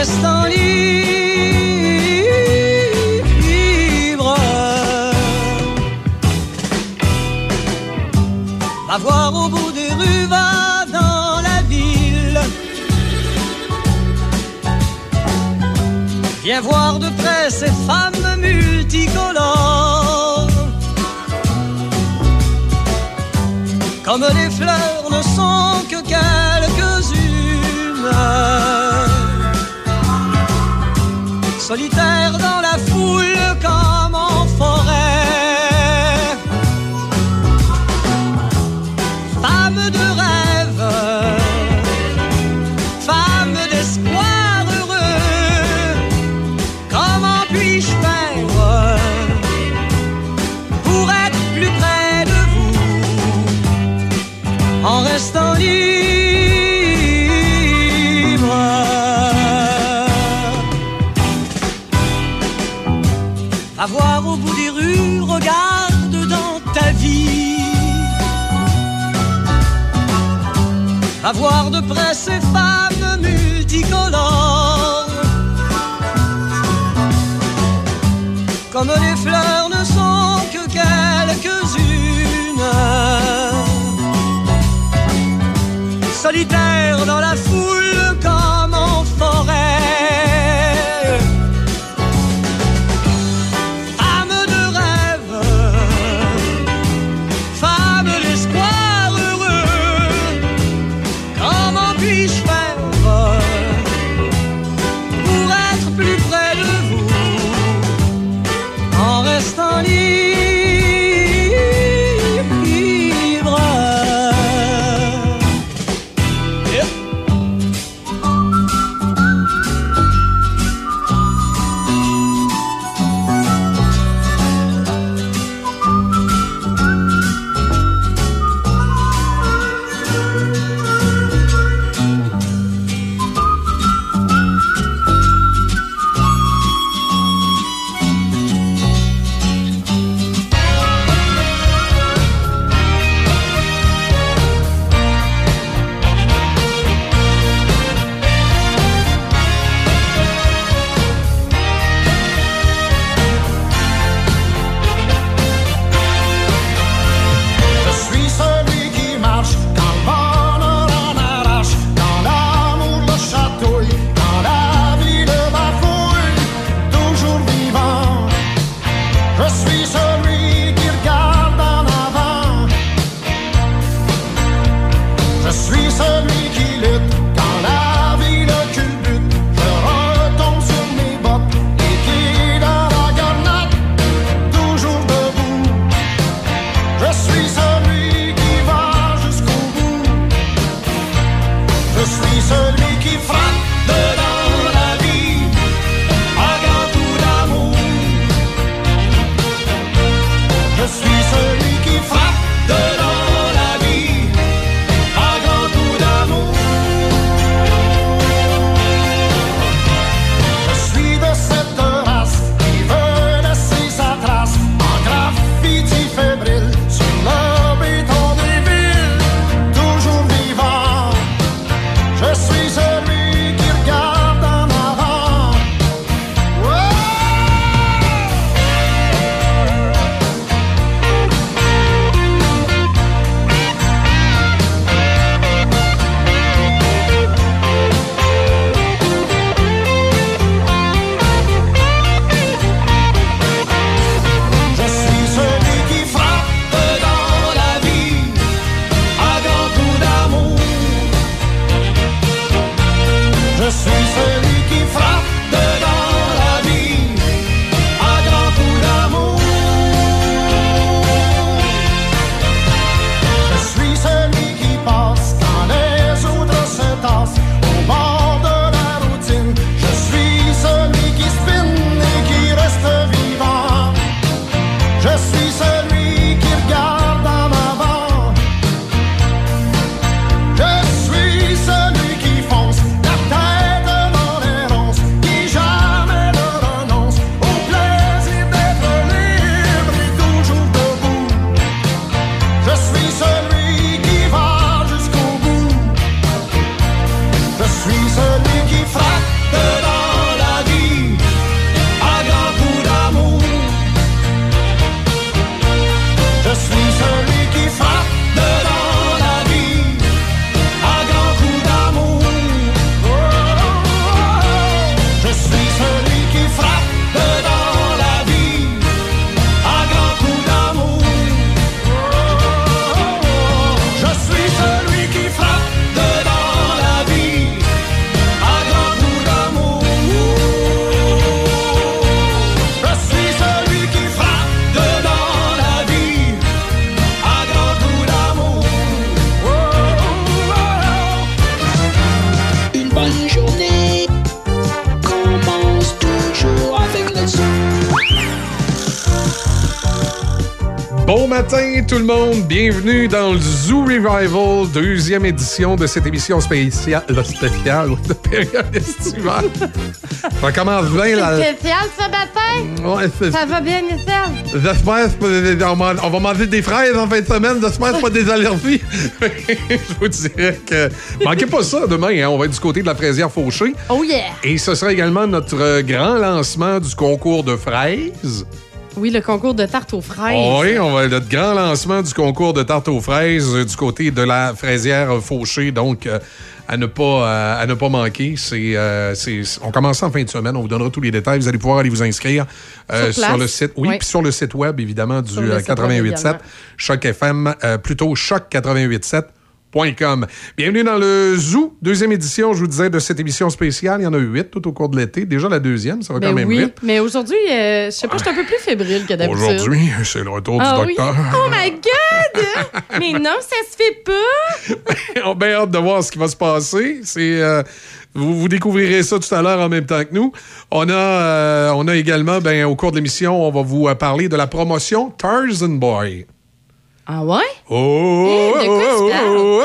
restant libre. Va voir au bout des rues, va dans la ville. Viens voir de près ces femmes multicolores. Comme les fleurs ne sont que quelques-unes. Solitaires dans la foule comme À voir de près ces femmes multicolores. Comme les fleurs ne sont que quelques-unes. Solitaires dans la matin tout le monde, bienvenue dans le Zoo Revival, deuxième édition de cette émission spéciale, de période estivale. Ça commence bien là. Spécial ce matin? Ouais, Ça va bien, Michel? J'espère que on va manger des fraises en fin de semaine. J'espère que pas des allergies. Je vous dirais que. Manquez pas ça demain. hein. On va être du côté de la fraisière fauchée. Oh yeah! Et ce sera également notre grand lancement du concours de fraises. Oui, le concours de tarte aux fraises. Oui, on va notre grand lancement du concours de tarte aux fraises euh, du côté de la fraisière fauchée. Donc, euh, à ne pas, euh, à ne pas manquer. C'est, euh, on commence en fin de semaine. On vous donnera tous les détails. Vous allez pouvoir aller vous inscrire euh, Sur le site. Oui, Oui. puis sur le site web, évidemment, du Sur le euh, site web 88.7. également. Choc FM, euh, plutôt choc887.com. Bienvenue dans le Zoo, deuxième édition, je vous disais, de cette émission spéciale. Il y en a huit tout au cours de l'été. Déjà la deuxième, ça va Ben quand même oui, vite. mais aujourd'hui, euh, je sais pas, je suis un peu plus fébrile que d'habitude. Aujourd'hui, c'est le retour Ah du oui? docteur. Oh my God! mais non, ça se fait pas! On a bien hâte de voir ce qui va se passer. C'est, euh, vous, vous découvrirez ça tout à l'heure en même temps que nous. On a, euh, on a également, ben, au cours de l'émission, on va vous parler de la promotion Tarzan Boy. Ah ouais? Oh, Eh, de quoi tu oh, parles? oh,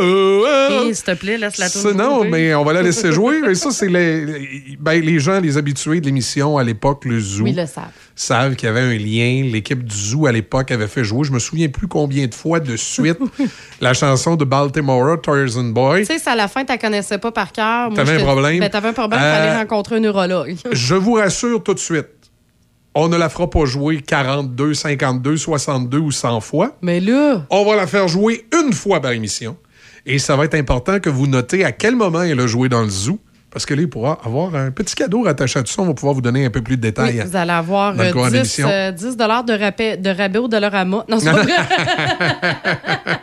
oh, oh. Eh, s'il te plaît, laisse la Ça, non, mais on va la laisser jouer. Et ça, c'est les, les- ben, les gens, les habitués de l'émission à l'époque, le Zoo, Oui, le savent. savent qu'il y avait un lien. L'équipe du Zoo à l'époque avait fait jouer, je me souviens plus combien de fois de suite, la chanson de Baltimore, Tarzan Boy. Tu sais, c'est à la fin, tu la connaissais pas par cœur. T'avais un problème? Ben, t'avais un problème, il Euh, fallait rencontrer un neurologue. Je vous rassure tout de suite, on ne la fera pas jouer 42, 52, 62 ou 100 fois. mais là, On va la faire jouer une fois par émission. Et ça va être important que vous notez à quel moment elle a joué dans le zoo. Parce que là, il pourra avoir un petit cadeau rattaché à tout ça. On va pouvoir vous donner un peu plus de détails. oui, vous allez avoir dans le euh, courant de 10, l'émission. euh, 10 de, rabais, de rabais au Dollarama. Non, c'est pas vrai.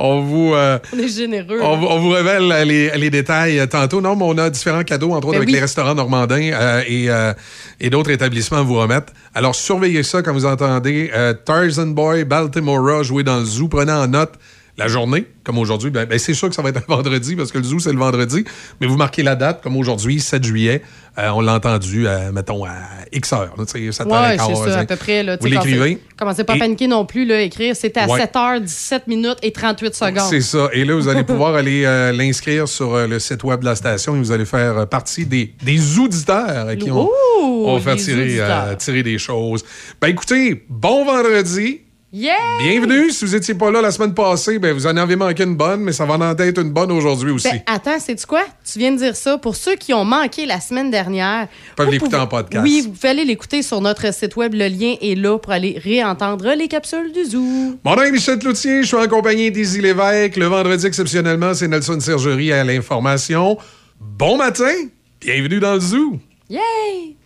On vous, euh, On est généreux. on, vous- on vous révèle les, les détails euh, tantôt. Non, mais on a différents cadeaux, entre autres Ben avec oui. les restaurants normandins euh, et, euh, et d'autres établissements à vous remettre. Alors, surveillez ça quand vous entendez Tarzan Boy, Baltimore jouer dans le zoo. Prenez en note la journée, comme aujourd'hui. Ben, ben, c'est sûr que ça va être un vendredi parce que le zoo, c'est le vendredi. Mais vous marquez la date, comme aujourd'hui, 7 juillet. Euh, on l'a entendu, euh, mettons, à X heures. là, tu sais, 7 heures Oui, et quart, c'est ça, à peu près. Là, Vous l'écrivez. Commencez pas à paniquer non plus, là, écrire. C'était à Ouais. 7h17 minutes et 38 secondes. C'est ça. Et là, vous allez pouvoir aller euh, l'inscrire sur le site web de la station et vous allez faire partie des, des auditeurs qui on, Ouh, on va faire les tirer, tirer des choses. Ben écoutez, bon vendredi. Yeah! Bienvenue. Si vous n'étiez pas là la semaine passée, ben vous en avez manqué une bonne, mais ça va en être une bonne aujourd'hui aussi. Ben, attends, c'est quoi? Tu viens de dire ça. Pour ceux qui ont manqué la semaine dernière, peuvent vous l'écouter pouvez- en podcast. Oui, vous pouvez aller l'écouter sur notre site web. Le lien est là pour aller réentendre les capsules du zoo. Mon nom est Michel Cloutier, je suis en compagnie d'Izzy Lévesque. Le vendredi, exceptionnellement, c'est Nelson Sergerie à l'information. Bon matin, bienvenue dans le zoo. Yay!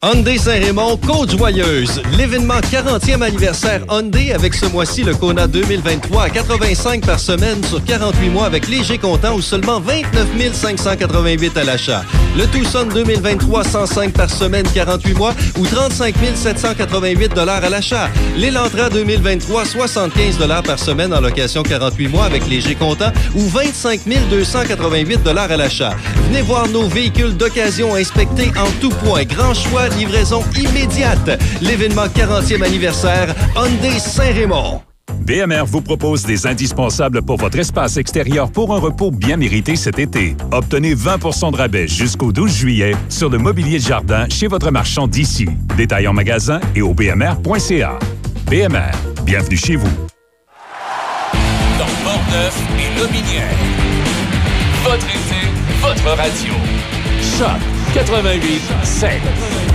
Hyundai Saint-Raymond, Côte-Joyeuse. L'événement 40e anniversaire Hyundai avec ce mois-ci le Kona 2023 à 85 par semaine sur 48 mois avec léger comptant ou seulement 29 588 à l'achat. Le Tucson 2023 105 par semaine 48 mois ou 35 788 dollars à l'achat. L'Elantra 2023 75 dollars par semaine en location 48 mois avec léger comptant ou 25 288 dollars à l'achat. Venez voir nos véhicules d'occasion inspectés en tout point. Grand choix, livraison immédiate. L'événement 40e anniversaire Hyundai Saint-Raymond. BMR vous propose des indispensables pour votre espace extérieur pour un repos bien mérité cet été. Obtenez 20% de rabais jusqu'au 12 juillet sur le mobilier de jardin chez votre marchand d'ici. Détail en magasin et au bmr.ca. BMR, bienvenue chez vous. Dans Portneuf et Lobinière. Votre été, votre radio. Choc 88 7.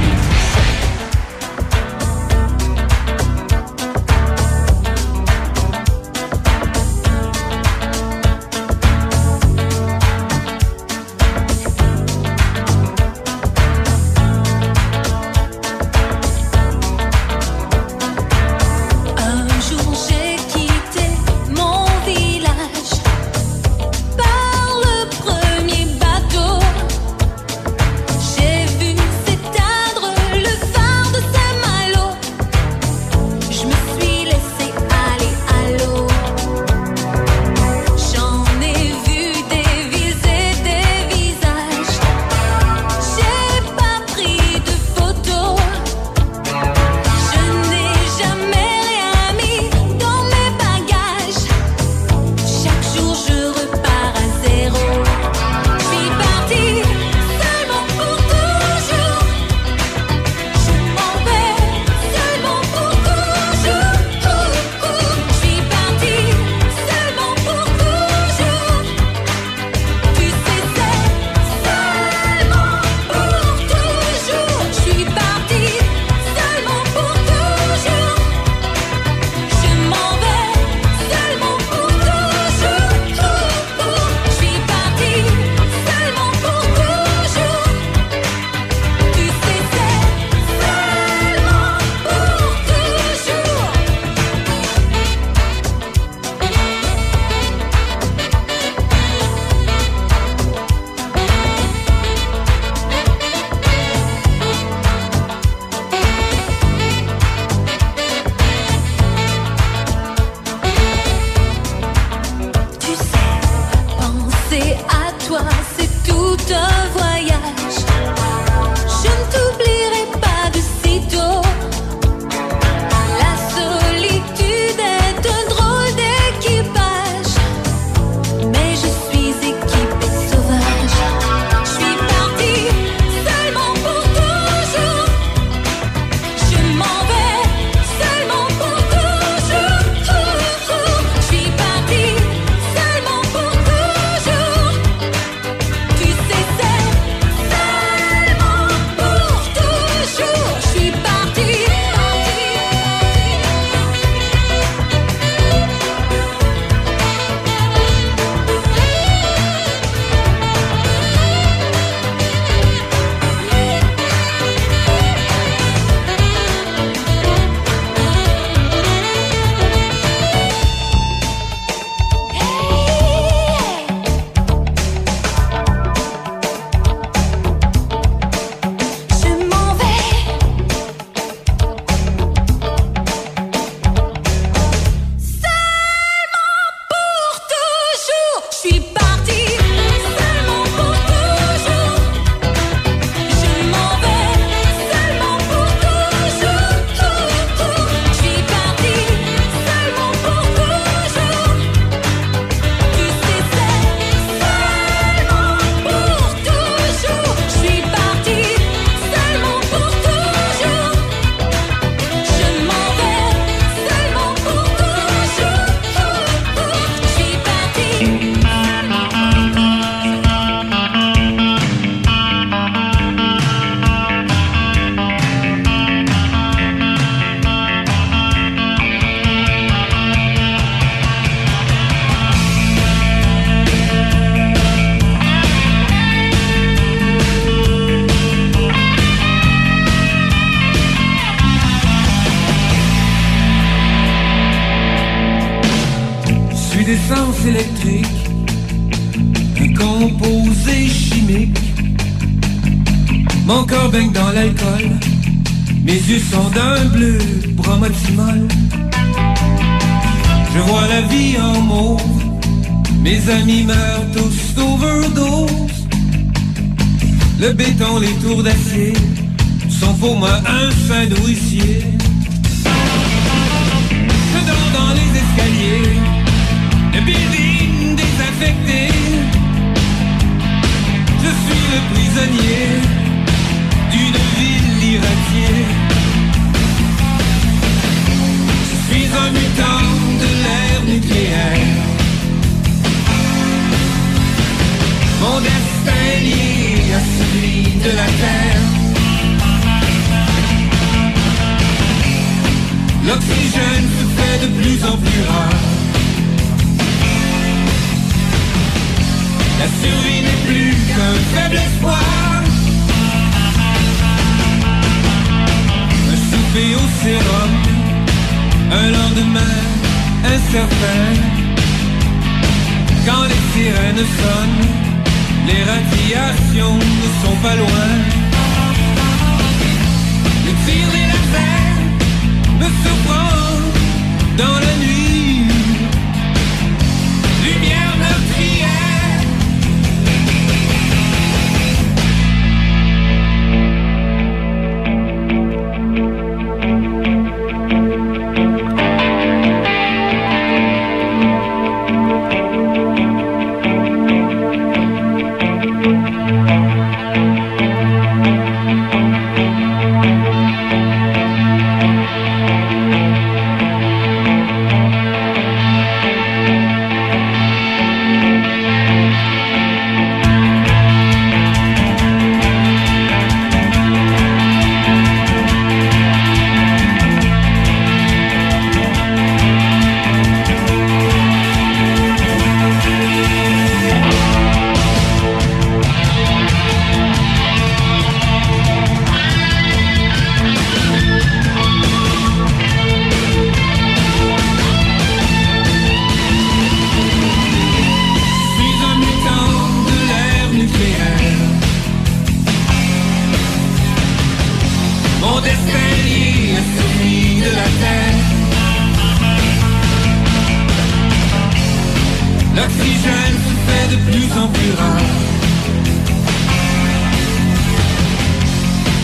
de plus en plus rare.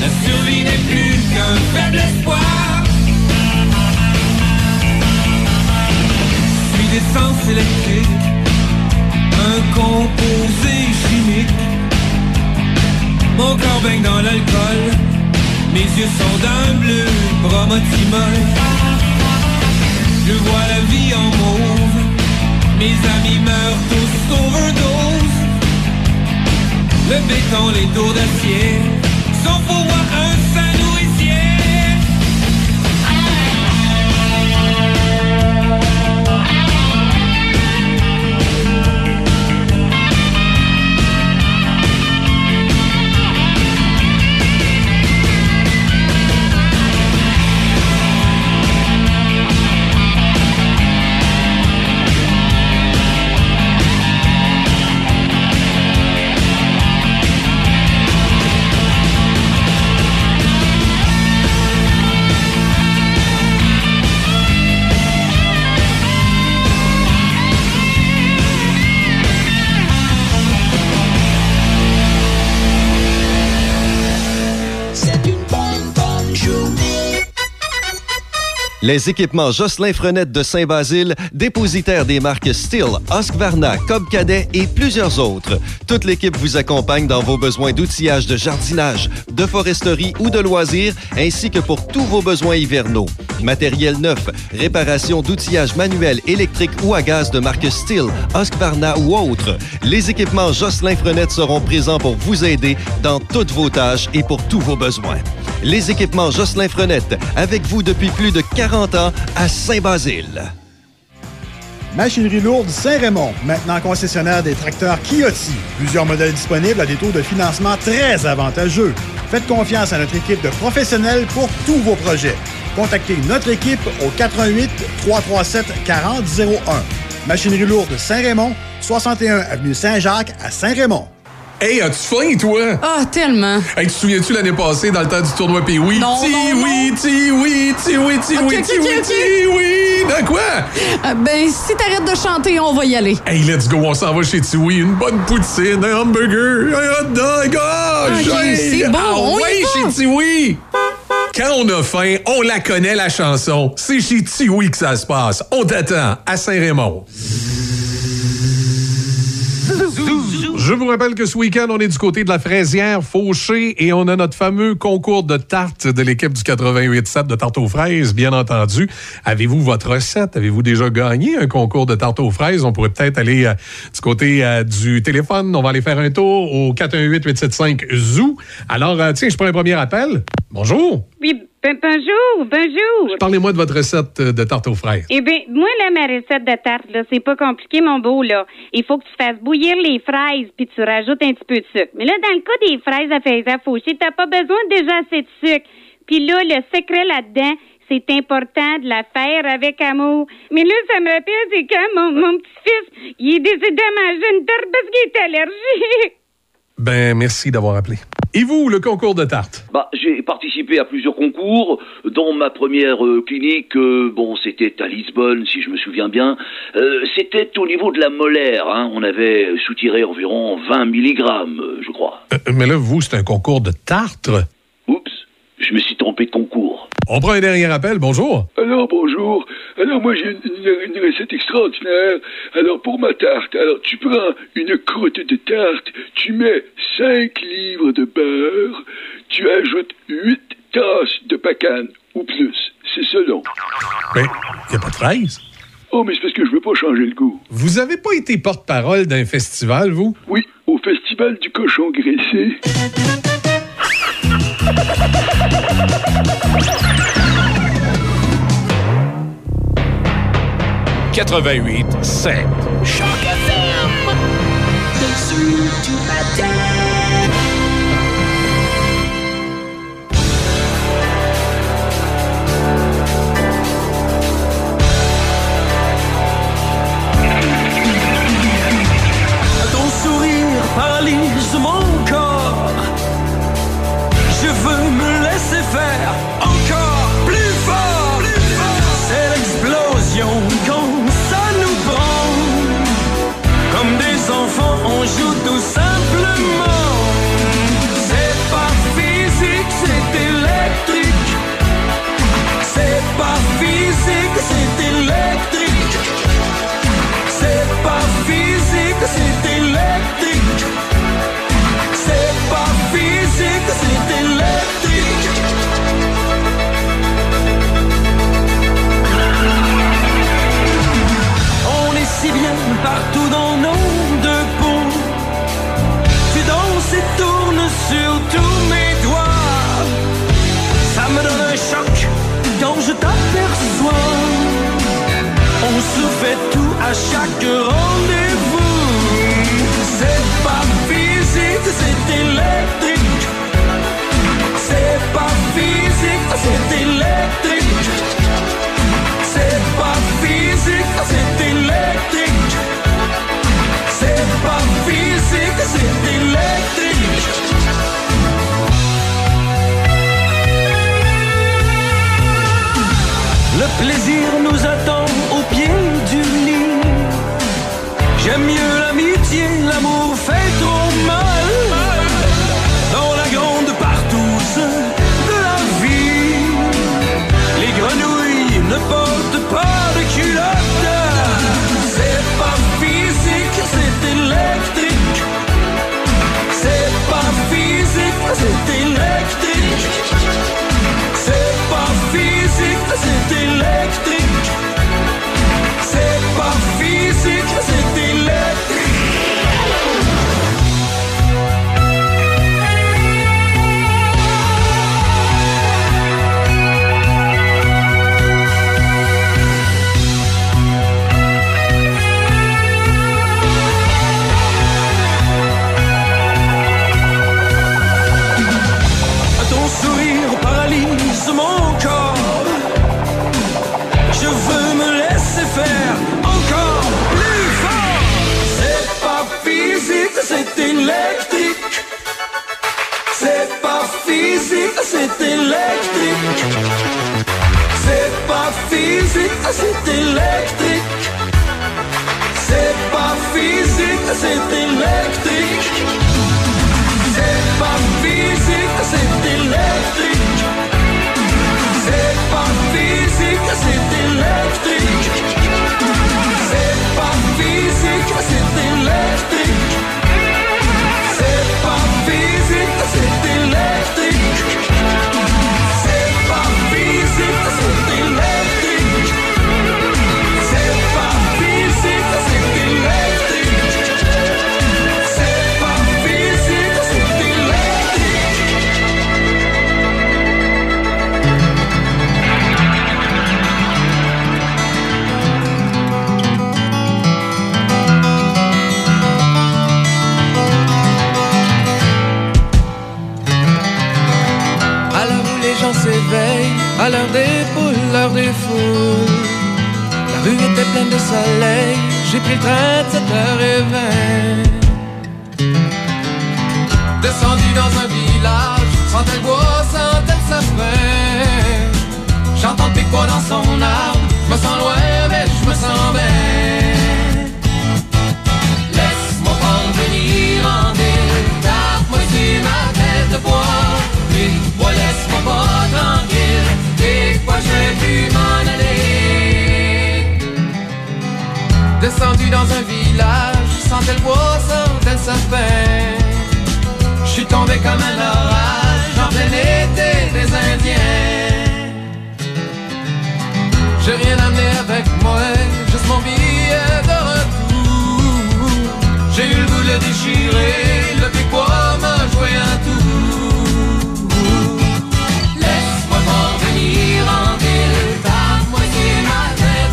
La survie n'est plus qu'un faible espoir. Je suis d'essence électrique, un composé chimique. Mon corps baigne dans l'alcool, mes yeux sont d'un bleu bromotimol. Je vois la vie en mauve, mes amis meurent tous d'overdose. Le béton, les tours d'acier moi un saint Les équipements Jocelyn Frenette de Saint-Basile, dépositaire des marques Steel, Husqvarna, Cobb Cadet et plusieurs autres. Toute l'équipe vous accompagne dans vos besoins d'outillage de jardinage, de foresterie ou de loisirs, ainsi que pour tous vos besoins hivernaux. Matériel neuf, réparation d'outillage manuel, électrique ou à gaz de marque Steel, Husqvarna ou autres. Les équipements Jocelyn Frenette seront présents pour vous aider dans toutes vos tâches et pour tous vos besoins. Les équipements Jocelyn Frenette, avec vous depuis plus de 40 à Saint-Basile. Machinerie lourde Saint-Raymond, maintenant concessionnaire des tracteurs Kioti. Plusieurs modèles disponibles à des taux de financement très avantageux. Faites confiance à notre équipe de professionnels pour tous vos projets. Contactez notre équipe au 88 337 4001. Machinerie lourde Saint-Raymond, 61 avenue Saint-Jacques à Saint-Raymond. Hey, as-tu faim, toi? Ah, tellement. Hey, tu te souviens-tu l'année passée, dans le temps du tournoi Pee oui? Non, Ti non, oui, ti oui, ti oui, ti oui, ti oui, ti oui. De quoi? Euh, ben, si t'arrêtes de chanter, on va y aller. Hey, let's go, on s'en va chez Tiwi. Une bonne poutine, un hamburger, un hot dog. J'ai- c'est bon, Ah on y ouais, va. chez Tiwi. Quand on a faim, on la connaît, la chanson. C'est chez Tiwi que ça se passe. On t'attend à Saint-Raymond. Je vous rappelle que ce week-end, on est du côté de la fraisière Fauché et on a notre fameux concours de tartes de l'équipe du 88-7 de tarte aux fraises, bien entendu. Avez-vous votre recette? Avez-vous déjà gagné un concours de tarte aux fraises? On pourrait peut-être aller euh, du côté euh, du téléphone. On va aller faire un tour au 418-875-ZOO. Alors, euh, tiens, je prends un premier appel. Bonjour. Oui, ben, bonjour, bonjour. Parlez-moi de votre recette euh, de tarte aux fraises. Eh bien, moi, là, ma recette de tarte, là, c'est pas compliqué, mon beau, là. Il faut que tu fasses bouillir les fraises, puis tu rajoutes un petit peu de sucre. Mais là, dans le cas des fraises à faire faucher, t'as pas besoin déjà assez de sucre. Puis là, le secret là-dedans, c'est important de la faire avec amour. Mais là, ça me rappelle, c'est quand mon, mon petit-fils, il est décidé de manger une tarte parce qu'il est allergique. Ben, merci d'avoir appelé. Et vous, le concours de tarte? Bah, j'ai participé à plusieurs concours. Dans ma première euh, clinique, euh, bon, c'était à Lisbonne, si je me souviens bien. Euh, c'était au niveau de la molaire. Hein. On avait soutiré environ 20 milligrammes, euh, je crois. Mais là, vous, c'est un concours de tarte. Oups, je me suis trompé de concours. On prend un dernier appel. Bonjour. Alors bonjour. Alors moi j'ai une, une- une recette extraordinaire. Alors pour ma tarte, alors tu prends une croûte de tarte, tu mets 5 livres de beurre, tu ajoutes 8 tasses de pacane ou plus. C'est selon. Mais il n'y a pas de fraises. Oh mais c'est parce que je veux pas changer le goût. Vous avez pas été porte-parole d'un festival, vous? Oui, au festival du cochon graissé. 88 7. Ton sur tous mes doigts. Ça me donne un choc quand je t'aperçois. On se fait tout à chaque rendez-vous. Plaisir nous attend au pied du lit. J'aime mieux l'amitié, l'amour fait trop mal. C'est électrique. C'est pas physique, c'est électrique. C'est pas physique, c'est électrique. C'est pas physique, c'est électrique. C'est pas physique, c'est électrique. C'est pas physique, c'est électrique. À l'heure des poules, l'heure des foules. La rue était pleine de soleil, j'ai pris le train de 7h20. Descendu dans un village, sentais le bois, sentais le sapin. J'entends le pic-bois dans son arbre, je me sens loin, mais je me sens bien. Laisse-moi prendre venir en ville, tape-moi sur ma tête de bois. Moi, laisse-moi pas tranquille, quoi je vais plus m'en aller. Descendu dans un village, sentais le bois, sentais le sapin. Je suis tombé comme un orage en plein été des Indiens. J'ai rien amené avec moi, juste mon billet de retour. J'ai eu le goût de déchirer, le pic-bois m'a joué un tour.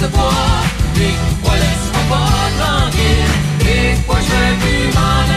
se boire, des fois laisse-moi pas tranquille, des fois je veux plus.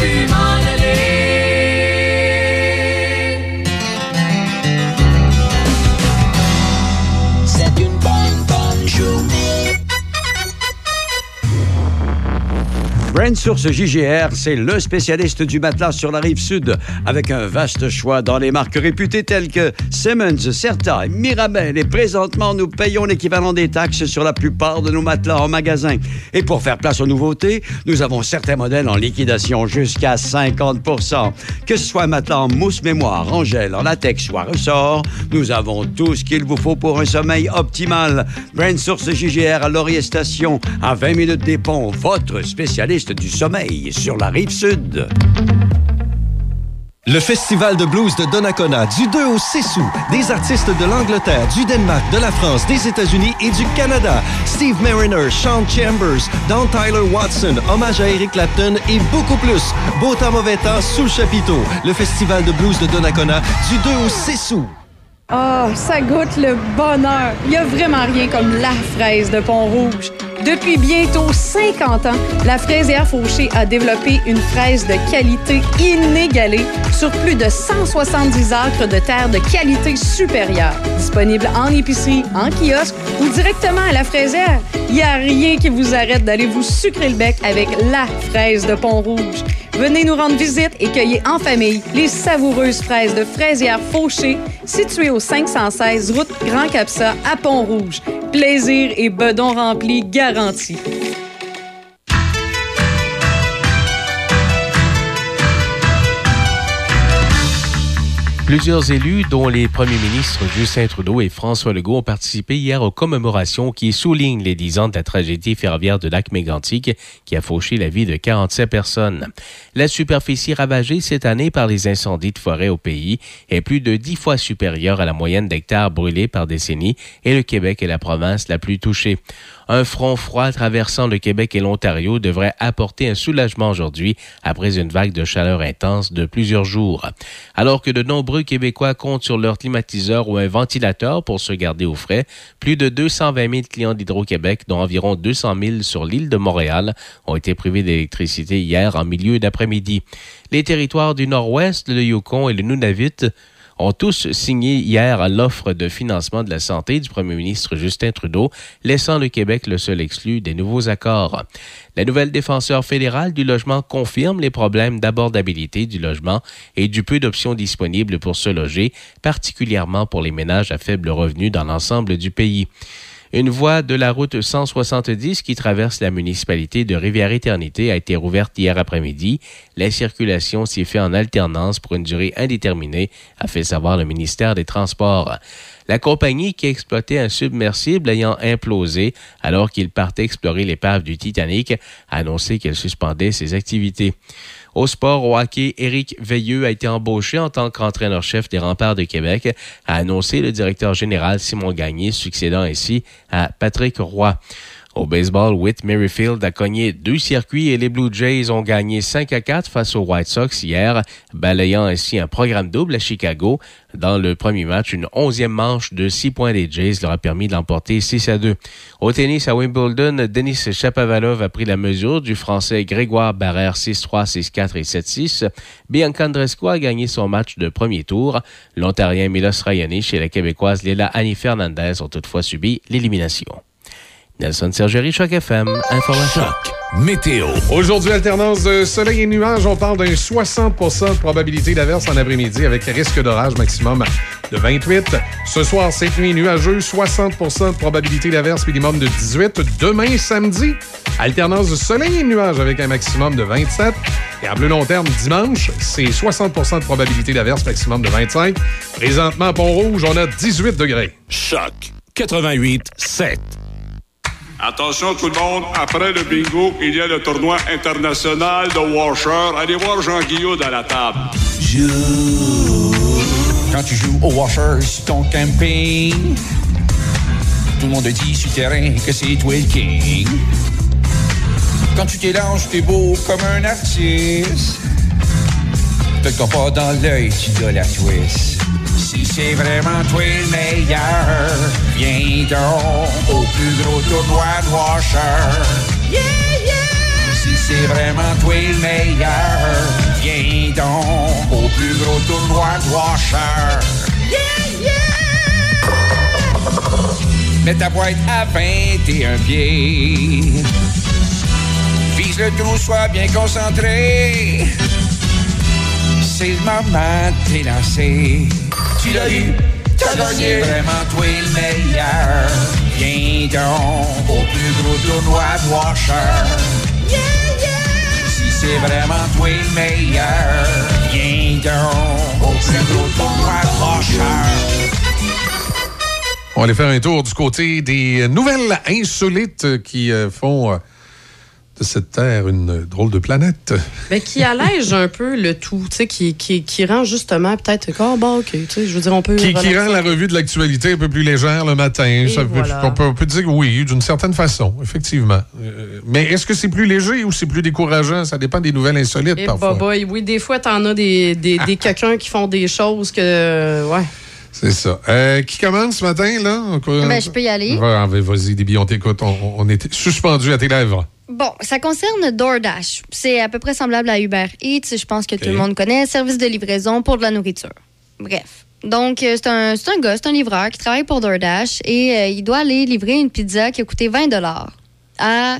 humanes. Brand Source JGR, c'est le spécialiste du matelas sur la rive sud, avec un vaste choix dans les marques réputées telles que Simmons, Certa, Mirabel. Et présentement, nous payons l'équivalent des taxes sur la plupart de nos matelas en magasin. Et pour faire place aux nouveautés, nous avons certains modèles en liquidation jusqu'à 50 Que ce soit matelas en mousse mémoire, en gel, en latex ou ressort, nous avons tout ce qu'il vous faut pour un sommeil optimal. Brand Source JGR à Laurier Station, à 20 minutes des ponts, votre spécialiste du sommeil sur la rive sud. Le Festival de blues de Donnacona, du 2 au 6 août. Des artistes de l'Angleterre, du Danemark, de la France, des États-Unis et du Canada. Steve Mariner, Sean Chambers, Don Tyler Watson, hommage à Eric Clapton et beaucoup plus. Beau temps, mauvais temps, sous le chapiteau. Le Festival de blues de Donnacona, du 2 au 6 août. Ah, ça goûte le bonheur. Il n'y a vraiment rien comme la fraise de Pont-Rouge. Depuis bientôt 50 ans, la fraisière Fauché a développé une fraise de qualité inégalée sur plus de 170 acres de terre de qualité supérieure. Disponible en épicerie, en kiosque ou directement à la fraisière, il n'y a rien qui vous arrête d'aller vous sucrer le bec avec la fraise de Pont-Rouge. Venez nous rendre visite et cueillez en famille les savoureuses fraises de fraisière Fauché, situées au 516 route Grand Capsa à Pont-Rouge. Plaisir et bedon rempli Plusieurs élus, dont les premiers ministres Justin Trudeau et François Legault, ont participé hier aux commémorations qui soulignent les 10 ans de la tragédie ferroviaire de lac mégantic qui a fauché la vie de 47 personnes. La superficie ravagée cette année par les incendies de forêt au pays est plus de 10 fois supérieure à la moyenne d'hectares brûlés par décennie et le Québec est la province la plus touchée. Un front froid traversant le Québec et l'Ontario devrait apporter un soulagement aujourd'hui après une vague de chaleur intense de plusieurs jours. Alors que de nombreux Québécois comptent sur leur climatiseur ou un ventilateur pour se garder au frais, plus de 220 000 clients d'Hydro-Québec, dont environ 200 000 sur l'île de Montréal, ont été privés d'électricité hier en milieu d'après-midi. Les territoires du Nord-Ouest, le Yukon et le Nunavut ont tous signé hier l'offre de financement de la santé du premier ministre Justin Trudeau, laissant le Québec le seul exclu des nouveaux accords. La nouvelle défenseur fédérale du logement confirme les problèmes d'abordabilité du logement et du peu d'options disponibles pour se loger, particulièrement pour les ménages à faible revenu dans l'ensemble du pays. Une voie de la route 170 qui traverse la municipalité de Rivière-Éternité a été rouverte hier après-midi. La circulation s'y fait en alternance pour une durée indéterminée, a fait savoir le ministère des Transports. La compagnie qui exploitait un submersible ayant implosé alors qu'il partait explorer l'épave du Titanic a annoncé qu'elle suspendait ses activités. Au sport, au hockey, Éric Veilleux a été embauché en tant qu'entraîneur-chef des remparts de Québec, a annoncé le directeur général Simon Gagné, succédant ainsi à Patrick Roy. Au baseball, Whit Merrifield a cogné deux circuits et les Blue Jays ont gagné 5 à 4 face aux White Sox hier, balayant ainsi un programme double à Chicago. Dans le premier match, une onzième manche de 6 points des Jays leur a permis de l'emporter 6 à 2. Au tennis à Wimbledon, Denis Chapovalov a pris la mesure du Français Grégoire Barrère 6-3, 6-4 et 7-6. Bianca Andreescu a gagné son match de premier tour. L'Ontarien Milos Raonic et la Québécoise Léla Annie Fernandez ont toutefois subi l'élimination. Nelson Sergerie, Choc FM, Information. Météo. Aujourd'hui, alternance de soleil et nuages. On parle d'un 60% de probabilité d'averse en après-midi avec risque d'orage maximum de 28. Ce soir, cette nuit nuageux, 60% de probabilité d'averse, minimum de 18. Demain, samedi, alternance de soleil et de nuages avec un maximum de 27. Et à plus long terme, dimanche, c'est 60% de probabilité d'averse, maximum de 25. Présentement, à Pont-Rouge, on a 18 degrés. Choc 88 7. Attention tout le monde, après le bingo, il y a le tournoi international de Washer. Allez voir Jean Guillaume à la table. Quand tu joues au washer sur ton camping, tout le monde dit sur terrain que c'est toi king. Quand tu t'élances, t'es beau comme un artiste. Peut-être qu'on pas dans l'œil, tu dois la twist. Si c'est vraiment toi le meilleur, viens donc au plus gros tournoi de washer. Yeah, yeah! Si c'est vraiment toi le meilleur, viens donc au plus gros tournoi de washer. Yeah, yeah! Mets ta boîte à 21 pieds. Vise le trou, sois bien concentré. C'est le moment de t'élancer. Tu l'as eu, t'as gagné. Vraiment toi le meilleur. Viens donc au plus gros tournoi de Washer. Si c'est vraiment toi le meilleur, viens donc au plus gros tournoi de Washer. On va aller faire un tour du côté des nouvelles insolites qui euh, font euh, de cette Terre une drôle de planète. Mais qui allège un peu le tout, tu sais, qui, qui, qui rend justement peut-être. Oh, bon, OK, tu sais, je veux dire, on peut. Qui, rend la revue de l'actualité un peu plus légère le matin. Ça peut- voilà. on, peut, on peut dire oui, d'une certaine façon, effectivement. Euh, mais est-ce que c'est plus léger ou c'est plus décourageant? Ça dépend des nouvelles insolites Eh, parfois. oui, des fois, t'en as des, des, des quelqu'un qui font des choses que. Ouais. C'est ça. Euh, qui commence ce matin, là? On- Ben, je peux y aller. Vas-y, Déby, on t'écoute. On, on est suspendu à tes lèvres. Bon, ça concerne DoorDash. C'est à peu près semblable à Uber Eats. Je pense que tout le monde connaît. Service de livraison pour de la nourriture. Bref. Donc, euh, c'est un, c'est un gars, c'est un livreur qui travaille pour DoorDash et euh, il doit aller livrer une pizza qui a coûté 20 à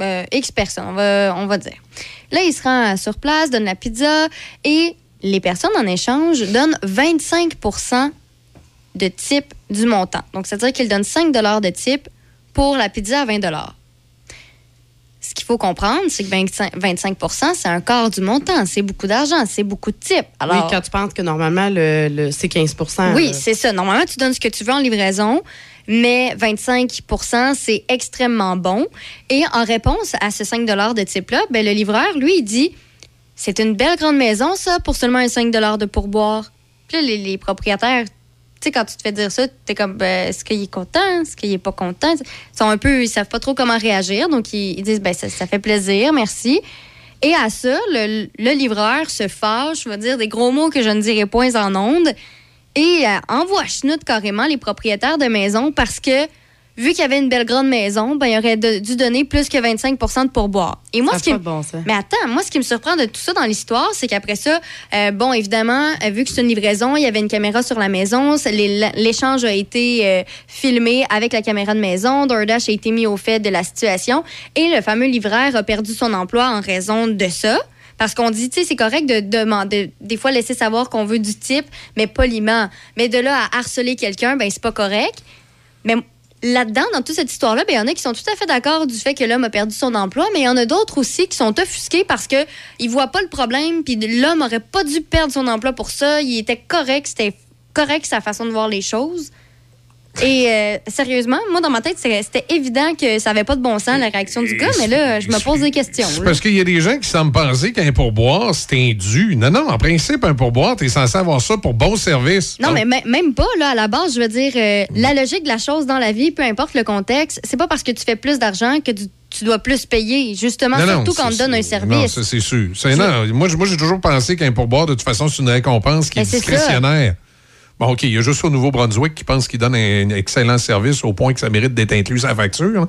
euh, X personnes, on va, on va dire. Là, il se rend sur place, donne la pizza et les personnes en échange donnent 25% de type du montant. Donc, c'est-à-dire qu'ils donnent 5 de type pour la pizza à 20 ce qu'il faut comprendre, c'est que 25, 25 c'est un quart du montant. C'est beaucoup d'argent, c'est beaucoup de type. Alors, oui, quand tu penses que normalement, le, le- c'est 15% oui, euh, c'est ça. Normalement, tu donnes ce que tu veux en livraison, mais 25% c'est extrêmement bon. Et en réponse à ce 5 de type-là, ben, le livreur, lui, il dit C'est une belle grande maison, ça, pour seulement un 5 de pourboire. Puis là, les, les propriétaires, tu sais, quand tu te fais dire ça, t'es comme ben, Est-ce qu'il est content? Est-ce qu'il est pas content? Ils sont un peu, ils savent pas trop comment réagir. Donc, ils, disent ben, ça, ça fait plaisir, merci. Et à ça, le, livreur se fâche, va dire des gros mots que je ne dirai point en ondes, et euh, envoie chenoute carrément les propriétaires de maisons parce que, vu qu'il y avait une belle grande maison, ben, il aurait de- dû donner plus que 25 de pourboire. Et moi, Ça ce qui me- bon sens. Mais attends, moi, ce qui me surprend de tout ça dans l'histoire, c'est qu'après ça, euh, bon, évidemment, euh, vu que c'est une livraison, il y avait une caméra sur la maison. L'échange a été euh, filmé avec la caméra de maison. DoorDash a été mis au fait de la situation. Et le fameux livreur a perdu son emploi en raison de ça. Parce qu'on dit, tu sais, c'est correct de demander, des fois laisser savoir qu'on veut du type, mais poliment. Mais de là à harceler quelqu'un, ben c'est pas correct. Mais là-dedans, dans toute cette histoire-là, ben, il y en a qui sont tout à fait d'accord du fait que l'homme a perdu son emploi, mais il y en a d'autres aussi qui sont offusqués parce que ils voient pas le problème, puis l'homme aurait pas dû perdre son emploi pour ça. Il était correct, c'était correct sa façon de voir les choses. Et euh, sérieusement, moi, dans ma tête, c'était évident que ça avait pas de bon sens, la réaction du gars, mais là, je me pose des questions. C'est parce qu'il y a des gens qui semblent penser qu'un pourboire, c'est indu. Non, non, en principe, un pourboire, tu es censé avoir ça pour bon service. Non, mais mê- même pas, là, à la base, je veux dire, euh, la logique de la chose dans la vie, peu importe le contexte, c'est pas parce que tu fais plus d'argent que tu, tu dois plus payer, justement, Non, non, surtout quand on te donne un Non, service. ça, c'est sûr. C'est- non, moi, j'ai toujours pensé qu'un pourboire, de toute façon, c'est une récompense qui est Ben, discrétionnaire. Bon, OK, il y a juste au Nouveau-Brunswick qui pense qu'il donne un, excellent service au point que ça mérite d'être inclus sa facture.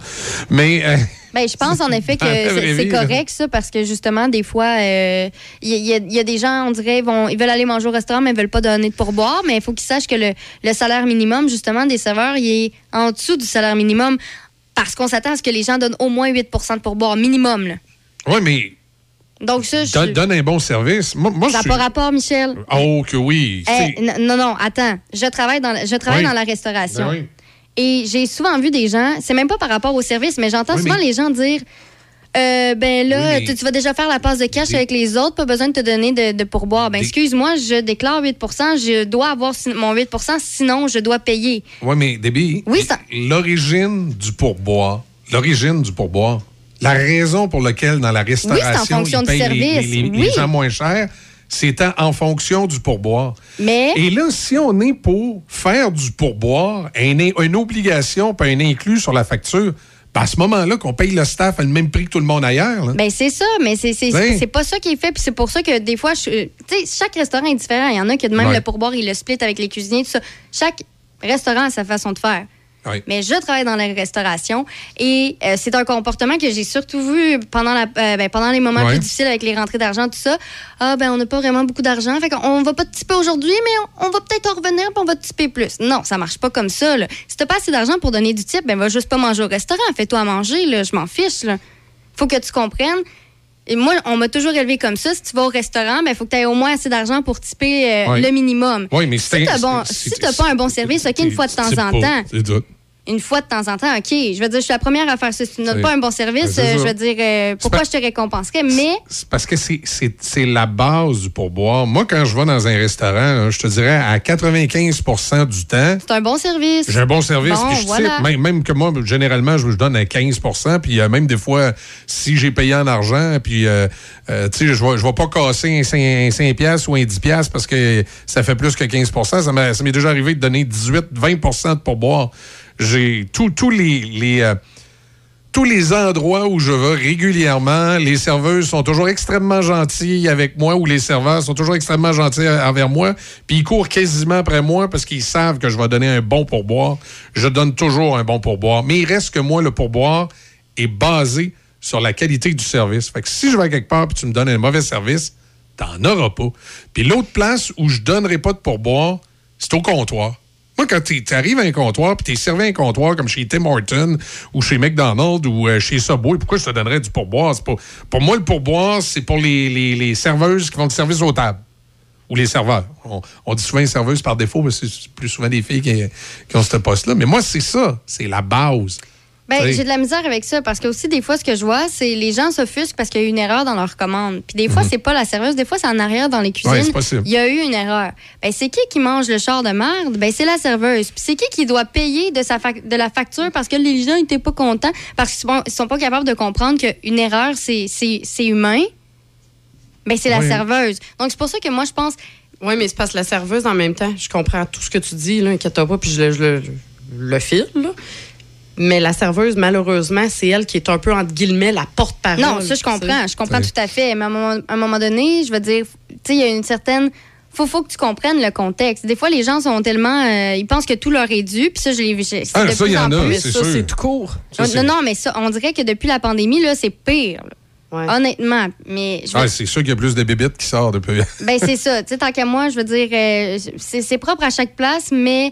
Mais. euh, Ben, je pense en effet que c'est correct, ça, parce que justement, des fois, euh, il y, y a- il y a des gens, on dirait, ils vont, ils veulent aller manger au restaurant, mais ils veulent pas donner de pourboire. Mais il faut qu'ils sachent que le, le salaire minimum, justement, des serveurs, il est en dessous du salaire minimum. Parce qu'on s'attend à ce que les gens donnent au moins 8% de pourboire minimum. là. Oui, mais Donc, ça, je. Donne, donne un bon service. Moi, moi, ça n'a pas rapport, Michel. Oh, que oui. Eh, non, non, attends. Je travaille dans, la- je travaille Oui. dans la restauration. Ben oui. Et j'ai souvent vu des gens, c'est même pas par rapport au service, mais j'entends Oui, souvent mais- les gens dire euh, ben là, Oui, tu, tu vas déjà faire la passe de cash avec les autres, pas besoin de te donner de, de pourboire. Ben, Des- excuse-moi, je déclare 8% je dois avoir mon 8% sinon je dois payer. Oui, mais Déby, Oui, ça- l'origine du pourboire, l'origine du pourboire, la raison pour laquelle dans la restauration, fonction ils payent les- service, les, les- les oui. gens moins chers, c'était en fonction du pourboire. Mais Et là, si on est pour faire du pourboire, un- une obligation, pas un inclus sur la facture, ben à ce moment-là, qu'on paye le staff à le même prix que tout le monde ailleurs. là. Ben c'est ça, mais c'est c'est Oui. c'est pas ça qui est fait, puis c'est pour ça que des fois, je- chaque restaurant est différent. Il y en a qui de même Ouais. le pourboire, il le split avec les cuisiniers, tout ça. Chaque restaurant a sa façon de faire. Oui. Mais je travaille dans la restauration et euh, c'est un comportement que j'ai surtout vu pendant, la, euh, ben, pendant les moments plus difficiles avec les rentrées d'argent, tout ça. Ah, ben, on n'a pas vraiment beaucoup d'argent. Fait qu'on va pas te typer aujourd'hui, mais on, on va peut-être en revenir puis on va te plus. Non, ça marche pas comme ça. Là. Si t'as pas assez d'argent pour donner du type, ben, va juste pas manger au restaurant. Fais-toi à manger, là. Je m'en fiche, là. Faut que tu comprennes. Et moi, on m'a toujours élevé comme ça. Si tu vas au restaurant, il faut que tu aies au moins assez d'argent pour typer euh, le minimum. Oui, mais si c'est- tu bon, si t'as pas un bon service, OK, une fois de temps en temps. Une fois de temps en temps, OK. Je veux dire, je suis la première à faire ça. Si tu Oui. pas un bon service, Ben, euh, je veux dire, euh, pourquoi pas- je te récompenserais? Mais parce que c'est- la base du pourboire. Moi, quand je vais dans un restaurant, là, je te dirais à 95% du temps, c'est un bon service. J'ai un bon service. Bon, je voilà. type. même, même que moi, généralement, je, je donne à 15% Puis euh, même des fois, si j'ai payé en argent, puis tu sais, je ne vais pas casser un 5, un 5 piastres ou un 10 piastres parce que ça fait plus que 15 Ça m'est ça m'est déjà arrivé de donner 18, 20% de pourboire. J'ai tous les. les euh, tous les endroits où je vais régulièrement, les serveuses sont toujours extrêmement gentilles avec moi ou les serveurs sont toujours extrêmement gentils envers moi. Puis ils courent quasiment après moi parce qu'ils savent que je vais donner un bon pourboire. Je donne toujours un bon pourboire. Mais il reste que moi, le pourboire est basé sur la qualité du service. Fait que si je vais quelque part et tu me donnes un mauvais service, t'en auras pas. Puis l'autre place où je donnerai pas de pourboire, c'est au comptoir. Quand tu arrives à un comptoir puis tu es servi à un comptoir comme chez Tim Horton ou chez McDonald's ou euh, chez Subway, pourquoi je te donnerais du pourboire? Pour, pour moi, le pourboire, c'est pour les, les- serveuses qui font du service aux tables ou les serveurs. On, on dit souvent serveuses par défaut, mais c'est plus souvent des filles qui, qui ont ce poste-là. Mais moi, c'est ça. C'est la base. Ben, j'ai de la misère avec ça parce que aussi, des fois, ce que je vois, c'est les gens s'offusquent parce qu'il y a eu une erreur dans leur commande. Puis des fois, c'est pas la serveuse, des fois, c'est en arrière dans les cuisines. Ouais, c'est possible. Il y a eu une erreur. Ben, c'est qui qui mange le char de merde? Ben, c'est la serveuse. Puis c'est qui qui doit payer de, sa fac- de la facture parce que les gens n'étaient pas contents, parce qu'ils sont, sont pas capables de comprendre qu'une erreur, c'est- c'est c'est humain? Ben, c'est la Oui. serveuse. Donc, c'est pour ça que moi, je pense. Oui, mais c'est parce que la serveuse, en même temps, je comprends tout ce que tu dis, là, inquiète-toi pas, puis je le, je le, je le file, là. Mais la serveuse, malheureusement, c'est elle qui est un peu, entre guillemets, la porte-parole. Non, ça, je comprends. Je comprends tout à fait. Mais à un moment, à un moment donné, je veux dire, tu sais, il y a une certaine. Faut, faut que tu comprennes le contexte. Des fois, les gens sont tellement. euh, ils pensent que tout leur est dû. Puis ça, je l'ai vu. c'est Ah, de ça, plus il y en en a, plus. Ça, sûr. c'est tout court. Ça, non, non, mais ça, on dirait que depuis la pandémie, là, c'est pire. là. Honnêtement. Mais je veux- Ah, c'est sûr qu'il y a plus de bébites qui sortent depuis. ben, c'est ça. Tu sais, tant qu'à moi, je veux dire, euh, c'est propre à chaque place, mais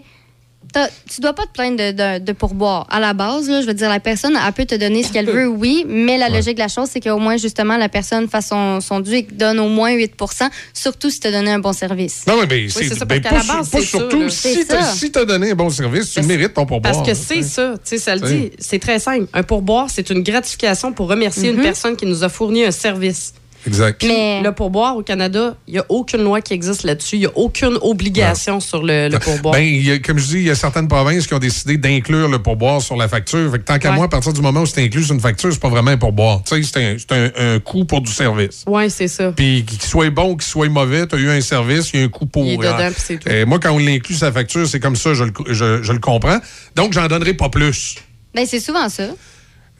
tu dois pas te plaindre de, de, de pourboire. À la base, là, je veux dire, la personne, elle peut te donner ce qu'elle veut, oui, mais la logique de la chose, c'est qu'au moins, justement, la personne fasse son, son dû et donne au moins 8% surtout si tu as donné un bon service. Non, mais ben, c'est c'est ça, ben, parce pas, la base, pas ça, surtout. si si t'as donné un bon service, tu mérites ton pourboire. Parce que c'est tu ça, tu sais, ça le Oui. dit. C'est très simple. Un pourboire, c'est une gratification pour remercier une personne qui nous a fourni un service. Exact. Puis le pourboire au Canada, il n'y a aucune loi qui existe là-dessus. Il n'y a aucune obligation sur le, le pourboire. Ben, il y a- comme je dis, il y a certaines provinces qui ont décidé d'inclure le pourboire sur la facture. Fait que tant qu'à Ouais. moi, à partir du moment où c'est inclus sur une facture, c'est pas vraiment un pourboire. Tu sais, c'est un, c'est un, un coût pour du service. oui, c'est ça. Puis qu'il soit bon, qu'il soit mauvais, tu as eu un service, il y a un coût pour. Il est dedans, c'est tout. Moi, quand on l'inclut sur la facture, c'est comme ça, je le, je, je le comprends. Donc, j'en donnerai pas plus. Ben, c'est souvent ça.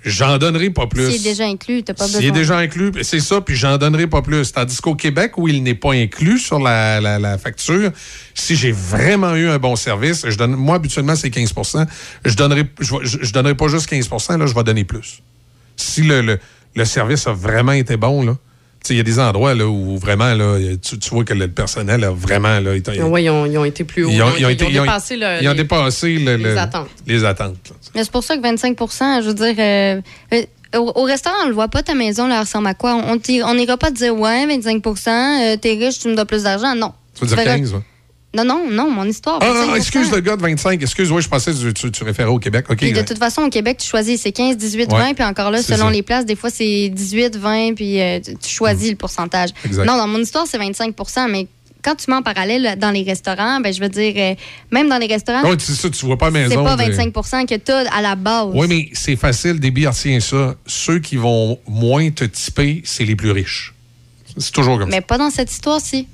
J'en donnerai pas plus. S'il est déjà inclus, t'as pas besoin. S'il est déjà inclus, c'est ça, puis j'en donnerai pas plus. Tandis qu'au Québec, où il n'est pas inclus sur la, la- la facture, si j'ai vraiment eu un bon service, je donne, moi, habituellement, c'est 15% je donnerai, je, je- donnerai pas juste 15% là, je vais donner plus. Si le, le- le service a vraiment été bon, là, il y a des endroits là, où vraiment, là, tu, tu vois que le personnel a vraiment... Là, été- Oui, ils ont, ils ont été plus hauts. ils ont, ils ont été- ils ont- dépassé, le- ils ont les- dépassé le- les le- attentes. Les attentes. là. Mais c'est pour ça que 25% je veux dire, euh, euh, Au, au restaurant, on le voit pas, ta maison, là, ressemble à quoi? On n'ira pas te dire, ouais, 25% euh, t'es riche, tu me dois plus d'argent. Non. Tu veux dire verras- 15, ouais. Non, non, non, mon histoire. Ah, 25 excuse le gars de 25. Excuse, oui, je pensais que tu, tu, référais au Québec. OK. Puis de toute façon, au Québec, tu choisis, c'est 15, 18, Ouais, 20, puis encore là, selon ça. les places, des fois, c'est 18, 20, puis euh, tu, choisis le pourcentage. Exact. Non, dans mon histoire, c'est 25% mais quand tu mets en parallèle dans les restaurants, ben, je veux dire, euh, même dans les restaurants, Oui, c'est ça, tu vois pas à la c'est maison. pas mais- 25 que tu as à la base. Oui, mais c'est facile, des retiens ça. Ceux qui vont moins te typer, c'est les plus riches. C'est toujours comme Mais pas dans cette histoire-ci.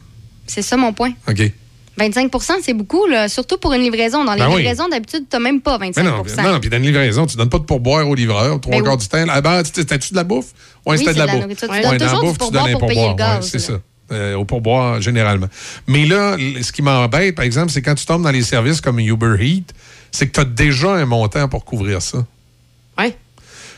C'est ça mon point. ça. OK. 25% c'est beaucoup, là, surtout pour une livraison. Dans les Ben oui. livraisons, d'habitude, tu même pas 25 Mais non, non, non, puis dans une livraison, tu donnes pas de pourboire au livreur. Trois Ben quarts oui. du temps, la base, c'était-tu de la bouffe? Oui, Oui, c'était de c'est la de la bouffe. Tu Ouais, donnes toujours du bouffe, tu pourboire donnes un pour payer le pourboire. gaz, ouais, c'est ça. Euh, au pourboire, généralement. Mais là, ce qui m'embête, par exemple, c'est quand tu tombes dans les services comme Uber Eats, c'est que tu as déjà un montant pour couvrir ça. Oui.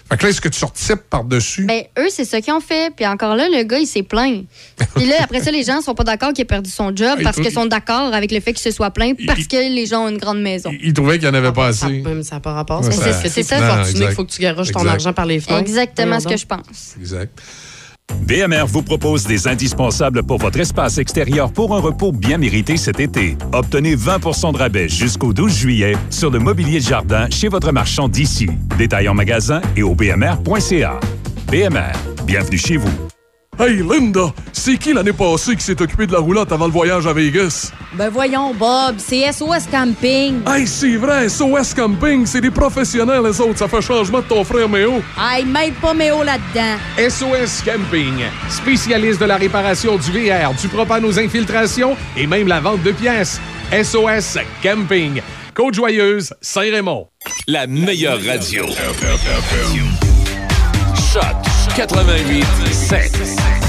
Fait que là, est-ce que tu retypes par-dessus? Ben, eux, c'est ça qu'ils ont fait. Puis encore là, le gars, il s'est plaint. Puis là, après ça, les gens sont pas d'accord qu'il a perdu son job Hey, parce qu'ils sont d'accord avec le fait qu'il se soit plaint parce que les gens ont une grande maison. Il trouvait qu'il n'y en avait pas assez. Même ça n'a pas rapport. C'est ça- fortuné qu'il faut que tu garoches ton Exact. argent par les fenêtres. Exactement ce que je pense. Exact. BMR vous propose des indispensables pour votre espace extérieur pour un repos bien mérité cet été. Obtenez 20% de rabais jusqu'au 12 juillet sur le mobilier de jardin chez votre marchand d'ici. Détail en magasin et au bmr.ca. BMR, bienvenue chez vous. Hey Linda, c'est qui l'année passée qui s'est occupé de la roulotte avant le voyage à Vegas? Ben voyons, Bob, c'est SOS Camping. Hey, c'est vrai, SOS Camping, c'est des professionnels les autres, ça fait changement de ton frère Méo. Hey, mêle pas Méo là-dedans. SOS Camping, spécialiste de la réparation du VR, du propane aux infiltrations et même la vente de pièces. SOS Camping, Côte-Joyeuse, Saint-Raymond. La meilleure radio. Choc 88 7.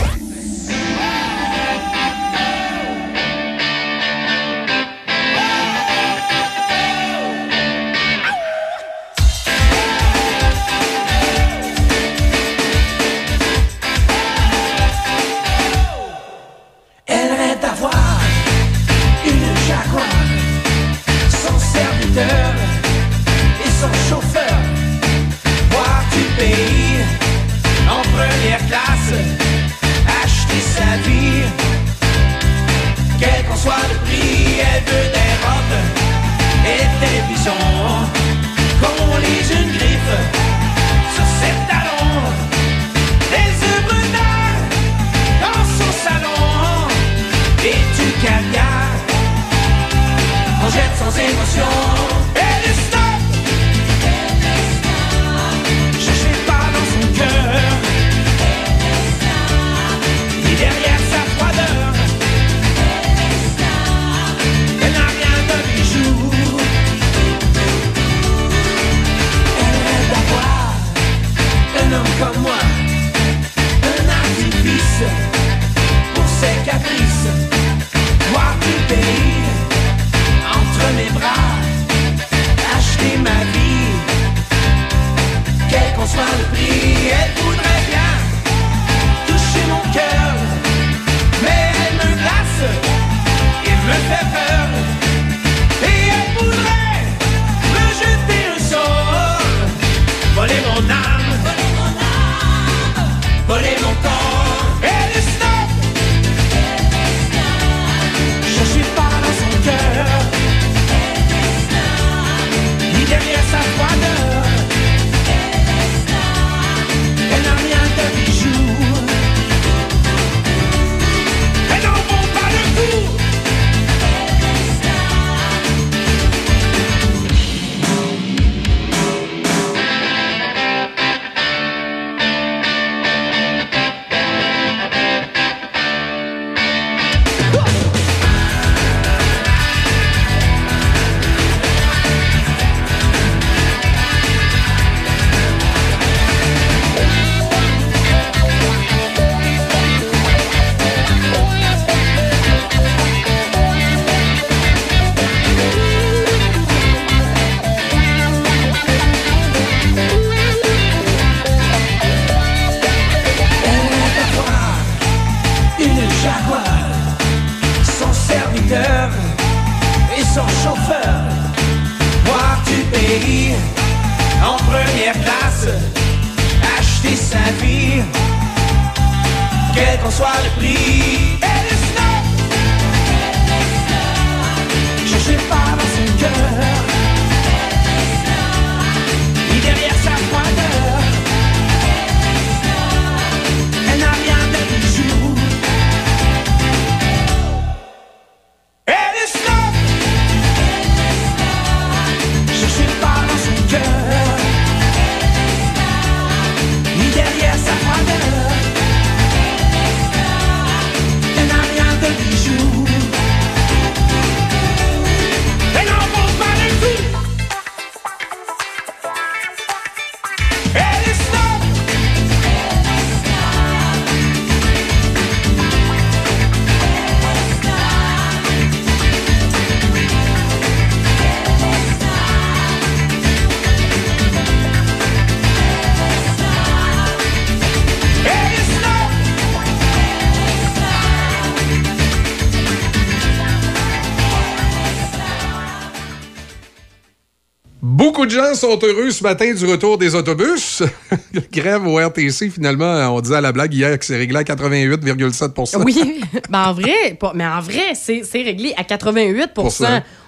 Sont heureux ce matin du retour des autobus. Grève au RTC, finalement, on disait à la blague hier que c'est réglé à 88,7% Oui, ben en vrai, mais en vrai, c'est c'est réglé à 88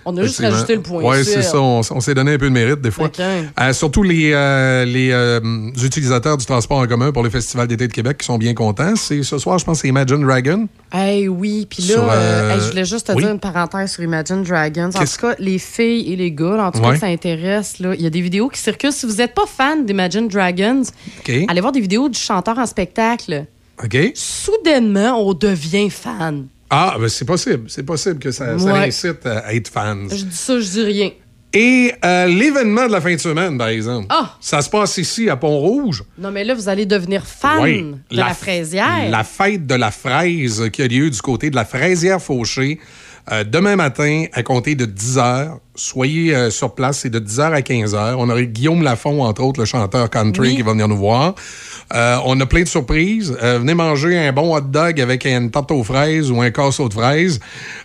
On a juste rajouté le point. Oui, c'est ça. On, on s'est donné un peu de mérite des fois. Euh, surtout les, euh, les euh, utilisateurs du transport en commun pour le Festival d'été de Québec qui sont bien contents. C'est ce soir, je pense, c'est Imagine Dragon. Hey, oui, puis là, Sur, hey, je voulais juste te oui. dire une parenthèse sur Imagine Dragons. En tout cas, les filles et les gars, là, en tout cas, ça intéresse. Il y a des vidéos qui circulent. Si vous n'êtes pas fan d'Imagine Dragons, allez voir des vidéos du chanteur en spectacle. OK. Soudainement, on devient fan. Ah, ben c'est possible. C'est possible que ça, ça Ouais. incite à, à être fans. Je dis ça, je dis rien. Et euh, l'événement de la fin de semaine, par exemple, Ah! ça se passe ici à Pont-Rouge. Non, mais là, vous allez devenir fan Oui. de la, fraisière. La fête de la fraise qui a lieu du côté de la fraisière fauchée. euh, demain matin, à compter de 10 h, soyez euh, sur place, c'est de 10 h à 15 h. On aurait Guillaume Lafont, entre autres, le chanteur country, Oui. qui va venir nous voir. Euh, on a plein de surprises. Euh, venez manger un bon hot dog avec une tarte aux fraises ou un casseau de fraises.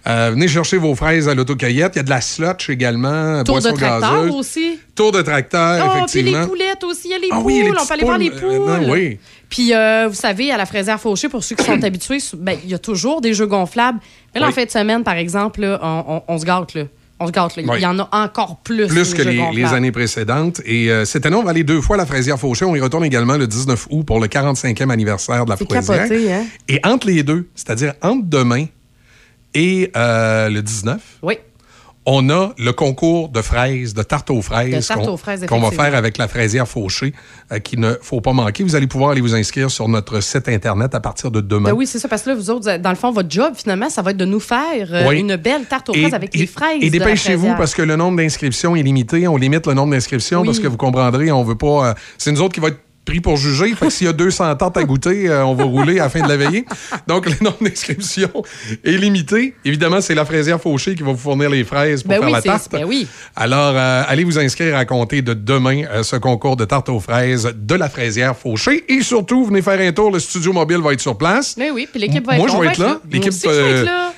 Euh, venez chercher vos fraises à l'autocueillette. Il y a de la slotch également. Tour de tracteur gazeuse. aussi. Tour de tracteur, Ah, puis les poulettes aussi. Il y a les Ah poules. oui, les on peut aller voir les poules, non, oui. Puis, euh, vous savez, à la fraisière fauchée, pour ceux qui sont habitués, ben, il y a toujours des jeux gonflables. Mais là, Oui. en fin de semaine, par exemple, là, on, on- on se gâte. Là. On se gâte. là. Oui. Il y en a encore plus. Plus que les, années précédentes. Et euh, cette année, on va aller deux fois à la Fraisière Fauchée. On y retourne également le 19 août pour le 45e anniversaire de la Fraisière. capoté, hein? Et entre les deux, c'est-à-dire entre demain et euh, le 19, Oui. On a le concours de fraises, de tarte aux fraises, qu'on aux fraises, qu'on va faire avec la fraisière fauchée, euh, qu'il ne faut pas manquer. Vous allez pouvoir aller vous inscrire sur notre site Internet à partir de demain. Ben oui, c'est ça. Parce que là, vous autres, dans le fond, votre job, finalement, ça va être de nous faire euh, Oui. une belle tarte aux fraises avec les fraises. Et dépêchez-vous parce que le nombre d'inscriptions est limité. On limite le nombre d'inscriptions Oui. parce que vous comprendrez, on veut pas. euh, c'est nous autres qui va être pris pour juger. Fait que s'il y a 200 tartes à goûter, euh, on va rouler à la fin de la veillée. Donc, le nombre d'inscriptions est limité. Évidemment, c'est la fraisière fauchée qui va vous fournir les fraises pour Ben faire oui, la tarte. ben oui. Alors, euh, allez vous inscrire à compter de demain euh, ce concours de tarte aux fraises de la fraisière fauchée. Et surtout, venez faire un tour. Le studio mobile va être sur place. Ben oui, puis l'équipe va être Moi, je vais va être là. L'équipe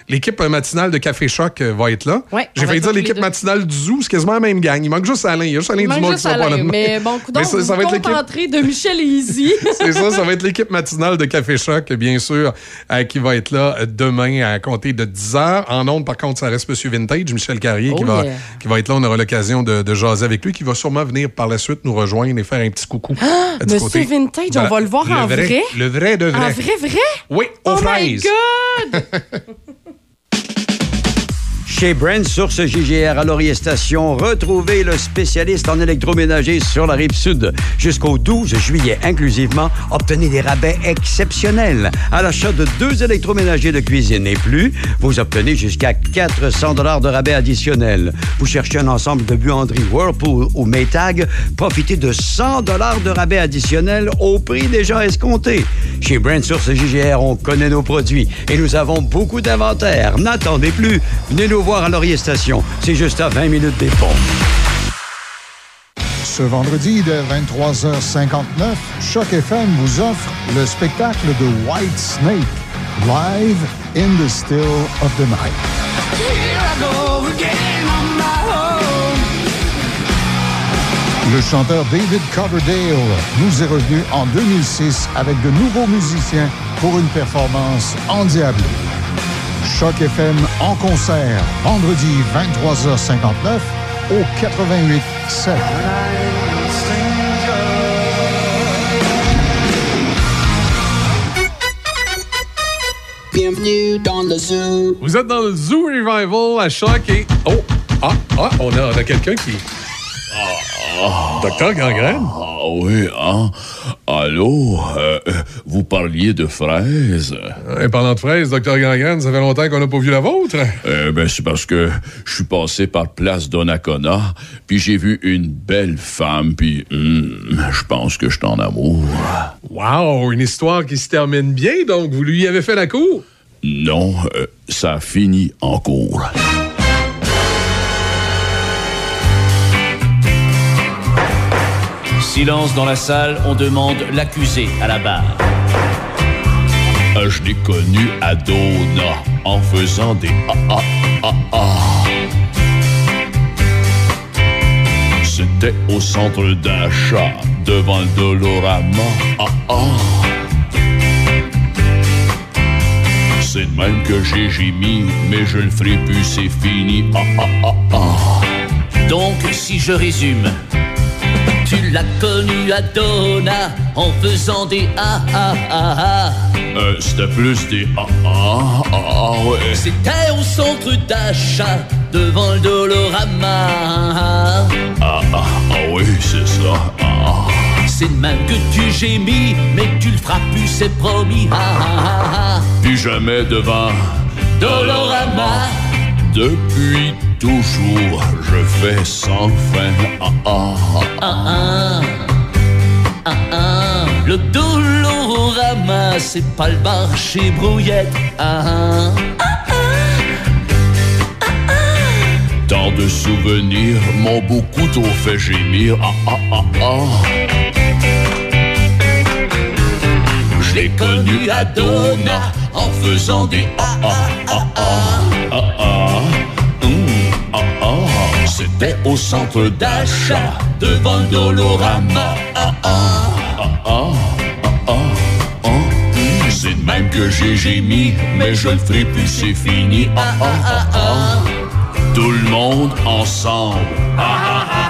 l'équipe, matinale de Café Choc euh, va être là. Ouais, J'ai va failli dire l'équipe matinale du Zoo, c'est quasiment la même gang. Il manque juste Alain. Il y a juste Alain Il Dumas qui juste pas là Alain, demain. mais bon, coudonc, Mais ça, ça va être l'équipe. l'entrée de Michel et Izzy. C'est ça, ça va être l'équipe matinale de Café Choc, bien sûr, euh, qui va être là euh, demain à compter de 10 h. En ondes, par contre, ça reste Monsieur Vintage, Michel Carrier, qui, Oh va, qui va être là. On aura l'occasion de, de jaser avec lui, qui va sûrement venir par la suite nous rejoindre et faire un petit coucou. euh, du Monsieur côté Vintage, on va le voir en vrai. Le vrai de vrai. En vrai, vrai? Oui, aux Oh my. God! Chez Brand Source JGR à Laurier Station, retrouvez le spécialiste en électroménager sur la rive sud. Jusqu'au 12 juillet inclusivement, obtenez des rabais exceptionnels. À l'achat de deux électroménagers de cuisine et plus, vous obtenez jusqu'à 400 dollars de rabais additionnels. Vous cherchez un ensemble de buanderies Whirlpool ou Maytag, profitez de 100 dollars de rabais additionnels au prix déjà escompté. Chez Brand Source JGR, on connaît nos produits et nous avons beaucoup d'inventaire. N'attendez plus. Venez nous voir à Laurier Station. C'est juste à 20 minutes des ponts. Ce vendredi de 23h59, Choc FM vous offre le spectacle de White Snake, live in the still of the night. Le chanteur David Coverdale nous est revenu en 2006 avec de nouveaux musiciens pour une performance endiablée. Choc FM en concert, vendredi 23h59 au 88 7. Bienvenue dans le zoo. Vous êtes dans le Zoo Revival à Choc et... Oh! Ah! Ah! On a, on a quelqu'un qui... Docteur Gangrène? Ah oui, hein? Allô? Euh, euh, vous parliez de fraises? Et parlant de fraises, Docteur Gangrène, ça fait longtemps qu'on n'a pas vu la vôtre. Eh ben, c'est parce que je suis passé par Place Donnacona, puis j'ai vu une belle femme, puis hum, je pense que je suis en amour. Wow! Une histoire qui se termine bien, donc vous lui avez fait la cour? Non, euh, ça a fini en cours. Silence dans la salle, on demande l'accusé à la barre. Euh, Je l'ai connu à Dona en faisant des ah ah ah ah. C'était au centre d'achat devant le Dolorama. Ah ah. C'est de même que j'ai gémi, mais je le ferai plus, c'est fini. Ah ah ah ah. Donc, si je résume, tu l'as connu à Dona en faisant des ah ah ah ah. Euh, C'était plus des ah ah ah ah ouais. C'était au centre d'achat devant le Dolorama. Ah ah ah oui, c'est ça. Ah. C'est de même que tu gémis, mais tu le feras plus, c'est promis. Ah ah ah ah. Plus jamais devant Dolorama. Depuis toujours, je fais sans fin. Ah ah ah. Ah ah. Ah ah. Le Dolorama, c'est pas le bar chez Brouillette. Ah ah. Tant de souvenirs m'ont beaucoup trop fait gémir. Ah ah ah ah. Je l'ai connu à Dona en faisant des ah ah ah ah. Ah ah. Hum, ah ah. C'était au centre d'achat devant Dolorama. Ah ah. Ah ah. Ah ah. Ah. Hum, C'est de même que j'ai gémi, mais je le ferai plus, c'est fini. Ah ah ah ah. Tout le monde ensemble. Ah ah ah ah. Ah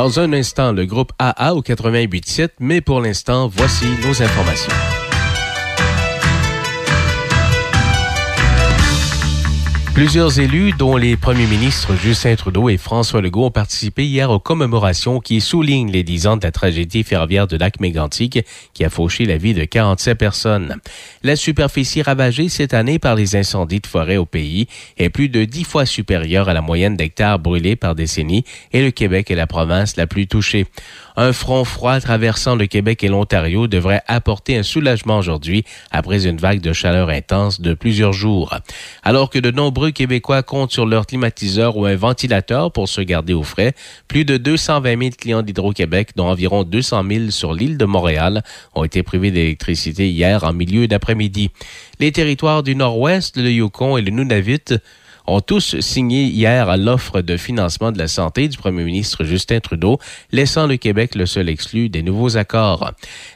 Dans un instant, le groupe AA au 88.7, mais pour l'instant, voici nos informations. Plusieurs élus, dont les premiers ministres Justin Trudeau et François Legault, ont participé hier aux commémorations qui soulignent les 10 ans de la tragédie ferroviaire de lac mégantic qui a fauché la vie de 47 personnes. La superficie ravagée cette année par les incendies de forêt au pays est plus de 10 fois supérieure à la moyenne d'hectares brûlés par décennie et le Québec est la province la plus touchée. Un front froid traversant le Québec et l'Ontario devrait apporter un soulagement aujourd'hui après une vague de chaleur intense de plusieurs jours. Alors que de nombreux Québécois comptent sur leur climatiseur ou un ventilateur pour se garder au frais, plus de 220 000 clients d'Hydro-Québec, dont environ 200 000 sur l'île de Montréal, ont été privés d'électricité hier en milieu d'après-midi. Les territoires du Nord-Ouest, le Yukon et le Nunavut ont tous signé hier l'offre de financement de la santé du premier ministre Justin Trudeau, laissant le Québec le seul exclu des nouveaux accords.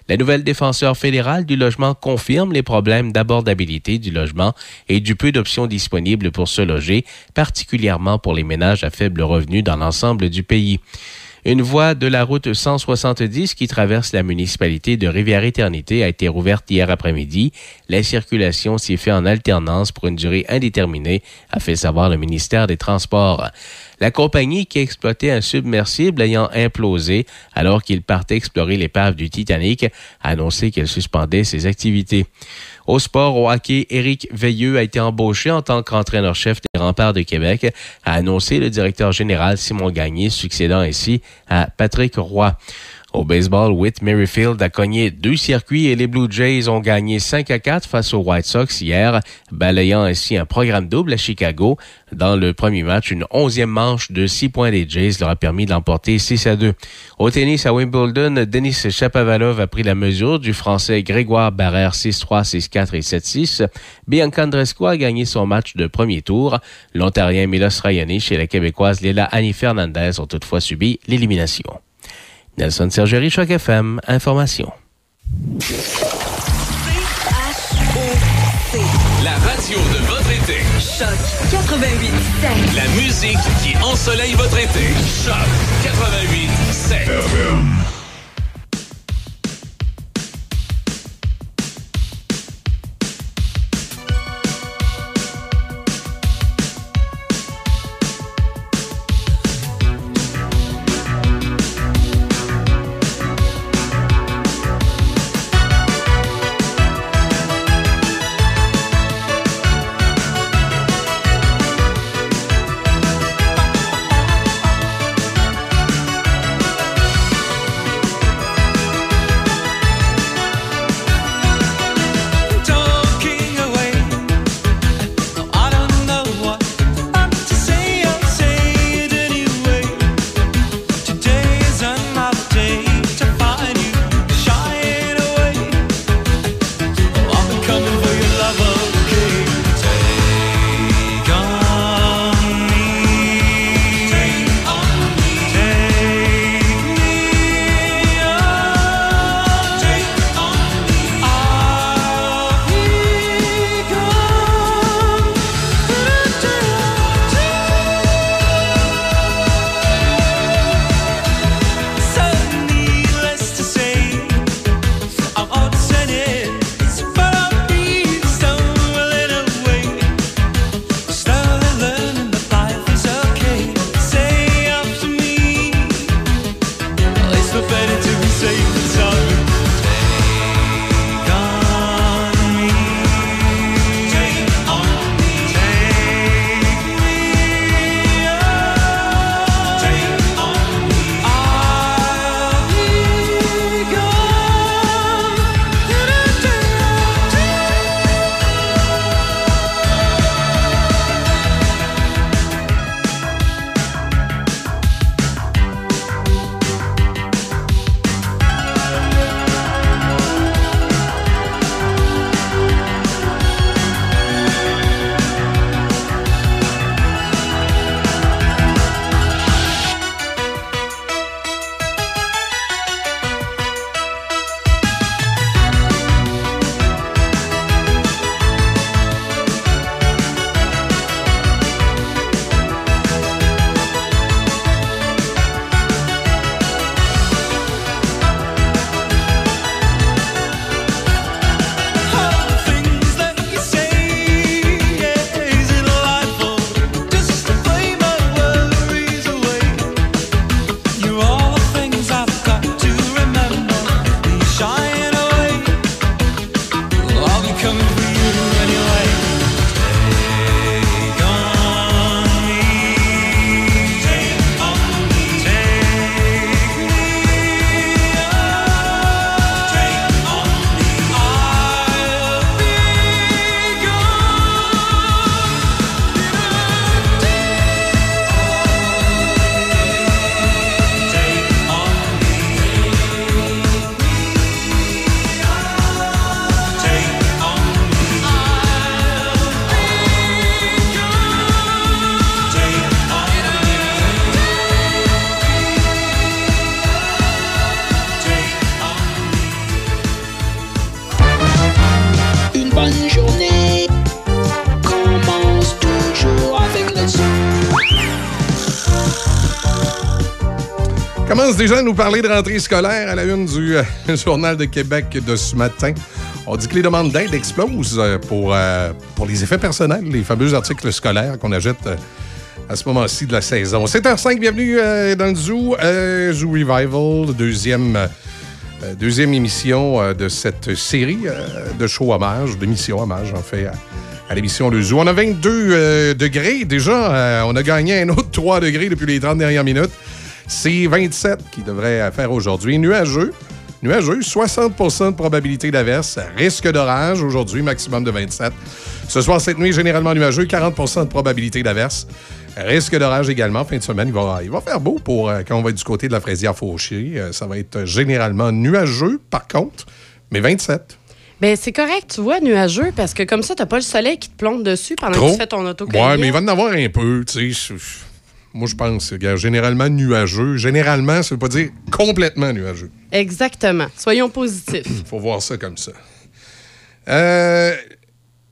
La nouvelle défenseur fédérale du logement confirme les problèmes d'abordabilité du logement et du peu d'options disponibles pour se loger, particulièrement pour les ménages à faible revenu dans l'ensemble du pays. Une voie de la route 170 qui traverse la municipalité de Rivière-Éternité a été rouverte hier après-midi. La circulation s'y fait en alternance pour une durée indéterminée, a fait savoir le ministère des Transports. La compagnie qui exploitait un submersible ayant implosé alors qu'il partait explorer l'épave du Titanic a annoncé qu'elle suspendait ses activités. Au sport, au hockey, Éric Veilleux a été embauché en tant qu'entraîneur-chef des remparts de Québec, a annoncé le directeur général Simon Gagné, succédant ainsi à Patrick Roy. Au baseball, Whit Merrifield a cogné deux circuits et les Blue Jays ont gagné 5 à 4 face aux White Sox hier, balayant ainsi un programme double à Chicago. Dans le premier match, une onzième manche de 6 points des Jays leur a permis d'emporter 6 à 2. Au tennis à Wimbledon, Denis Shapovalov a pris la mesure du Français Grégoire Barrère 6-3, 6-4 et 7-6. Bianca Andreescu a gagné son match de premier tour. L'Ontarien Milos Raonic et la Québécoise Léla Annie Fernandez ont toutefois subi l'élimination. Nelson Sergeri, Choc FM, Information. La radio de votre été. Choc 88 La musique qui ensoleille votre été. Choc 88 commence déjà à nous parler de rentrée scolaire à la une du euh, Journal de Québec de ce matin. On dit que les demandes d'aide explosent euh, pour, euh, pour les effets personnels, les fameux articles scolaires qu'on achète à ce moment-ci de la saison. 7h05, bienvenue dans le Zoo, Zoo Revival, deuxième, deuxième émission de cette série de show hommage, d'émission hommage en fait, à, l'émission Le Zoo. On a 22 euh, degrés déjà, on a gagné un autre 3 degrés depuis les 30 dernières minutes. C'est 27 qui devrait faire aujourd'hui. Nuageux. Nuageux, 60% de probabilité d'averse, risque d'orage aujourd'hui, maximum de 27. Ce soir, cette nuit, généralement nuageux, 40% de probabilité d'averse. Risque d'orage également. Fin de semaine, il va, il va faire beau pour euh, quand on va être du côté de la fraisière fauchée. Euh, ça va être généralement nuageux, par contre, mais 27. Ben, c'est correct, tu vois, nuageux, parce que comme ça, t'as pas le soleil qui te plombe dessus pendant que tu fais ton auto Ouais, mais il va en avoir un peu, tu sais. Moi, je pense, regarde, généralement nuageux. Généralement, ça veut pas dire complètement nuageux. Exactement. Soyons positifs. Il faut voir ça comme ça. Euh,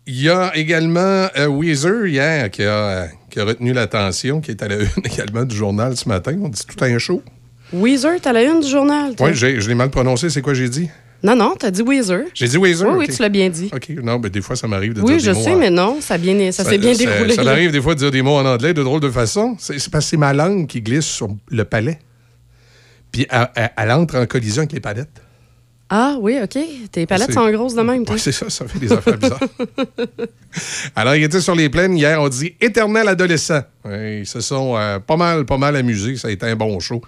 Il y a également euh, Weezer hier qui a, qui a retenu l'attention, qui est à la une également du journal ce matin. On dit tout un show. Weezer, t'as la une du journal. Oui, je l'ai mal prononcé. C'est quoi j'ai dit? Non, non, t'as dit Weezer. J'ai dit Weezer? Oui, oui, tu l'as bien dit. OK. Non, mais des fois, ça m'arrive de Oui, dire je des mots sais, en- mais non, ça, bien- ça s'est bien déroulé. Ça m'arrive des fois de dire des mots en anglais de drôle de façon. C'est parce que c'est ma langue qui glisse sur le palais. Puis elle, elle- elle entre en collision avec les palettes. Ah oui, OK. Tes palettes sont grosses de même, toi. Oui, c'est ça, ça fait des affaires bizarres. Alors, il était sur les plaines hier, on dit éternel adolescent. Ouais, ils se sont euh, pas mal, pas mal amusés. Ça a été un bon show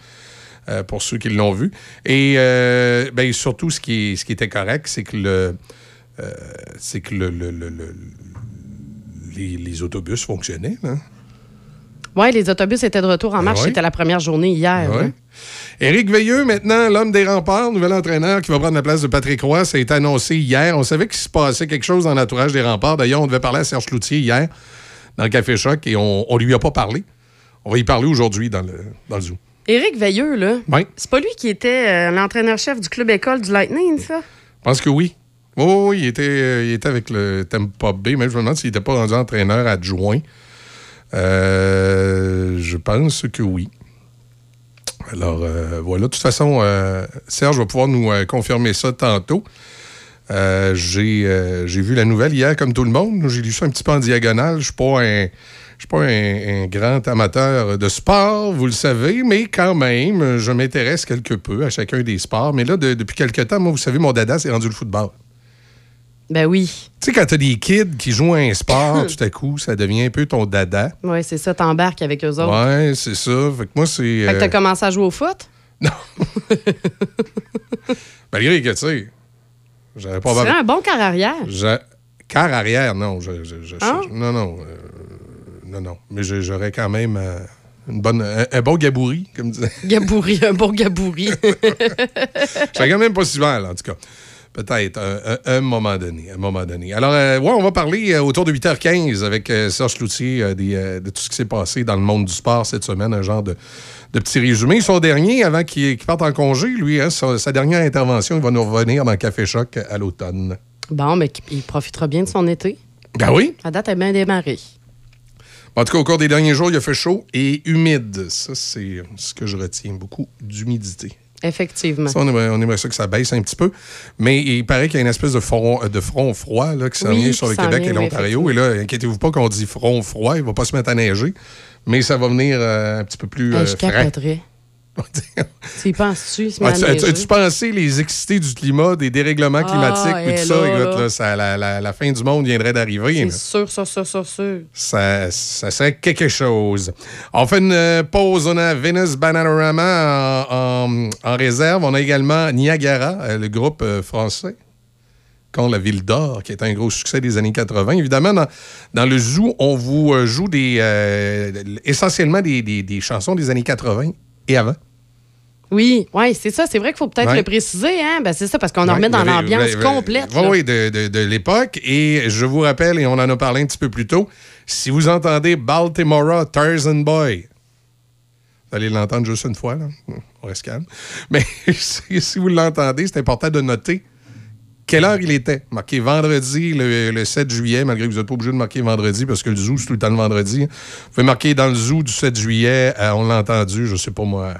euh, pour ceux qui l'ont vu. Et euh, ben, surtout, ce qui, est- ce qui était correct, c'est que le. euh, c'est que le, le- le- le- les, les autobus fonctionnaient. hein. Oui, les autobus étaient de retour en marche. Ouais. C'était la première journée hier. Ouais. là. Éric Veilleux, maintenant, l'homme des remparts, nouvel entraîneur qui va prendre la place de Patrick Roy, ça a été annoncé hier. On savait qu'il se passait quelque chose dans l'entourage des remparts. D'ailleurs, on devait parler à Serge Cloutier hier dans le Café Choc et on, on lui a pas parlé. On va y parler aujourd'hui dans le, dans le Zoo. Éric Veilleux, là, Oui, c'est pas lui qui était euh, l'entraîneur-chef du club école du Lightning, ça? je pense que oui. Oui, oui, oui, il était, euh, il était avec le Tempa B. Même je me demande s'il n'était pas rendu entraîneur adjoint. Euh, je pense que oui. Alors, voilà. De toute façon, Serge va pouvoir nous confirmer ça tantôt. J'ai j'ai vu la nouvelle hier, comme tout le monde. J'ai lu ça un petit peu en diagonale. Je ne suis pas un. Je suis pas un, un grand amateur de sport, vous le savez, mais quand même, je m'intéresse quelque peu à chacun des sports. Mais là, de- depuis quelque temps, moi, vous savez, mon dada, c'est rendu le football. Ben oui. Tu sais, quand t'as des kids qui jouent à un sport, tout à coup, ça devient un peu ton dada. Oui, c'est ça, t'embarques avec eux autres. Ouais, c'est ça. Fait que moi, c'est. Fait que euh, t'as commencé à jouer au foot? Malgré que, tu sais, j'aurais pas Tu un bon quart arrière. Quart arrière, non. Je, je- je- Ah? Non, non. euh, non, non. Mais je- j'aurais quand même euh, une bonne, un, un bon gabouri, comme disait. Gabouri, un bon gabouri. J'aurais quand même pas si mal, en tout cas. Peut-être, un, un- un moment donné. Un moment donné. Alors, euh, ouais, on va parler euh, autour de 8h15 avec Serge Cloutier des, de tout ce qui s'est passé dans le monde du sport cette semaine. Un genre de, de petit résumé. Son dernier, avant qu'il parte en congé, lui, hein, sa, sa dernière intervention, il va nous revenir dans Café Choc à l'automne. bon, mais il profitera bien de son été. Ben oui. La date est bien démarrée. En tout cas, au cours des derniers jours, il a fait chaud et humide. Ça, c'est ce que je retiens. Beaucoup d'humidité. Effectivement. Ça, on, aimerait, on aimerait ça que ça baisse un petit peu. Mais il paraît qu'il y a une espèce de front, de front froid là, qui s'en Oui, vient sur le Québec vient, et l'Ontario. Et là, inquiétez-vous pas qu'on dit front froid, il va pas se mettre à neiger. Mais ça va venir euh, un petit peu plus euh, je. tu y penses-tu? Ah? As-tu pensé les excités du climat, des dérèglements Ah, climatiques, et tout ça? ça- la, fin du monde viendrait d'arriver. C'est sûr, sûr, sûr, sûr, sûr. Ça, ça serait quelque chose. On fait une euh, pause. On a Venus Bananarama en, réserve. On a également Niagara, euh, le groupe euh, français, contre la Ville d'Or, qui est un gros succès des années 80. Évidemment, dans, dans le zoo, on vous joue des, euh, essentiellement des, des- des chansons des années 80 et avant? Oui, oui, c'est ça. C'est vrai qu'il faut peut-être Ouais. le préciser, hein? Ben, c'est ça, parce qu'on en remet dans l'ambiance complète. Oui, oui, de, de- de l'époque. Et je vous rappelle, et on en a parlé un petit peu plus tôt, si vous entendez Baltimore Tarzan Boy, vous allez l'entendre juste une fois, là. On reste calme. Mais si, si vous l'entendez, c'est important de noter quelle heure il était? Marqué vendredi, le, le 7 juillet, malgré que vous n'êtes pas obligé de marquer vendredi, parce que le zoo, c'est tout le temps le vendredi. Vous pouvez marquer dans le zoo du 7 juillet, euh, on l'a entendu, je sais pas moi,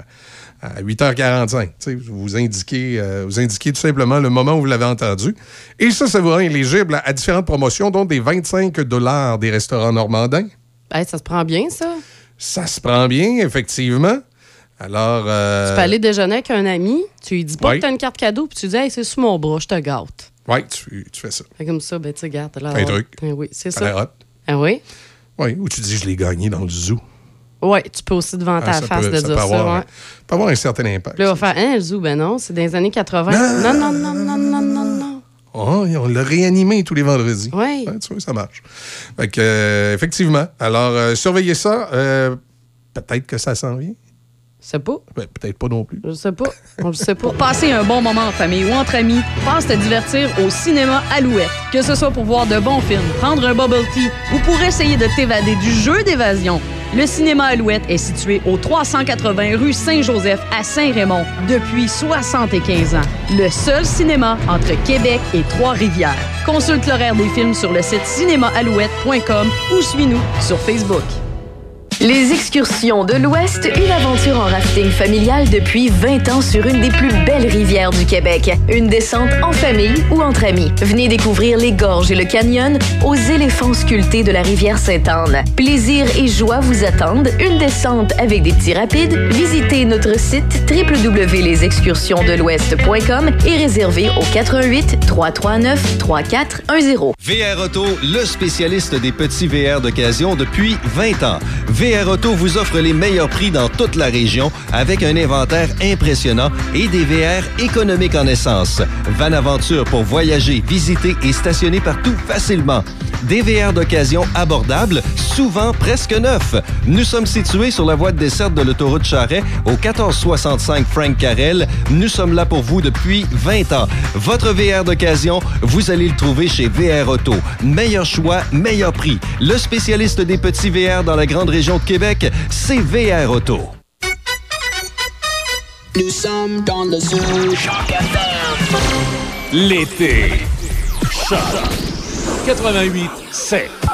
à 8h45. Tu sais, Vous indiquez, euh, vous indiquez tout simplement le moment où vous l'avez entendu. Et ça, ça vous rend éligible à, à différentes promotions, dont des 25 des restaurants normandins. Hey, ça se prend bien, ça. Ça se prend bien, effectivement. Alors. euh, Tu peux aller déjeuner avec un ami, tu lui dis pas oui. que t'as une carte cadeau, puis tu dis, hey, c'est sous mon bras, je te gâte. Oui, tu, tu fais ça. Fait comme ça, ben, tu sais, garde. t'as l'air Un truc. Ah oui, c'est Ça ça. Ah oui? Oui, ou tu dis, je l'ai gagné dans le zoo. Oui, tu peux aussi te vanter Ah, ça face peut- de ça dire peut ça. ouais. peut avoir un certain impact. Là, on va faire, hein, le zoo? Ben non, c'est dans les années 80. Non, non, non, non, non, non, non. Oh, on l'a réanimé tous les vendredis. Oui. tu vois, ça marche. Fait que, euh, effectivement. Alors, euh, surveillez ça. Euh, Peut-être que ça s'en vient. Je sais pas. Ben, Peut-être pas non plus. Je sais pas. On le sait pas. Pour passer un bon moment en famille ou entre amis, pense te divertir au cinéma Alouette. Que ce soit pour voir de bons films, prendre un bubble tea ou pour essayer de t'évader du jeu d'évasion, le cinéma Alouette est situé au 380 rue Saint-Joseph à Saint-Raymond depuis 75 ans. Le seul cinéma entre Québec et Trois-Rivières. Consulte l'horaire des films sur le site cinémaalouette.com ou suis-nous sur Facebook. Les excursions de l'Ouest, une aventure en rafting familial depuis 20 ans sur une des plus belles rivières du Québec. Une descente en famille ou entre amis. Venez découvrir les gorges et le canyon aux éléphants sculptés de la rivière Sainte-Anne. Plaisir et joie vous attendent. Une descente avec des petits rapides. Visitez notre site www.lesexcursionsdelouest.com et réservez au 88 339 3410. VR Auto, le spécialiste des petits VR d'occasion depuis 20 ans. Auto vous offre les meilleurs prix dans toute la région avec un inventaire impressionnant et des VR économiques en essence. Van Aventure pour voyager, visiter et stationner partout facilement. Des VR d'occasion abordables, souvent presque neufs. Nous sommes situés sur la voie de desserte de l'autoroute Charret au 1465 Frank Carrel. Nous sommes là pour vous depuis 20 ans. Votre VR d'occasion, vous allez le trouver chez VR Auto. Meilleur choix, meilleur prix. Le spécialiste des petits VR dans la grande région de Québec, c'est VR Auto. Nous sommes dans le zoo. L'été. Choc 88 7.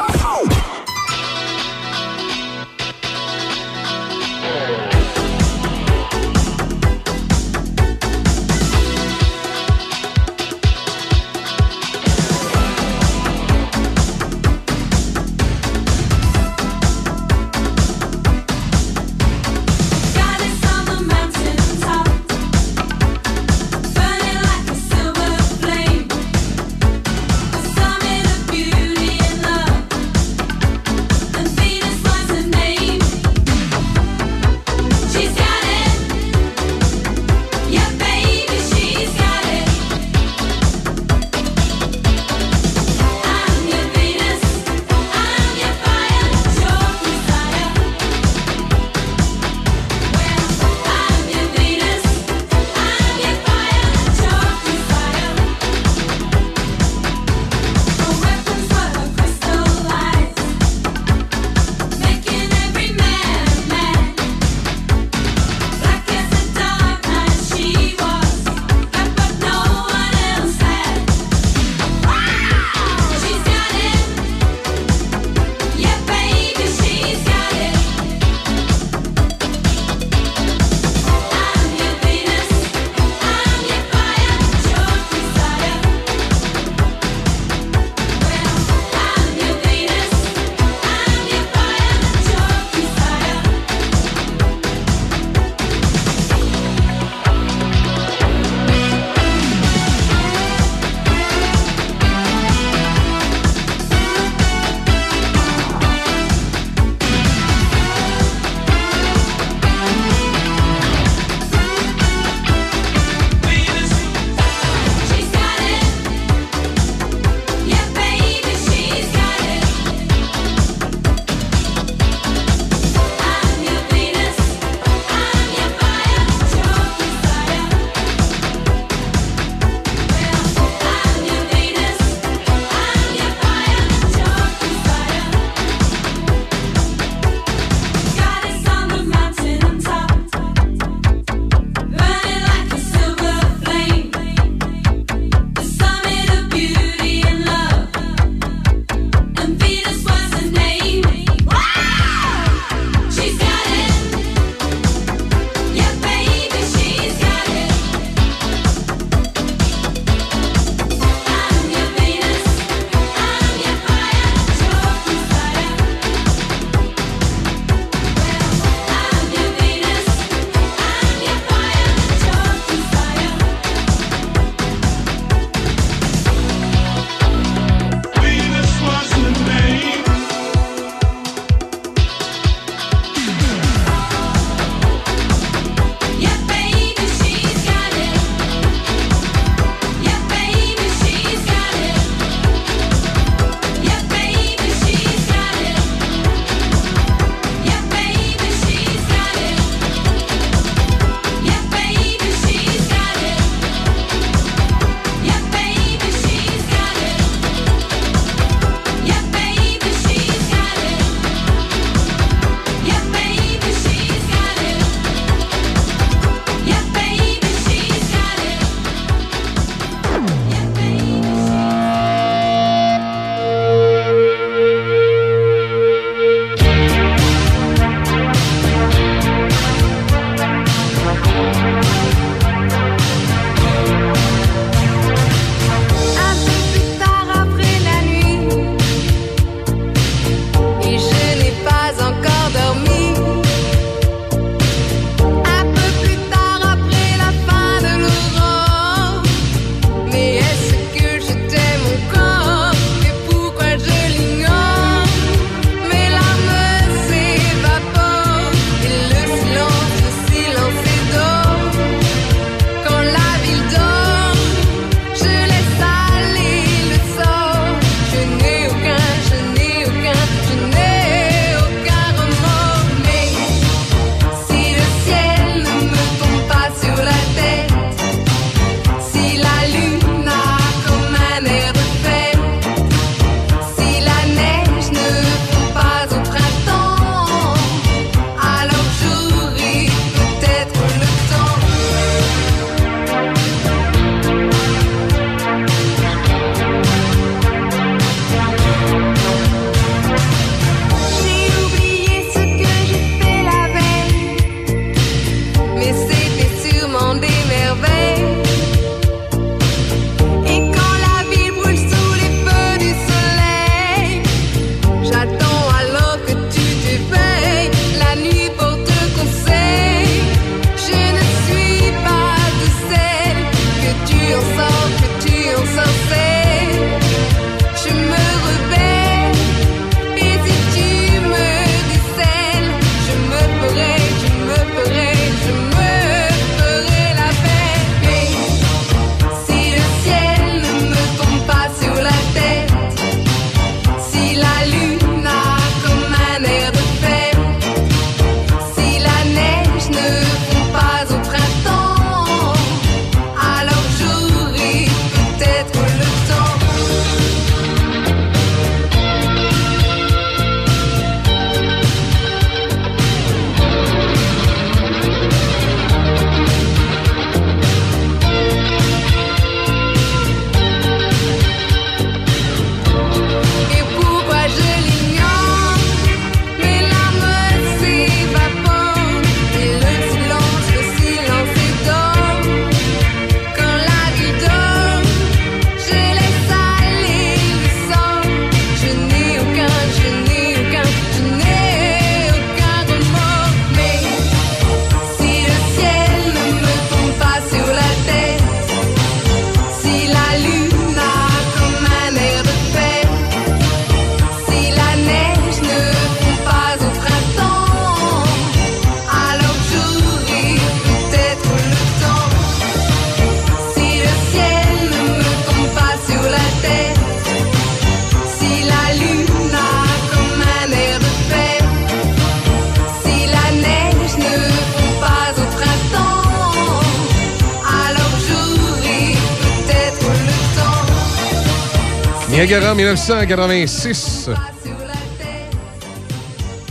Niagara 1986.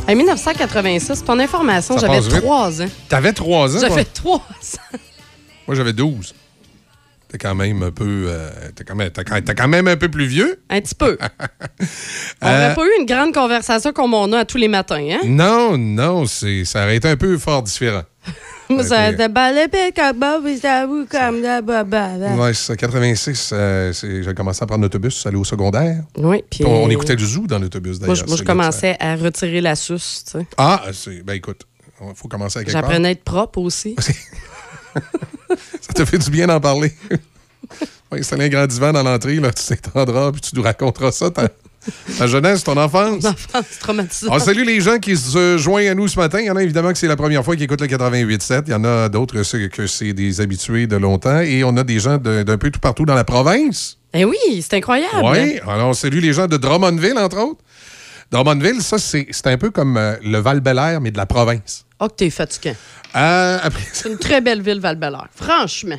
En 1986, ton information, j'avais passe vite. 3 ans. T'avais 3 ans? J'avais toi? 3 ans. Moi, j'avais 12. T'es quand même un peu. euh, t'es quand, même- t'es quand- même un peu plus vieux. Un petit peu. On Euh, n'aurait pas eu une grande conversation comme on a tous les matins, hein? Non, non, c'est, ça aurait été un peu fort différent. Moi, ça. Ouais, c'est ça, 86, euh, c'est- j'ai commencé à prendre l'autobus, aller au secondaire. Oui, puis. On, on écoutait du zoo dans l'autobus, Moi, d'ailleurs. je, moi, je C'est là que commençais à retirer la suce, tu sais. ça- Ah, c'est, ben écoute, il faut commencer à quelque part. J'apprenais à être propre aussi. Ça te fait du bien d'en parler. oui, c'est un grand divan dans l'entrée, là, tu t'étendras, puis tu nous raconteras ça, ta, ta jeunesse, ton enfance? C'est traumatisant. On salue les gens qui se joignent à nous ce matin. Il y en a évidemment que c'est la première fois qu'ils écoutent le 88.7. Il y en a d'autres que c'est des habitués de longtemps. Et on a des gens de- d'un peu tout partout dans la province. Eh oui, c'est incroyable. Oui, alors on salue les gens de Drummondville, entre autres. Drummondville, ça, c'est un peu comme euh, le val belair mais de la province. Oh, que t'es fatiguant. Euh, après C'est une très belle ville, val Franchement.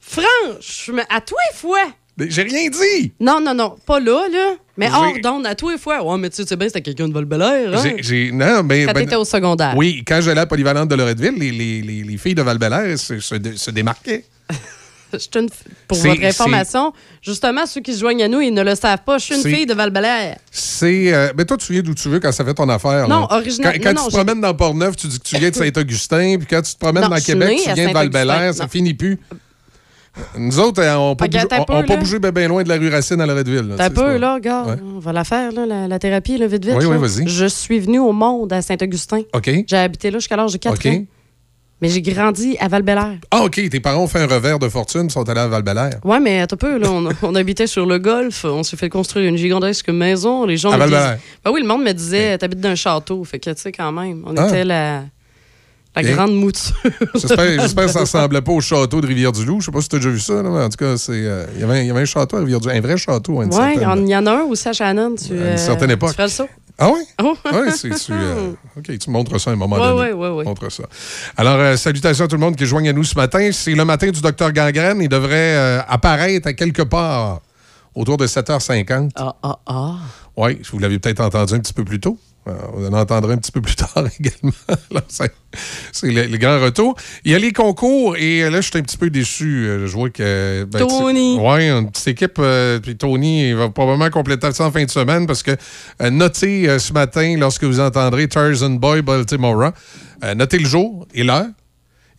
Franchement, à tous les fois. Mais J'ai rien dit! Non, non, non, pas là, là. Mais hors d'onde, à tous les fois. Ouais, mais tu sais, bien, c'était quelqu'un de val hein? Non, mais, Quand ben, t'étais au secondaire. Oui, quand j'allais à Polyvalente de Loretteville, les, les- les- les filles de val belair se, se dé- se démarquaient. Une Pour votre information, justement, ceux qui se joignent à nous, ils ne le savent pas. Je suis une fille de val C'est. euh, ben toi, tu viens d'où tu veux quand ça fait ton affaire. Non, original- Quand, quand non, non, tu te promènes dans Port-Neuf, tu dis que tu viens de Saint-Augustin, puis quand tu te promènes Non, dans Québec, tu viens de val Saint-Augustin. ça finit plus. Nous autres, euh, on n'a pas, bougé, pas là? bien, bien loin de la rue Racine à Loretteville. là, T'as peu, là, regarde. Ouais. On va la faire, là, la, la thérapie, là, vite, vite. Oui, oui, là. vas-y. Je suis venue au monde à Saint-Augustin. OK. J'ai habité là jusqu'à l'âge de 4 OK. ans. Mais j'ai grandi à val Ah, OK. Tes parents ont fait un revers de fortune, sont allés à val -Bélair. Ouais, mais attends un peu, là. On, on habitait sur le golfe. On s'est fait construire une gigantesque maison. Les gens À me disaient. Val-Bélair. Ben oui, le monde me disait, t'habites dans un château. Fait que, tu sais, quand même, on Ah. était la, la grande mouture. J'espère j'espère que ça ressemblait pas au château de Rivière-du-Loup. Je sais pas si tu as déjà vu ça, là, mais en tout cas, c'est, euh, il y avait un- il y avait un château à Rivière-du-Loup, un vrai château Ouais, il y certaine... en- il y en a un aussi à Shannon. Tu, À une certaine époque. Tu ferais le saut? Ah oui? Oh. Oui, c'est tu. euh, OK, tu montres ça à un moment Ouais, donné. ouais, ouais, ouais. Montre ça. Alors, euh, salutations à tout le monde qui joigne à nous ce matin. C'est le matin du docteur Gangrène. Il devrait euh, apparaître à quelque part autour de 7h50. Ah, ah, ah. Oui, vous l'avez peut-être entendu un petit peu plus tôt. Euh, on en entendra un petit peu plus tard également. C'est le, le grand retour. Il y a les concours et euh, là, je suis un petit peu déçu. Euh, Je vois que. ben, Tony. Oui, une petite équipe. euh, puis Tony il va probablement compléter ça en fin de semaine parce que euh, notez euh, ce matin, lorsque vous entendrez Tarzan Boy Baltimore, euh, notez le jour et l'heure.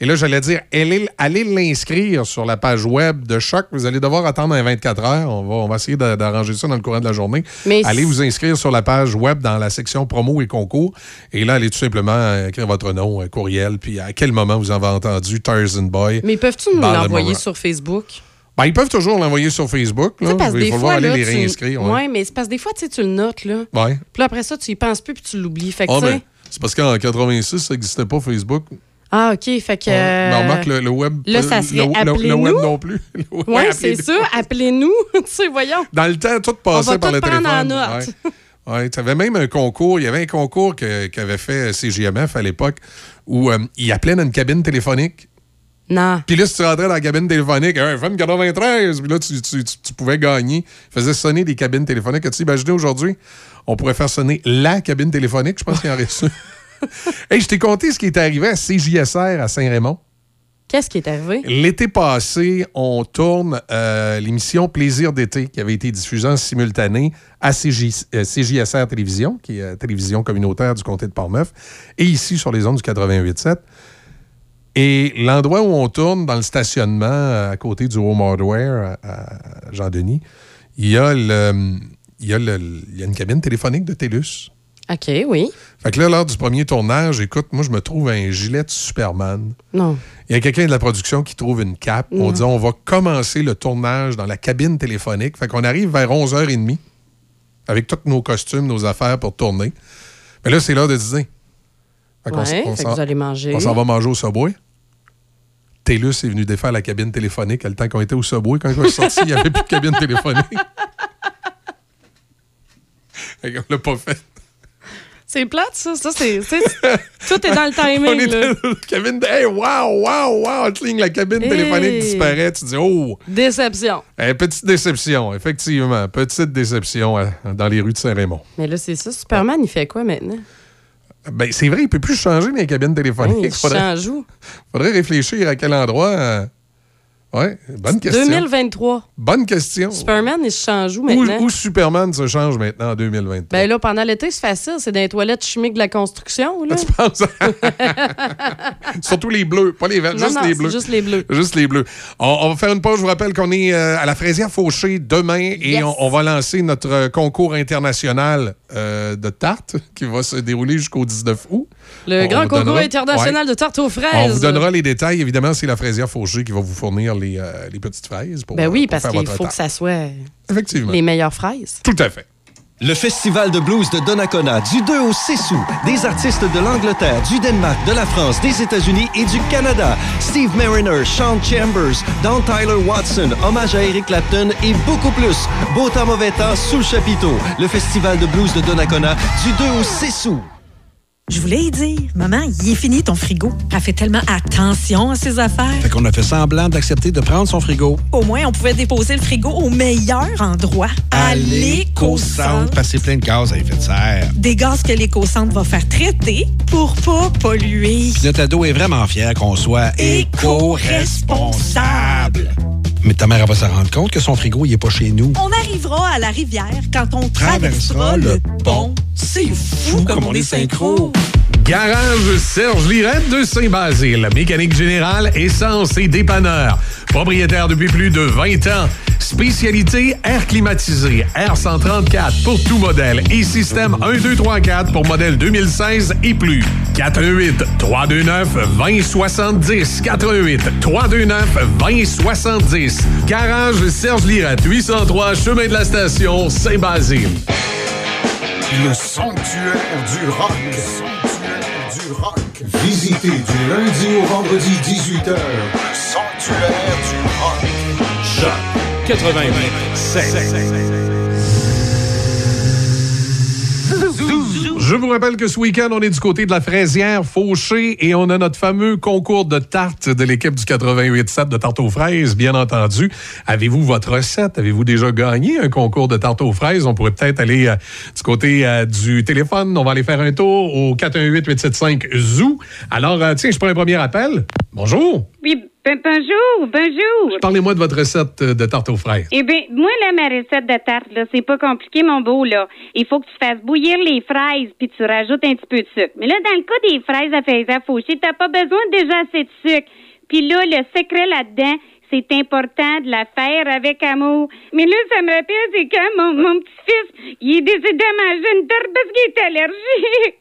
Et là, j'allais dire, allez, allez l'inscrire sur la page web de Choc. Vous allez devoir attendre un 24 heures. On va, on va essayer d'a- d'arranger ça dans le courant de la journée. Mais allez vous inscrire sur la page web dans la section promo et concours. Et là, allez tout simplement euh, écrire votre nom, euh, courriel, puis à quel moment vous avez entendu Tarzan Boy. Mais peuvent-tu nous l'envoyer sur Facebook? Ben, ils peuvent toujours l'envoyer sur Facebook. Là. parce Il des va falloir aller là, les tu- réinscrire. Ouais. Ouais. mais c'est parce que des fois, tu le notes, là. Ouais. Puis là, après ça, tu y penses plus puis tu l'oublies. Fait que, Ah, ben, c'est parce qu'en 86, ça n'existait pas Facebook. Ah, OK. Fait que. Ben, remarque, le, le web. Là, ça le- serait le, le- web non plus. Ouais, appelez-nous. c'est ça. Appelez-nous. tu sais, voyons. Dans le temps, tout On passait va par tout le téléphone. en note. Ouais. Ouais, tu avais même un concours. Il y avait un concours qu'avait fait CGMF à l'époque où euh, il appelait dans une cabine téléphonique. Non. Puis là, si tu rentrais dans la cabine téléphonique, un FM 93, puis là, tu, tu- tu- tu pouvais gagner. Il faisait sonner des cabines téléphoniques. As-tu imaginé aujourd'hui, on pourrait faire sonner la cabine téléphonique? Je pense qu'il y en reste. hey, je t'ai conté ce qui est arrivé à CJSR à Saint-Raymond. Qu'est-ce qui est arrivé? L'été passé, on tourne euh, l'émission Plaisir d'été qui avait été diffusée en simultané à CJ, euh, CJSR Télévision, qui est la télévision communautaire du comté de Portneuf, et ici sur les ondes du 88.7. Et l'endroit où on tourne, dans le stationnement euh, à côté du Home Hardware à, à Jean-Denis, il y, a le- il, y a le- il y a une cabine téléphonique de TELUS. OK, oui. Fait que là, lors du premier tournage, écoute, moi, je me trouve un gilet de Superman. Non. Il y a quelqu'un de la production qui trouve une cape. On dit on va commencer le tournage dans la cabine téléphonique. Fait qu'on arrive vers 11h30 avec tous nos costumes, nos affaires pour tourner. Mais là, c'est l'heure de dîner. Fait qu'on Ouais, on fait que s'en- vous allez manger. On s'en va manger au Subway. TELUS est venu défaire la cabine téléphonique. Le temps qu'on était au Subway, quand on est sorti, il n'y avait plus de cabine téléphonique. Qu'on l'a pas fait. C'est plate, ça. ça c'est, tout est dans le On timing. là. dans la cabine de... Hey, wow, wow, wow! Tling, la cabine Hey. téléphonique disparaît. Tu dis, oh! Déception. Eh, petite déception, effectivement. Petite déception euh, dans les rues de Saint-Raymond. Mais là, c'est ça. Superman, il fait quoi maintenant? Ben, c'est vrai, il peut plus changer les cabines téléphoniques. Hein, il faudrait, change où? faudrait réfléchir à quel endroit. euh, Ouais, bonne question. 2023. Bonne question. Superman, il se change où maintenant? où Superman se change maintenant en 2023? Ben là, pendant l'été, c'est facile. C'est dans les toilettes chimiques de la construction. Là. Tu penses? Surtout les bleus, pas les verts, Non, juste non, les bleus. juste les bleus. Juste les bleus. On, on va faire une pause. Je vous rappelle qu'on est euh, à la Fraisière Fauché demain et Yes. on, on va lancer notre euh, concours international euh, de tarte qui va se dérouler jusqu'au 19 août. Le On grand concours donnera- international Ouais. de tarte aux fraises. On vous donnera les détails. Évidemment, c'est la Fraisière Fauché qui va vous fournir les, euh, les petites fraises. Pour, Ben euh, oui, pour parce qu'il faut que ça soit Effectivement. les meilleures fraises. Tout à fait. Le Festival de blues de Donnacona, du 2 au 6 août. Des artistes de l'Angleterre, du Danemark, de la France, des États-Unis et du Canada. Steve Mariner, Sean Chambers, Don Tyler Watson, hommage à Eric Clapton et beaucoup plus. Beau temps, mauvais temps, sous le chapiteau. Le Festival de blues de Donnacona, du 2 au 6 août. Je voulais y dire, maman, il est fini ton frigo. Elle fait tellement attention à ses affaires. Fait qu'on a fait semblant d'accepter de prendre son frigo. Au moins, on pouvait déposer le frigo au meilleur endroit, à l'éco-centre. C'est plein de gaz à effet de serre. Des gaz que l'éco-centre va faire traiter pour pas polluer. Puis Notre ado est vraiment fier qu'on soit éco-responsable. Mais ta mère elle va se rendre compte que son frigo, il est pas chez nous. On arrivera à la rivière quand on Traversera traversera le le pont. C'est fou comme on est synchro. Garage Serge Lirette de Saint-Basile. Mécanique générale, essence et dépanneur. Propriétaire depuis plus de 20 ans. Spécialité air climatisé, R134 pour tout modèle et système 1, 2, 3, 4 pour modèle 2016 et plus. 418 329 2070 418 329 2070 Garage Serge Lirette, 803 Chemin de la Station, Saint-Basile. Le sanctuaire du rock. Le du rock. Visitez du lundi au vendredi 18h. Sanctuaire du rock. Choc 88 Je vous rappelle que ce week-end, on est du côté de la fraisière Fauché et on a notre fameux concours de tartes de l'équipe du 88-7 de tarte aux fraises, bien entendu. Avez-vous votre recette? Avez-vous déjà gagné un concours de tarte aux fraises? On pourrait peut-être aller euh, du côté euh, du téléphone. On va aller faire un tour au 418-875-ZOO. Alors, euh, tiens, je prends un premier appel. Bonjour. Oui, ben, bonjour, bonjour. Parlez-moi de votre recette de tarte aux fraises. Eh bien, moi, là, ma recette de tarte, là, c'est pas compliqué, mon beau, là. Il faut que tu fasses bouillir les fraises, puis tu rajoutes un petit peu de sucre. Mais là, dans le cas des fraises à faire faucher, t'as pas besoin déjà assez de sucre. Puis là, le secret là-dedans, c'est important de la faire avec amour. Mais là, ça me rappelle, c'est quand mon, mon petit-fils, il est décidé à manger une tarte parce qu'il est allergique.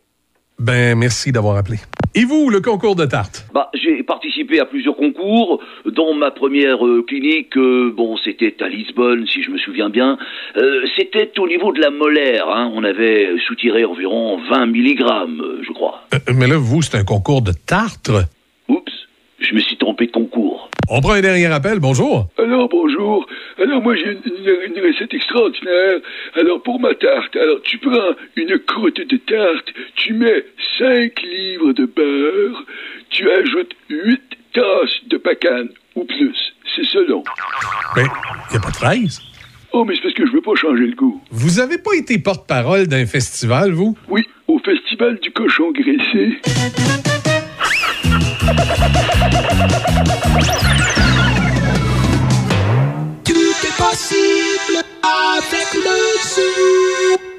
Ben, merci d'avoir appelé. Et vous, le concours de tarte? Bah, j'ai participé à plusieurs concours, dont ma première euh, clinique, euh, bon, c'était à Lisbonne, si je me souviens bien. Euh, c'était au niveau de la molaire, hein. On avait soutiré environ 20 milligrammes, euh, je crois. Mais là, vous, c'est un concours de tarte. Je me suis trompé de concours. On prend un dernier appel. Bonjour. Alors, bonjour. Alors, moi, j'ai une, une- une recette extraordinaire. Alors, pour ma tarte, alors, tu prends une croûte de tarte, tu mets 5 livres de beurre, tu ajoutes 8 tasses de pacane ou plus. C'est selon. Ben, il n'y a pas de fraises. Oh, mais c'est parce que je veux pas changer le goût. Vous avez pas été porte-parole d'un festival, vous? Oui, au Festival du cochon graissé. Tout est possible avec le zoo.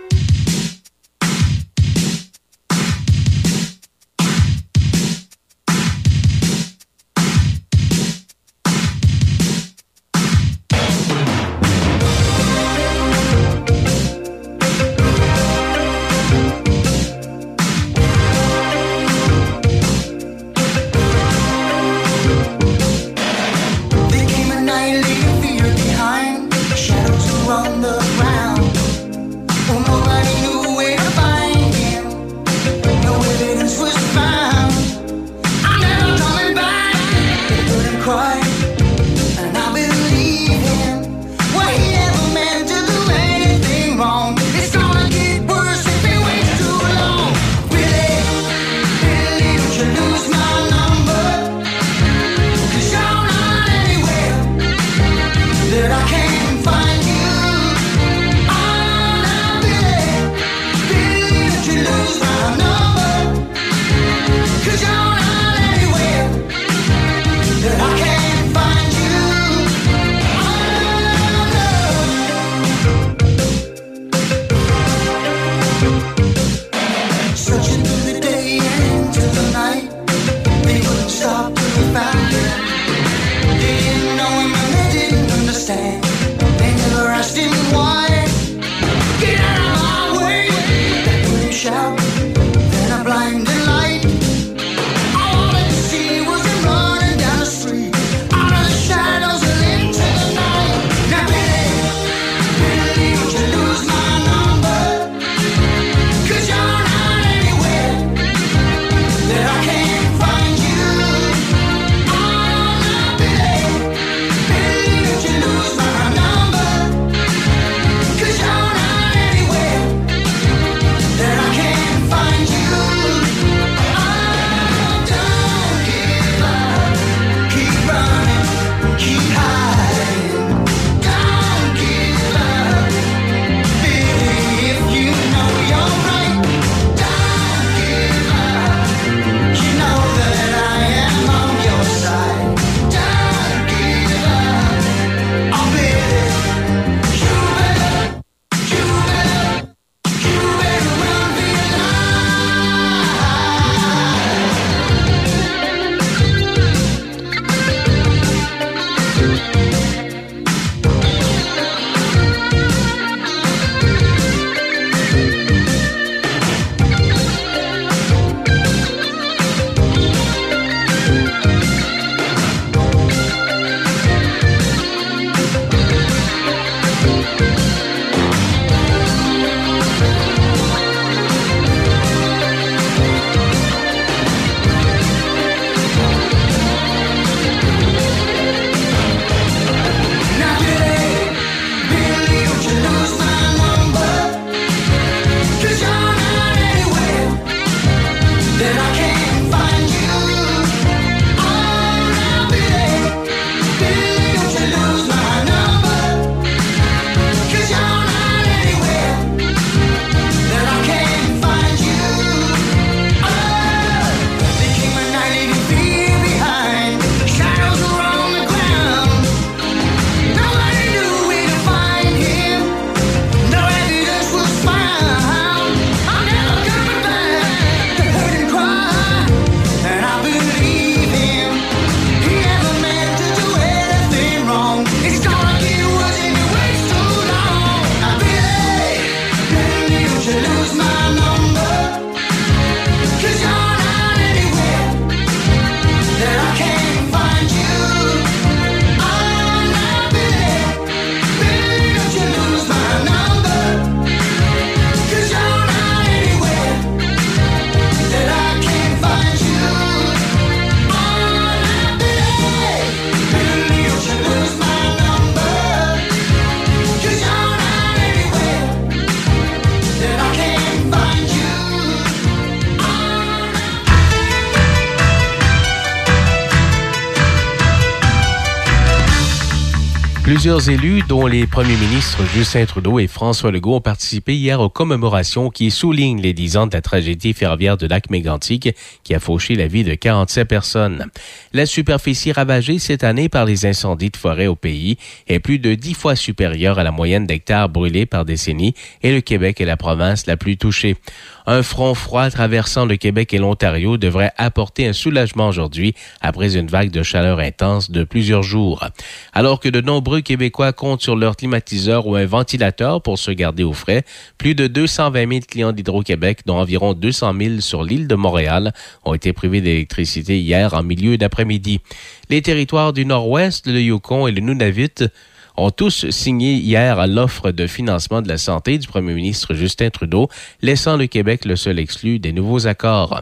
Plusieurs élus, dont les premiers ministres Justin Trudeau et François Legault, ont participé hier aux commémorations qui soulignent les 10 ans de la tragédie ferroviaire de lac mégantic qui a fauché la vie de 47 personnes. La superficie ravagée cette année par les incendies de forêt au pays est plus de 10 fois supérieure à la moyenne d'hectares brûlés par décennie et le Québec est la province la plus touchée. Un front froid traversant le Québec et l'Ontario devrait apporter un soulagement aujourd'hui après une vague de chaleur intense de plusieurs jours. Alors que de nombreux Québécois comptent sur leur climatiseur ou un ventilateur pour se garder au frais, plus de 220 000 clients d'Hydro-Québec, dont environ 200 000 sur l'île de Montréal, ont été privés d'électricité hier en milieu d'après-midi. Les territoires du Nord-Ouest, le Yukon et le Nunavut ont tous signé hier à l'offre de financement de la santé du premier ministre Justin Trudeau, laissant le Québec le seul exclu des nouveaux accords.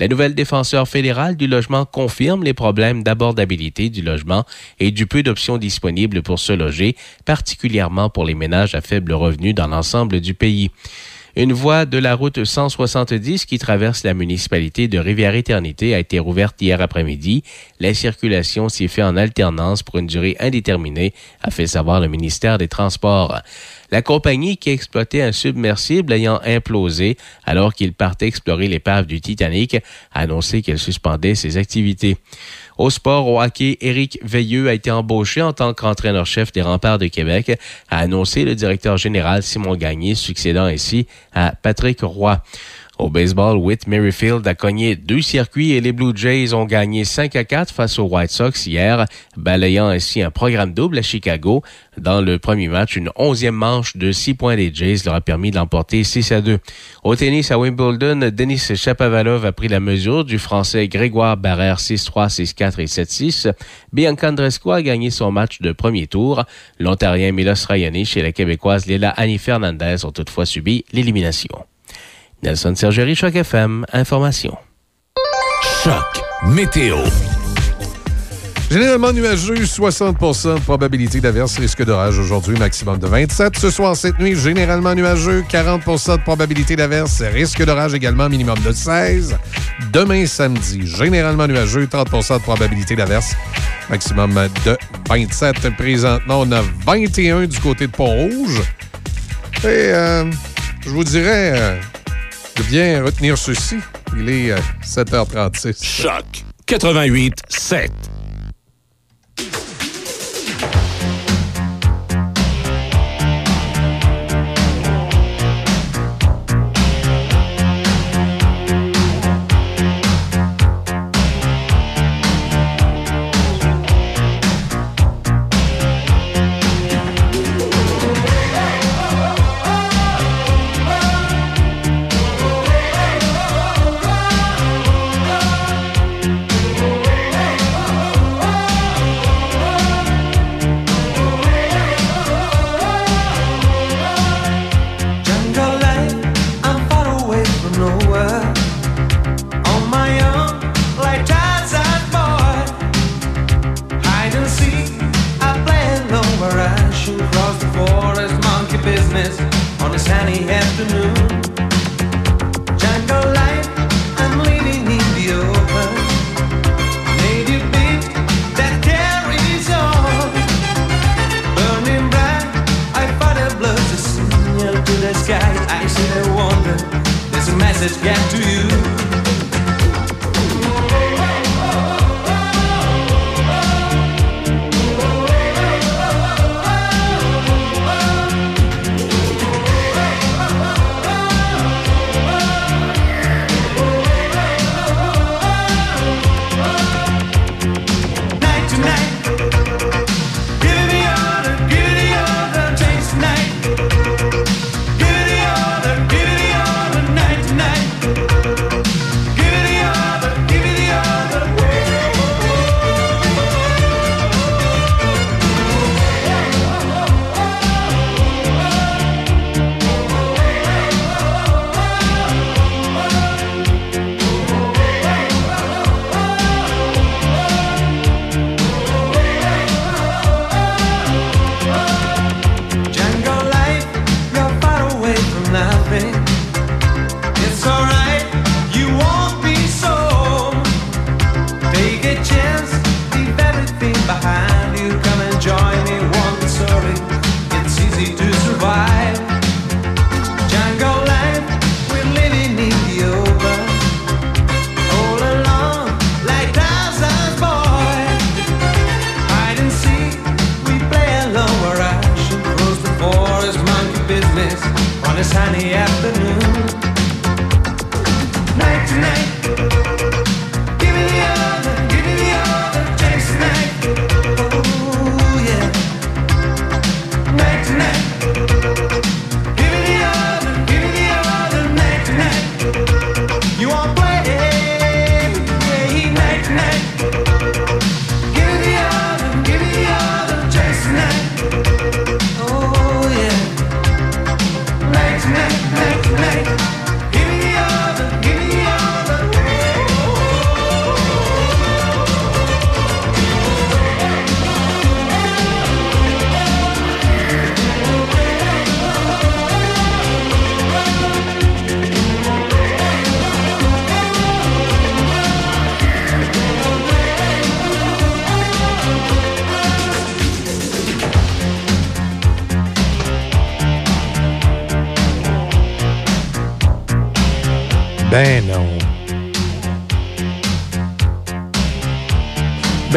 La nouvelle défenseur fédérale du logement confirme les problèmes d'abordabilité du logement et du peu d'options disponibles pour se loger, particulièrement pour les ménages à faible revenu dans l'ensemble du pays. Une voie de la route 170 qui traverse la municipalité de Rivière-Éternité a été rouverte hier après-midi. La circulation s'y fait en alternance pour une durée indéterminée, a fait savoir le ministère des Transports. La compagnie qui exploitait un submersible ayant implosé alors qu'il partait explorer l'épave du Titanic a annoncé qu'elle suspendait ses activités. Au sport, au hockey, Éric Veilleux a été embauché en tant qu'entraîneur-chef des remparts de Québec, a annoncé le directeur général Simon Gagné, succédant ainsi à Patrick Roy. Au baseball, Whit Merrifield a cogné deux circuits et les Blue Jays ont gagné 5 à 4 face aux White Sox hier, balayant ainsi un programme double à Chicago. Dans le premier match, une onzième manche de 6 points des Jays leur a permis de l'emporter 6 à 2. Au tennis à Wimbledon, Denis Chapovalov a pris la mesure du Français Grégoire Barrère 6-3, 6-4 et 7-6. Bianca Andreescu a gagné son match de premier tour. L'Ontarien Milos Raonic et la Québécoise Léla Annie Fernandez ont toutefois subi l'élimination. Nelson Sergerie, Choc FM, Information. Choc météo. Généralement nuageux, 60 de probabilité d'averse, risque d'orage aujourd'hui, maximum de 27. Ce soir, cette nuit, généralement nuageux, 40% de probabilité d'averse, risque d'orage également, minimum de 16. Demain, samedi, généralement nuageux, 30% de probabilité d'averse, maximum de 27. Présentement, on a 21 du côté de Pont-Rouge. Et euh, je vous dirais... Euh, de bien retenir ceci. Il est 7h36. Choc 88 7.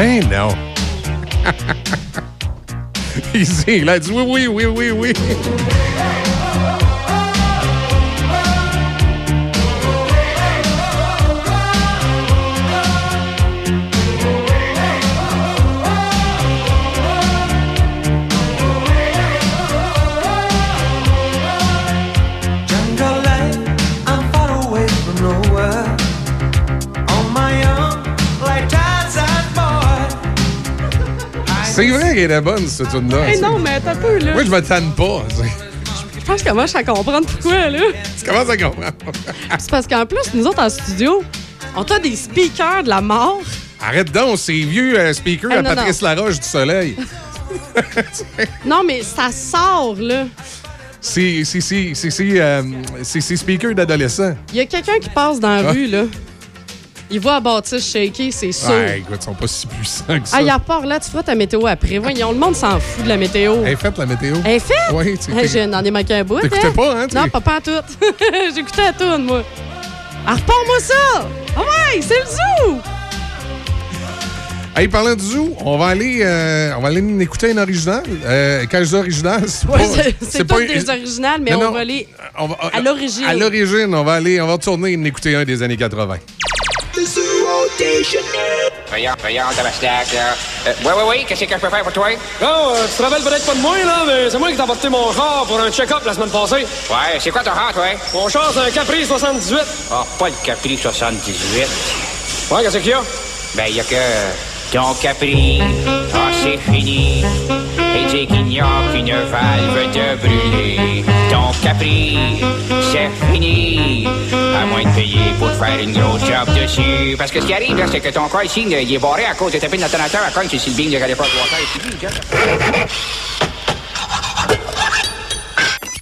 Ben non. Ici, il a dit oui, oui, oui, qu'elle est bonne, cette tune-là. Hey, non, mais t'as peu, là. Moi, je me tanne pas. Je pense que je commence à comprendre pourquoi, là. Tu commences à comprendre. C'est parce qu'en plus, nous autres, en studio, on a des speakers de la mort. Arrête donc, ces vieux euh, speakers Hey, à non, Patrice Laroche du Soleil. Non, mais ça sort, là. C'est c'est- c'est- c'est- c'est, euh, c'est- c'est speakers d'adolescents. Il y a quelqu'un qui passe dans la Ah. rue, là. Il voit Baptiste shaker, c'est sûr. Ouais, écoute, ils sont pas si puissants que ça. Ah, il à part là, tu feras ta météo après. Voyons, le monde s'en fout de la météo. Elle est faite, la météo. Elle est faite? Oui, tu je n'en ai manqué un bout. T'écoutais pas, hein, Non, pas, pas en tout. J'écoutais à tout, moi. Ah, repars-moi ça! Ah ouais, c'est le zoo! Hey, parlant du zoo, on va aller, euh, on va aller écouter un original. Euh, quand je dis original, c'est Ouais, pas... c'est- c'est pas des originales, mais Non, on va aller on va- à l'origine. À l'origine, on va aller, on va tourner et en écouter un des années 80. Voyons, voyons, tabaslac, là. Euh, ouais, ouais, ouais, qu'est-ce que je peux faire pour toi? Oh, euh, tu te rappelles peut-être pas de moi, là, mais c'est moi qui t'ai apporté mon char pour un check-up la semaine passée. Ouais, c'est quoi ton char, toi? Mon char, c'est un Capri 78. Ah, pas le Capri 78. Ouais, qu'est-ce qu'il y a? Ben, il y a que ton Capri. Ah, c'est fini. Et c'est qu'il n'y a qu'une valve de brûler. Ton Capri, c'est fini. À moins de payer pour te faire une grosse job dessus. Parce que ce qui arrive, là, c'est que ton corps ici, il est barré à cause de taper notre donateur à sur le bing de Galéport 300.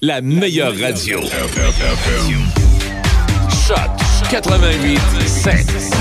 La meilleure radio. Choc 88 7.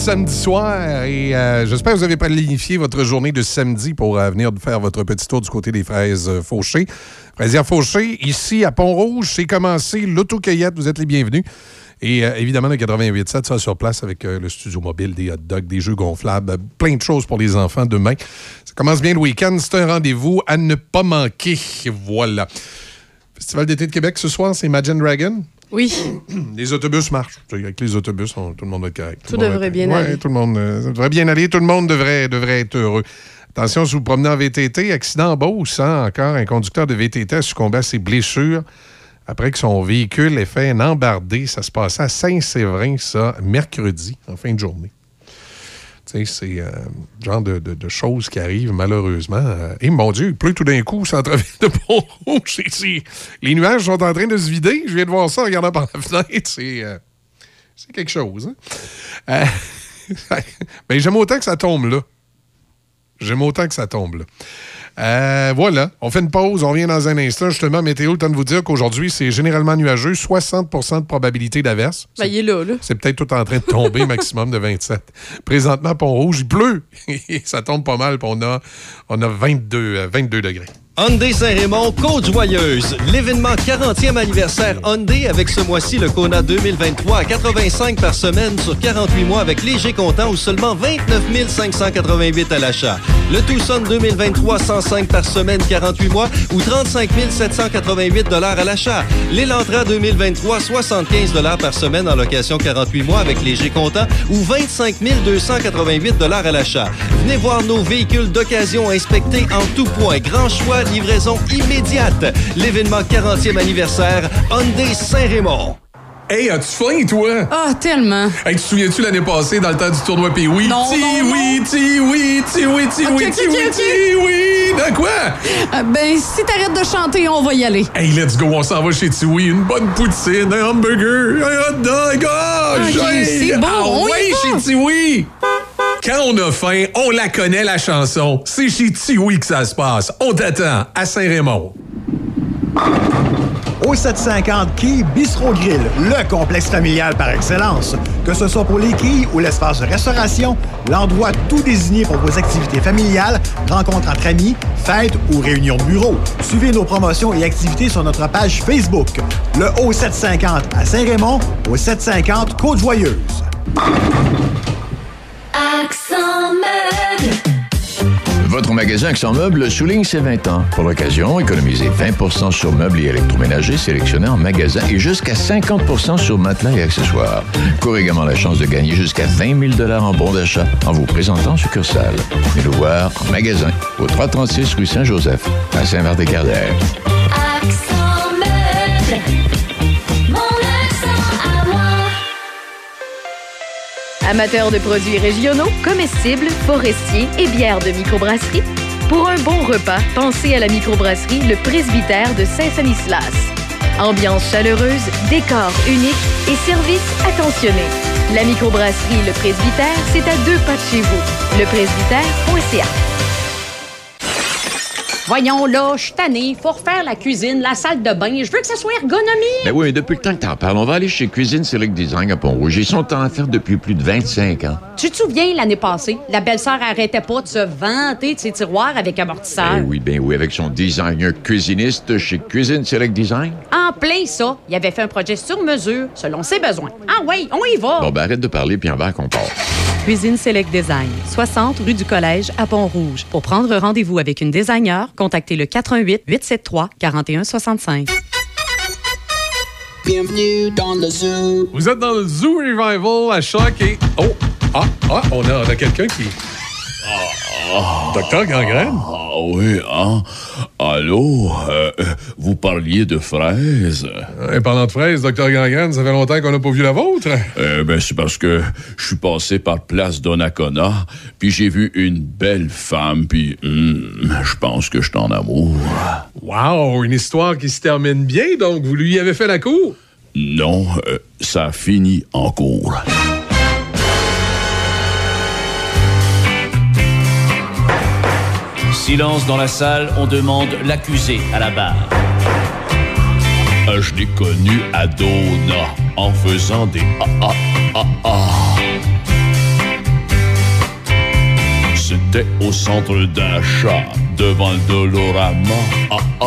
Samedi soir. Et euh, j'espère que vous avez planifié votre journée de samedi pour euh, venir faire votre petit tour du côté des fraises euh, Fauché. Fraisière Fauché, ici à Pont-Rouge, c'est commencé l'autocueillette. Vous êtes les bienvenus. Et évidemment, le 88.7 sera sur place avec le studio mobile, des hot dogs, des jeux gonflables, plein de choses pour les enfants demain. Ça commence bien le week-end. C'est un rendez-vous à ne pas manquer. Voilà. Festival d'été de Québec ce soir, c'est Imagine Dragon. Oui. Les autobus marchent. Avec les autobus, on- tout le monde va être correct. Tout devrait être- bien Ouais, aller. Tout le monde euh, devrait bien aller. Tout le monde devrait, devrait être heureux. Attention, si vous promenez en VTT, accident en Beauce, hein, encore, un conducteur de VTT a succombé à ses blessures après que son véhicule ait fait un embardé. Ça se passait à Saint-Séverin, ça, mercredi, en fin de journée. C'est euh, le genre de, choses qui arrivent malheureusement. Euh, et mon Dieu, il pleut tout d'un coup, centre-ville de Pont-Rouge. Les nuages sont en train de se vider. Je viens de voir ça en regardant par la fenêtre. C'est euh, quelque chose. hein. Euh, ben, j'aime autant que ça tombe là. J'aime autant que ça tombe là. Euh, voilà, on fait une pause, on revient dans un instant. Justement, météo, le temps de vous dire qu'aujourd'hui, c'est généralement nuageux, 60% de probabilité d'averse. Ben, il est là, là. C'est peut-être tout en train de tomber, maximum de 27. Présentement, Pont-Rouge, il pleut. ça tombe pas mal, puis on a, on a 22, euh, 22 degrés. Hyundai Saint-Raymond, Côte-Joyeuse. L'événement 40e anniversaire Hyundai avec ce mois-ci le Kona 2023 à 85 par semaine sur 48 mois avec léger comptant ou seulement 29 588 à l'achat. Le Tucson 2023 105 par semaine 48 mois ou 35 788 dollars à l'achat. L'Elantra 2023 75 dollars par semaine en location 48 mois avec léger comptant ou 25 288 dollars à l'achat. Venez voir nos véhicules d'occasion inspectés en tout point. Grand choix, livraison immédiate. L'événement 40e anniversaire Hyundai Saint-Raymond. Hey, as-tu faim, toi? Ah, tellement. Hey, tu te souviens-tu l'année passée, dans le temps du tournoi Pee-Wee? Non, Ti non, oui, ti oui, ti oui, ti oui, ok, ti oui, ti oui. De quoi? Ah, ben, si t'arrêtes de chanter, on va y aller. Hey, let's go, on s'en va chez Tiwi. Une bonne poutine, un hamburger, un hot dog. Ah, Ok, j'ai- c'est bon, Ah on y ouais, va. chez Tiwi. Quand on a faim, on la connaît, la chanson. C'est chez Tiwi que ça se passe. On t'attend à Saint-Raymond. Au 750 Quai Bistro Grill, le complexe familial par excellence. Que ce soit pour les quilles ou l'espace de restauration, l'endroit tout désigné pour vos activités familiales, rencontres entre amis, fêtes ou réunions de bureau. Suivez nos promotions et activités sur notre page Facebook. Le O750 à Saint-Raymond, au 750 Côte-Joyeuse. Accent meuble. Votre magasin Accent Meubles souligne ses 20 ans. Pour l'occasion, économisez 20% sur meubles et électroménagers sélectionnés en magasin et jusqu'à 50% sur matelas et accessoires. Courez également la chance de gagner jusqu'à 20 000 en bons d'achat en vous présentant en succursale. Venez nous voir en magasin au 336 rue Saint-Joseph à Saint-Martin-Cardère. Accent meuble. Amateurs de produits régionaux, comestibles, forestiers et bières de microbrasserie, pour un bon repas, pensez à la microbrasserie Le Presbytère de Saint-Sanislas. Ambiance chaleureuse, décor unique et service attentionné. La microbrasserie Le Presbytère, c'est à deux pas de chez vous. Lepresbytère.ca. Voyons là, je suis tannée. Faut refaire la cuisine, la salle de bain. Je veux que ça soit ergonomique. Ben oui, mais depuis le temps que t'en parles, on va aller chez Cuisine Select Design à Pont-Rouge. Ils sont en affaires depuis plus de 25 ans. Tu te souviens, l'année passée, la belle-sœur arrêtait pas de se vanter de ses tiroirs avec amortisseur? Ben oui, ben oui, avec son designer cuisiniste chez Cuisine Select Design. En plein ça, il avait fait un projet sur mesure, selon ses besoins. Ah oui, on y va. Bon, ben arrête de parler, puis en va qu'on part. Cuisine Select Design, 60 rue du Collège à Pont-Rouge. Pour prendre rendez-vous avec une designer, contactez le 418 873 4165. Bienvenue dans le zoo. Vous êtes dans le Zoo Revival à Choc et... Oh! Ah! Ah! On a, on a quelqu'un qui... Docteur Gangrène? Ah oui, hein? Allô? Euh, euh, vous parliez de fraises? Et parlant de fraises, Docteur Gangrène, ça fait longtemps qu'on n'a pas vu la vôtre. Euh, ben, c'est parce que je suis passé par Place Donnacona, puis j'ai vu une belle femme, puis hum, je pense que je suis en amour. Wow! Une histoire qui se termine bien, donc vous lui avez fait la cour? Non, euh, ça a fini en cours. Silence dans la salle, on demande l'accusé à la barre. Euh, Je l'ai connu à Dona en faisant des ah ah ah ah. C'était au centre d'achat devant le Dolorama. Ah ah.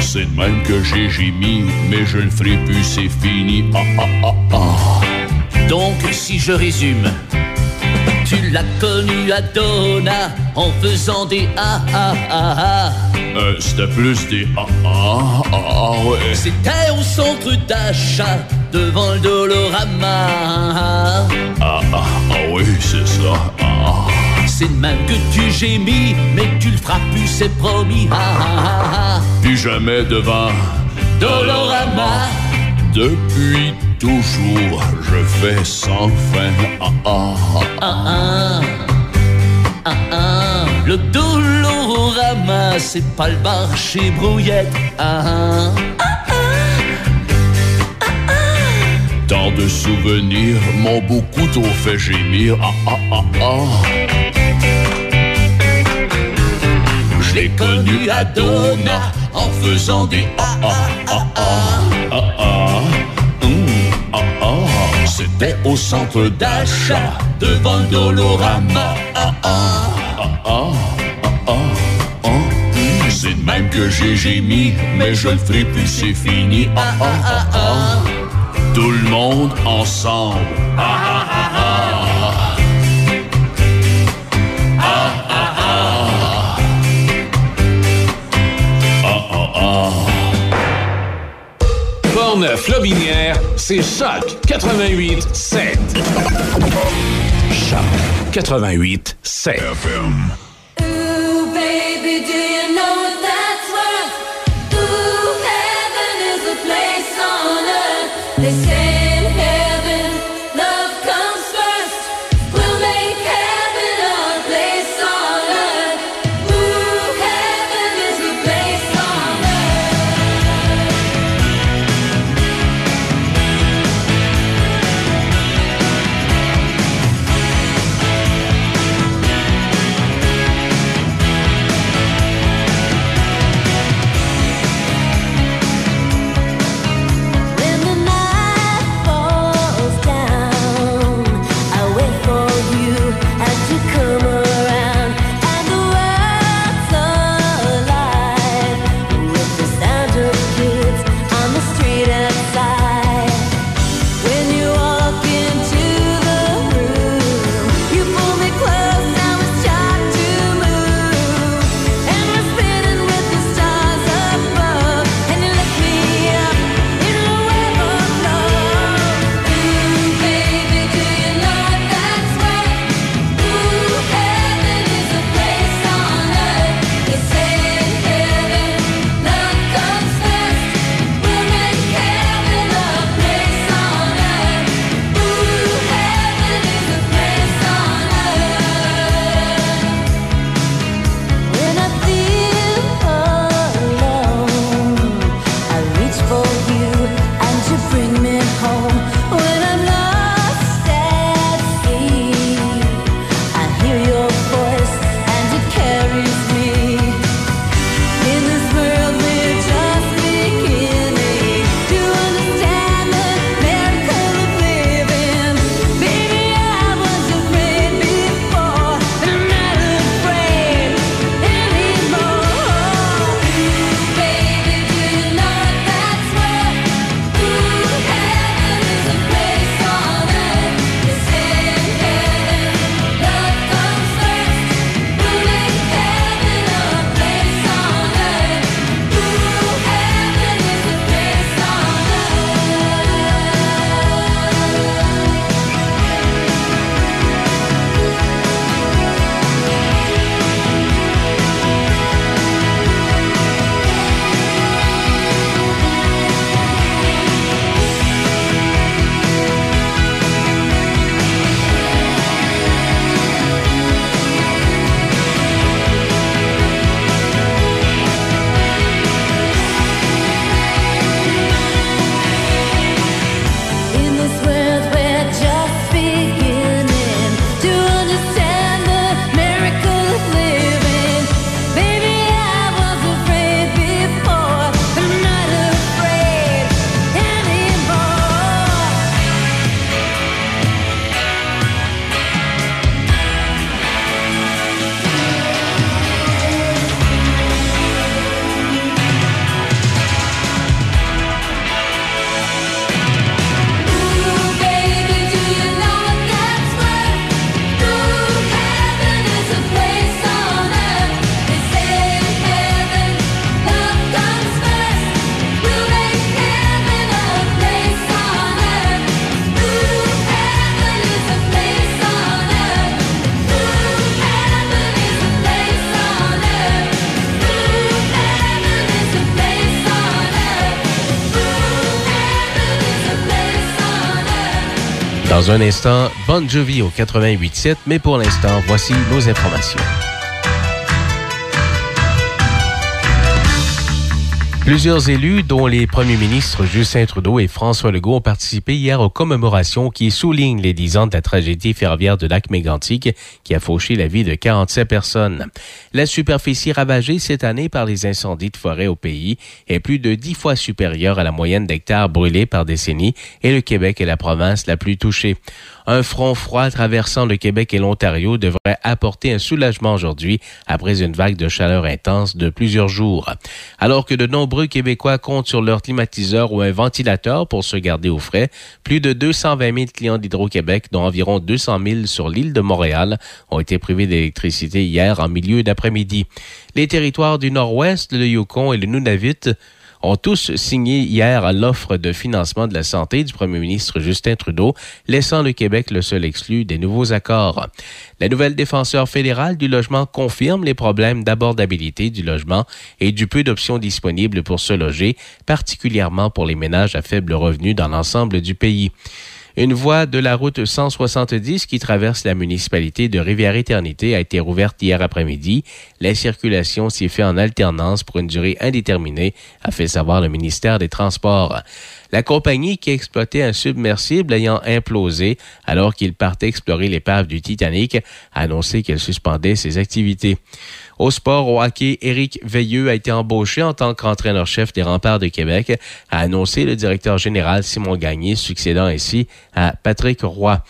C'est de même que j'ai gémi, mais je le ferai plus, c'est fini. Ah ah ah ah. Donc, si je résume, tu l'as connu à Dona en faisant des ah ah ah ah. Euh, C'était plus des ah ah ah ah ouais. C'était au centre d'achat devant le Dolorama. Ah ah ah oui, c'est ça. Ah. C'est de même que tu gémis, mais tu le feras plus, c'est promis. Ah ah ah ah. Plus jamais devant Dolorama. Depuis toujours, je fais sans fin. Ah ah ah Ah ah, ah ah, le Dolorama, c'est pas le bar chez Brouillette. Ah ah, Tant de souvenirs m'ont beaucoup trop fait gémir. Ah ah ah ah. Je l'ai connu à Dona en faisant des ah ah ah ah ah ah. Ah ah. C'était au centre d'achat devant Dolorama. Ah ah ah ah ah ah ah. C'est de même que j'ai gémi, mais je le ferai plus, c'est fini. Ah ah ah ah. Tout le monde ensemble. Ah ah ah ah. Portneuf, Lobinière, c'est Choc 88 7. Choc 88 7. Ooh, Un instant, Bon Jovi au 88.7, mais pour l'instant, voici nos informations. Plusieurs élus, dont les premiers ministres Justin Trudeau et François Legault, ont participé hier aux commémorations qui soulignent les 10 ans de la tragédie ferroviaire de lac mégantic qui a fauché la vie de 47 personnes. La superficie ravagée cette année par les incendies de forêt au pays est plus de 10 fois supérieure à la moyenne d'hectares brûlés par décennie et le Québec est la province la plus touchée. Un front froid traversant le Québec et l'Ontario devrait apporter un soulagement aujourd'hui après une vague de chaleur intense de plusieurs jours. Alors que de nombreux Québécois comptent sur leur climatiseur ou un ventilateur pour se garder au frais, plus de 220 000 clients d'Hydro-Québec, dont environ 200 000 sur l'île de Montréal, ont été privés d'électricité hier en milieu d'après-midi. Les territoires du Nord-Ouest, le Yukon et le Nunavut ont tous signé hier l'offre de financement de la santé du premier ministre Justin Trudeau, laissant le Québec le seul exclu des nouveaux accords. La nouvelle défenseur fédérale du logement confirme les problèmes d'abordabilité du logement et du peu d'options disponibles pour se loger, particulièrement pour les ménages à faible revenu dans l'ensemble du pays. Une voie de la route 170 qui traverse la municipalité de Rivière-Éternité a été rouverte hier après-midi. La circulation s'y fait en alternance pour une durée indéterminée, a fait savoir le ministère des Transports. La compagnie qui exploitait un submersible ayant implosé alors qu'il partait explorer l'épave du Titanic a annoncé qu'elle suspendait ses activités. Au sport, au hockey, Éric Veilleux a été embauché en tant qu'entraîneur-chef des remparts de Québec, a annoncé le directeur général Simon Gagné, succédant ainsi à Patrick Roy.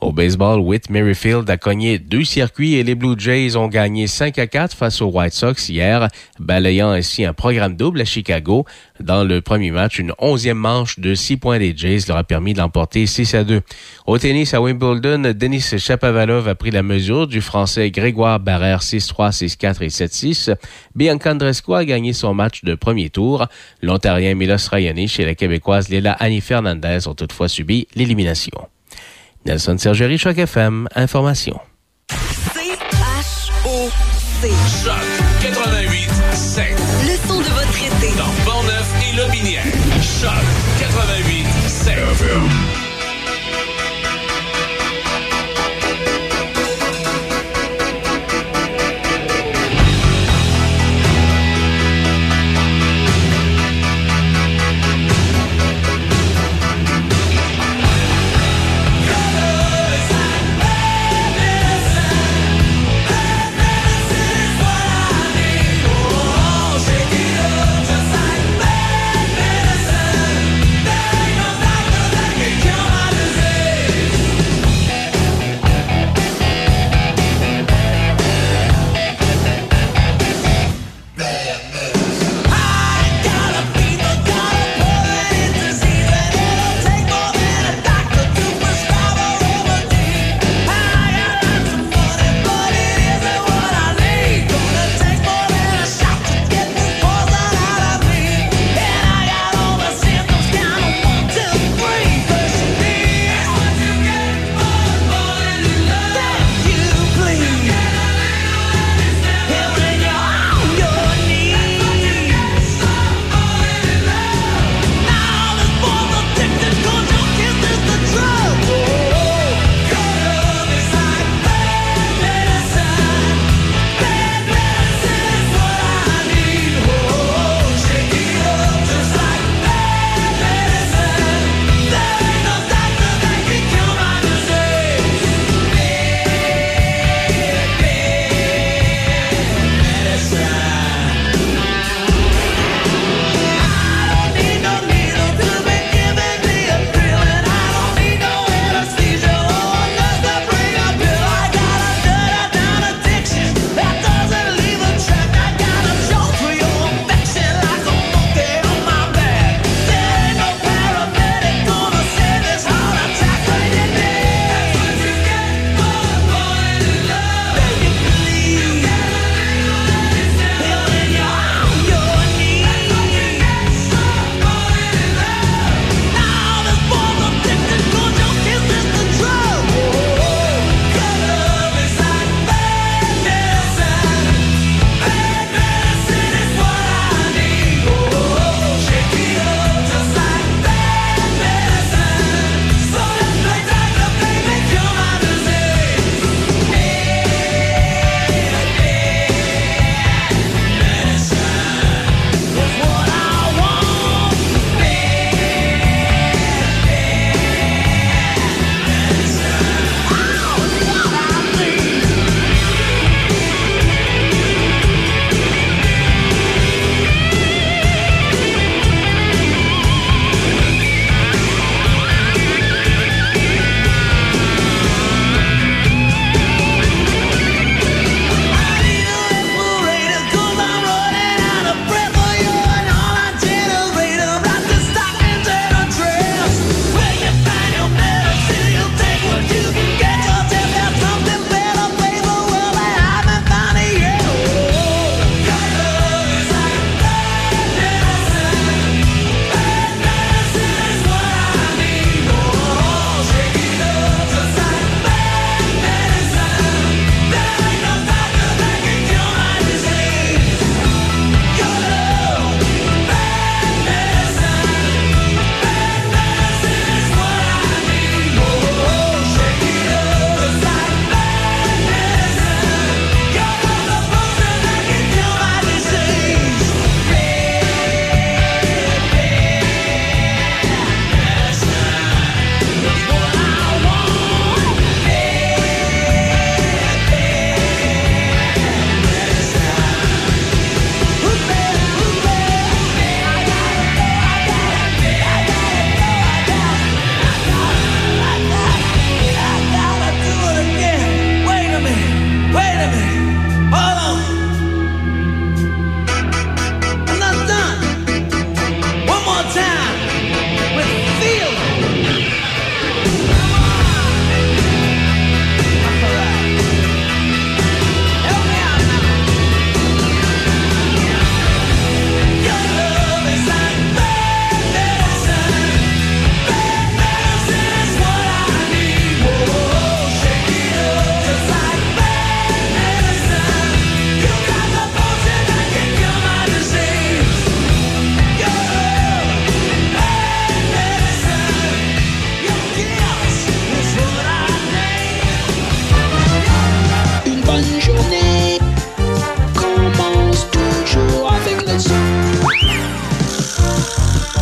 Au baseball, Whit Merrifield a cogné deux circuits et les Blue Jays ont gagné 5 à 4 face aux White Sox hier, balayant ainsi un programme double à Chicago. Dans le premier match, une onzième manche de 6 points des Jays leur a permis de l'emporter 6 à 2. Au tennis à Wimbledon, Denis Chapovalov a pris la mesure du Français Grégoire Barrère 6-3, 6-4 et 7-6. Bianca Andreescu a gagné son match de premier tour. L'Ontarien Milos Raonic et la Québécoise Léla Annie Fernandez ont toutefois subi l'élimination. Nelson Sergerie, Choc FM, Information. C-H-O-C.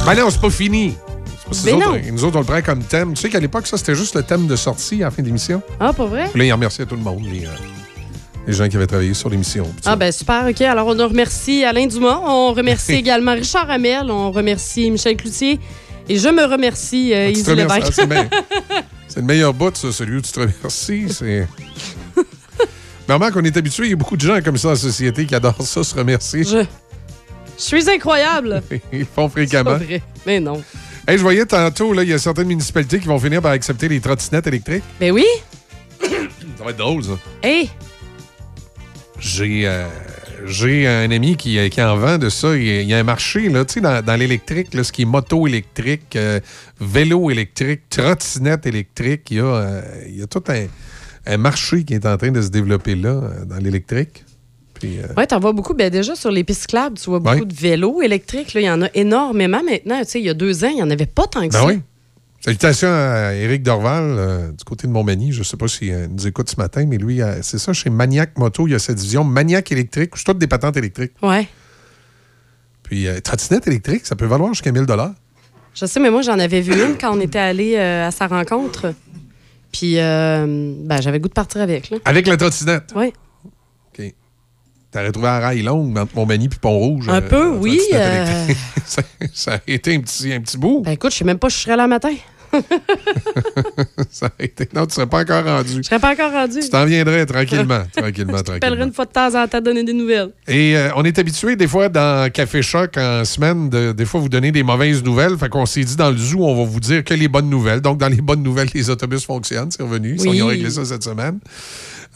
Ben non, c'est pas fini. C'est Ben nous, non. autres, nous autres, on le prend comme thème. Tu sais qu'à l'époque, ça, c'était juste le thème de sortie à la fin de l'émission. Ah, pas vrai? Puis là, il remerciait tout le monde, les, euh, les gens qui avaient travaillé sur l'émission. Ah ben super, OK. Alors on remercie Alain Dumas, on remercie également Richard Hamel, on remercie Michel Cloutier et je me remercie euh, Izzy. Lévesque. Ah, c'est le meilleur bout, ça, celui où tu te remercies. C'est. Remarque qu'on est habitué, il y a beaucoup de gens comme ça dans la société qui adorent ça, se remercier. Je... Je suis incroyable. Ils font fréquemment. pas vrai. Mais non. Hey, je voyais tantôt, il y a certaines municipalités qui vont finir par accepter les trottinettes électriques. Ben oui. Ça va être drôle, ça. Hey, J'ai euh, j'ai un ami qui, qui en vend de ça. Il y a, un marché, là, tu sais, dans, dans l'électrique, là, ce qui est moto électrique, euh, vélo électrique, trottinette électrique. Il y a, euh, il y a tout un, un marché qui est en train de se développer là, euh, dans l'électrique. Puis, euh, ouais, t'en vois beaucoup. Ben déjà sur les pistes cyclables, tu vois beaucoup Ouais. de vélos électriques. là. Il y en a énormément maintenant. Tu sais, il y a deux ans, il n'y en avait pas tant que Ben ça. oui. Salutations à Éric Dorval, euh, du côté de Montmagny. Je ne sais pas s'il euh, nous écoute ce matin, mais lui, c'est ça, chez Maniac Moto, il y a cette division Maniac électrique, où c'est toutes des patentes électriques. Ouais. Puis, trottinette électrique, ça peut valoir jusqu'à 1000 Je sais, mais moi, j'en avais vu une quand on était allé à sa rencontre. Puis, ben, j'avais le goût de partir avec. Là. Avec la trottinette. Oui. T'as retrouvé un rail longue entre Montmagny et Pont-Rouge. Un euh, peu, la oui, euh. ça, ça a été un petit, un petit bout. Ben écoute, je sais même pas, je serais là le matin. ça a été... Non, tu ne serais pas encore rendu. Je serais pas encore rendu. Tu t'en viendrais tranquillement, tranquillement, Je tranquillement. une fois de temps en temps à donner des nouvelles. Et euh, on est habitué, des fois, dans Café Choc, en semaine, de, des fois, vous donner des mauvaises nouvelles. Fait qu'on s'est dit, dans le zoo, on va vous dire que les bonnes nouvelles. Donc, dans les bonnes nouvelles, les autobus fonctionnent. C'est revenu. Oui. Ils ont réglé ça cette semaine.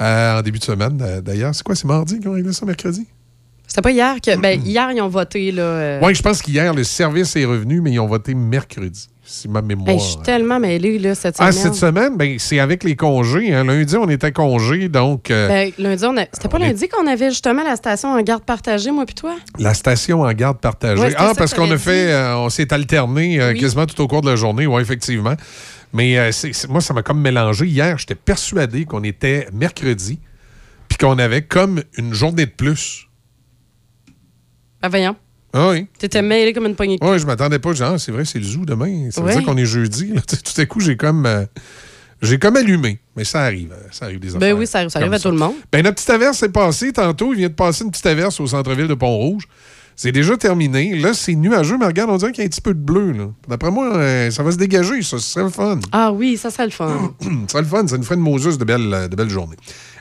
Euh, en début de semaine, euh, d'ailleurs. C'est quoi, c'est mardi qu'ils ont réglé ça, mercredi? C'était pas hier que. Ben, hier, ils ont voté, là. euh, Oui, je pense qu'hier, le service est revenu, mais ils ont voté mercredi, si ma mémoire... hey, je suis tellement mêlée, là, cette ah, semaine. cette semaine, ben, c'est avec les congés. hein. Lundi, on était congé, donc euh, Ben, lundi, on a... c'était pas on est- lundi qu'on avait justement la station en garde partagée, moi puis toi? la station en garde partagée. Ouais, ah, parce qu'on a fait, euh, on s'est alterné euh, Oui. quasiment tout au cours de la journée, oui, effectivement. Mais euh, moi, ça m'a comme mélangé. Hier, j'étais persuadé qu'on était mercredi, puis qu'on avait comme une journée de plus. Ben, voyons. Ah oui. T'étais mêlé comme une poignée de Oui, je m'attendais pas. Genre, c'est vrai, c'est le zoo demain. Ça veut Ouais. dire qu'on est jeudi. là. Tout à coup, j'ai comme. euh, j'ai comme allumé. Mais ça arrive. euh, Ça arrive des Ben affaires oui, ça arrive, ça comme arrive à tout le monde. Ben, notre petite averse est passée tantôt. Il vient de passer une petite averse au centre-ville de Pont-Rouge. C'est déjà terminé. Là, c'est nuageux, mais regarde, on dirait qu'il y a un petit peu de bleu. D'après moi, euh, ça va se dégager, ça. Ce serait le fun. Ah oui, ça serait le fun. Ce serait le fun. Ça nous ferait une Moses de belles, euh, de belles journées.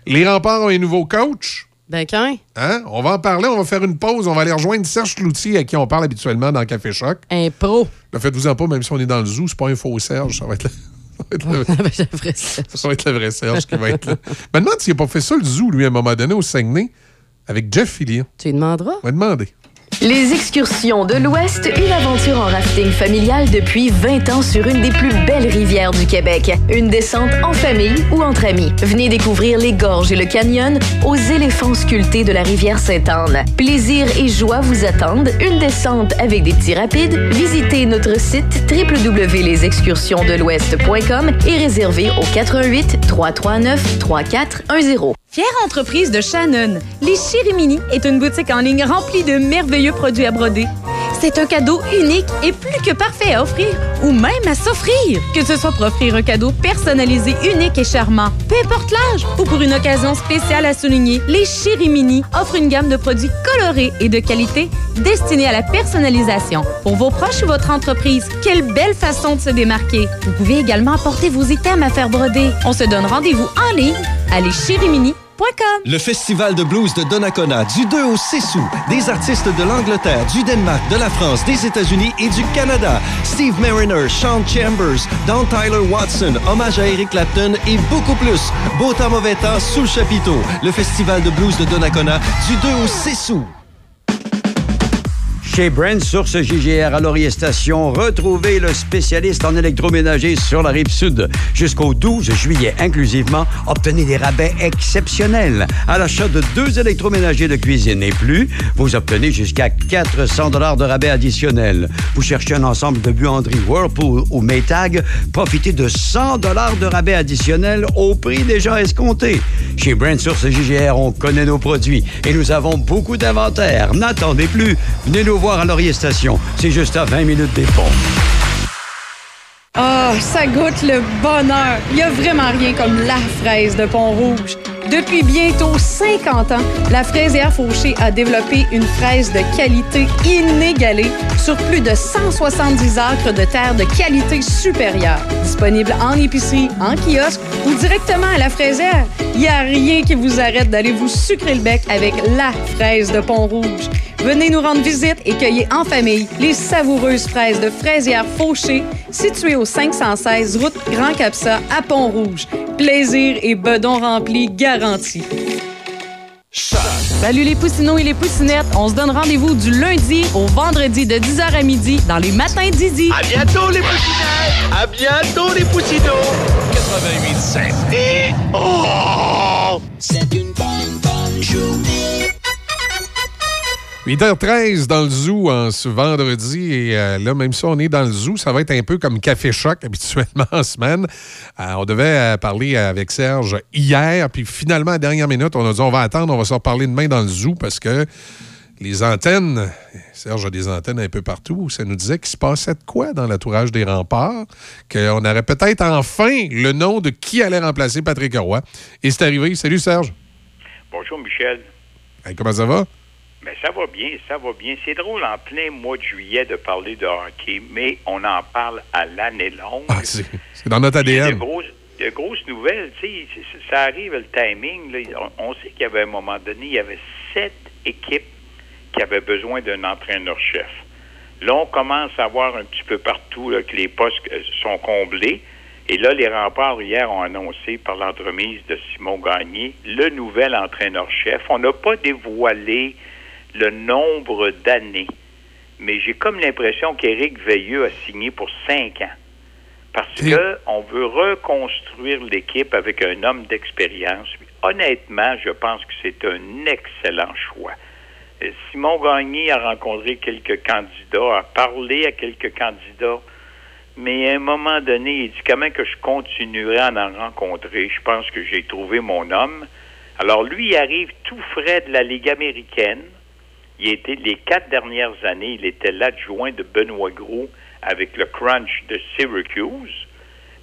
Les remparts ont un nouveau coach. Ben, quand? Hein? On va en parler. On va faire une pause. On va aller rejoindre Serge Cloutier, à qui on parle habituellement dans Café Choc. Un pro. Ne faites-vous en pas, même si on est dans le zoo, c'est pas un faux Serge. Ça va être le, ça va être le- vrai Serge. ça va être le vrai Serge qui va être là. Je me demande s'il n'a pas fait ça, le zoo, lui, à un moment donné, au Saguenay, avec Jeff Fillion. Tu lui demanderas? On va demander. Les excursions de l'Ouest, une aventure en rafting familial depuis 20 ans sur une des plus belles rivières du Québec. Une descente en famille ou entre amis. Venez découvrir les gorges et le canyon aux éléphants sculptés de la rivière Sainte-Anne. Plaisir et joie vous attendent. Une descente avec des petits rapides. Visitez notre site www.lesexcursionsdelouest.com et réservez au 88 339 3410. Fière entreprise de Shannon, les Chirimini est une boutique en ligne remplie de merveilleux produits à broder. C'est un cadeau unique et plus que parfait à offrir, ou même à s'offrir. Que ce soit pour offrir un cadeau personnalisé, unique et charmant, peu importe l'âge, ou pour une occasion spéciale à souligner, les Chirimini offrent une gamme de produits colorés et de qualité destinés à la personnalisation. Pour vos proches ou votre entreprise, quelle belle façon de se démarquer. Vous pouvez également apporter vos items à faire broder. On se donne rendez-vous en ligne à Le Festival de blues de Donnacona, du 2 au 6 août. Des artistes de l'Angleterre, du Danemark, de la France, des États-Unis et du Canada. Steve Mariner, Sean Chambers, Don Tyler Watson, hommage à Eric Clapton et beaucoup plus. Beau temps, mauvais temps, sous le chapiteau. Le Festival de blues de Donnacona, du 2 au 6 août. Chez Brand Source JGR à Laurier Station, retrouvez le spécialiste en électroménager sur la rive sud. Jusqu'au 12 juillet inclusivement, obtenez des rabais exceptionnels. À l'achat de deux électroménagers de cuisine et plus, vous obtenez jusqu'à 400 dollars de rabais additionnels. Vous cherchez un ensemble de buanderies Whirlpool ou Maytag, profitez de 100 dollars de rabais additionnels au prix déjà escompté. Chez Brand Source JGR, on connaît nos produits et nous avons beaucoup d'inventaire. N'attendez plus. Venez nous voir à Laurier. C'est juste à 20 minutes des ponts. Ah, ça goûte le bonheur. Il n'y a vraiment rien comme la fraise de Pont-Rouge. Depuis bientôt 50 ans, la fraisière Fauché a développé une fraise de qualité inégalée sur plus de 170 acres de terre de qualité supérieure. Disponible en épicerie, en kiosque ou directement à la fraisière, il n'y a rien qui vous arrête d'aller vous sucrer le bec avec la fraise de Pont-Rouge. Venez nous rendre visite et cueillez en famille les savoureuses fraises de fraisière Fauché, situées au 516 route Grand Capsa à Pont-Rouge. Plaisir et bedon rempli Salut les poussinots et les poussinettes. On se donne rendez-vous du lundi au vendredi de 10h à midi dans les matins d'Idi. À bientôt les poussinettes! À bientôt les poussinots! 88 Et... Oh! C'est une bonne, bonne journée. 8h13 dans le zoo en ce vendredi. Et euh, là, même si on est dans le zoo, ça va être un peu comme Café Choc habituellement en semaine. Euh, on devait euh, parler avec Serge hier, puis finalement, à la dernière minute, on a dit on va attendre, on va se reparler demain dans le zoo parce que les antennes, Serge a des antennes un peu partout, ça nous disait qu'il se passait de quoi dans l'entourage des remparts, qu'on aurait peut-être enfin le nom de qui allait remplacer Patrick Roy. Et c'est arrivé. Salut Serge. Bonjour Michel. Hey, comment ça va? Ben, ça va bien, ça va bien. C'est drôle en plein mois de juillet de parler de hockey, mais on en parle à l'année longue. Ah, c'est dans notre ADN. de grosses, de grosses nouvelles, tu sais, ça arrive le timing. là. on, on sait qu'il y avait un moment donné, il y avait sept équipes qui avaient besoin d'un entraîneur-chef. Là, on commence à voir un petit peu partout là, que les postes euh, sont comblés. Et là, les remparts hier ont annoncé par l'entremise de Simon Gagné le nouvel entraîneur-chef. On n'a pas dévoilé le nombre d'années, mais j'ai comme l'impression qu'Éric Veilleux a signé pour cinq ans. Parce que on veut reconstruire l'équipe avec un homme d'expérience. Honnêtement, je pense que c'est un excellent choix. Euh, Simon Gagné a rencontré quelques candidats, a parlé à quelques candidats, mais à un moment donné, il dit quand même que je continuerai à en rencontrer? Je pense que j'ai trouvé mon homme. Alors lui, il arrive tout frais de la Ligue américaine. Il était les quatre dernières années, il était l'adjoint de Benoît Gros avec le Crunch de Syracuse.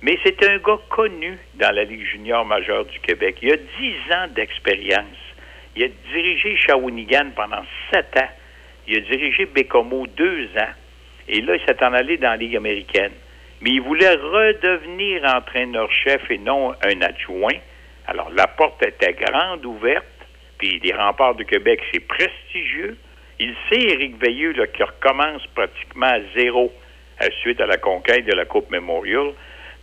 Mais c'est un gars connu dans la Ligue junior majeure du Québec. Il a dix ans d'expérience. Il a dirigé Shawinigan pendant sept ans. Il a dirigé Bécomo deux ans. Et là, il s'est en allé dans la Ligue américaine. Mais il voulait redevenir entraîneur-chef et non un adjoint. Alors, la porte était grande ouverte. Puis les remparts du Québec, c'est prestigieux. Il sait, Éric Veilleux, qui recommence pratiquement à zéro suite à la conquête de la Coupe Memorial.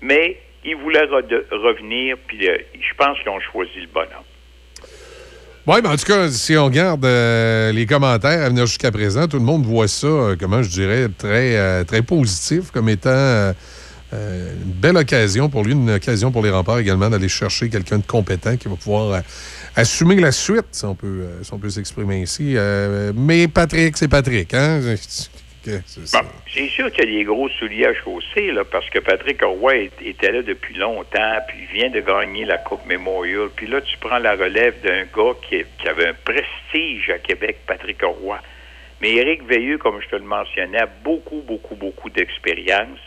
Mais il voulait revenir, puis euh, je pense qu'ils ont choisi le bonhomme. Oui, mais en tout cas, si on regarde euh, les commentaires à venir jusqu'à présent, tout le monde voit ça, euh, comment je dirais, très, très positif, comme étant une belle occasion pour lui, une occasion pour les remparts également d'aller chercher quelqu'un de compétent qui va pouvoir assumer la suite, si on peut, euh, si on peut s'exprimer ainsi. Euh, mais Patrick, c'est Patrick, hein? C'est ça. Bon, c'est sûr qu'il y a des gros souliers à chausser, là, parce que Patrick Roy était là depuis longtemps, puis il vient de gagner la Coupe Memorial. Puis là, tu prends la relève d'un gars qui, est- qui avait un prestige à Québec, Patrick Roy. Mais Éric Veilleux, comme je te le mentionnais, a beaucoup, beaucoup, beaucoup d'expérience.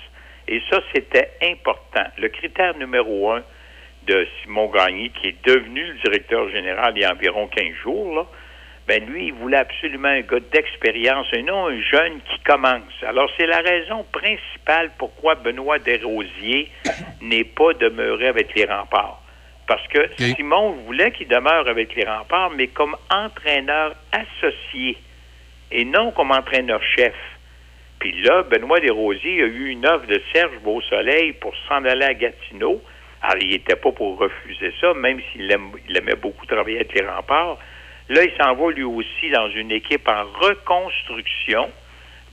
Et ça, c'était important. Le critère numéro un de Simon Gagné, qui est devenu le directeur général il y a environ 15 jours, là, ben lui, il voulait absolument un gars d'expérience et non un jeune qui commence. Alors, c'est la raison principale pourquoi Benoît Desrosiers n'est pas demeuré avec les remparts. Parce que Simon voulait qu'il demeure avec les remparts, mais comme entraîneur associé et non comme entraîneur-chef. Puis là, Benoît Desrosiers a eu une offre de Serge Beausoleil pour s'en aller à Gatineau. Alors, il n'était pas pour refuser ça, même s'il aime- il aimait beaucoup travailler avec les remparts. Là, il s'en va lui aussi dans une équipe en reconstruction.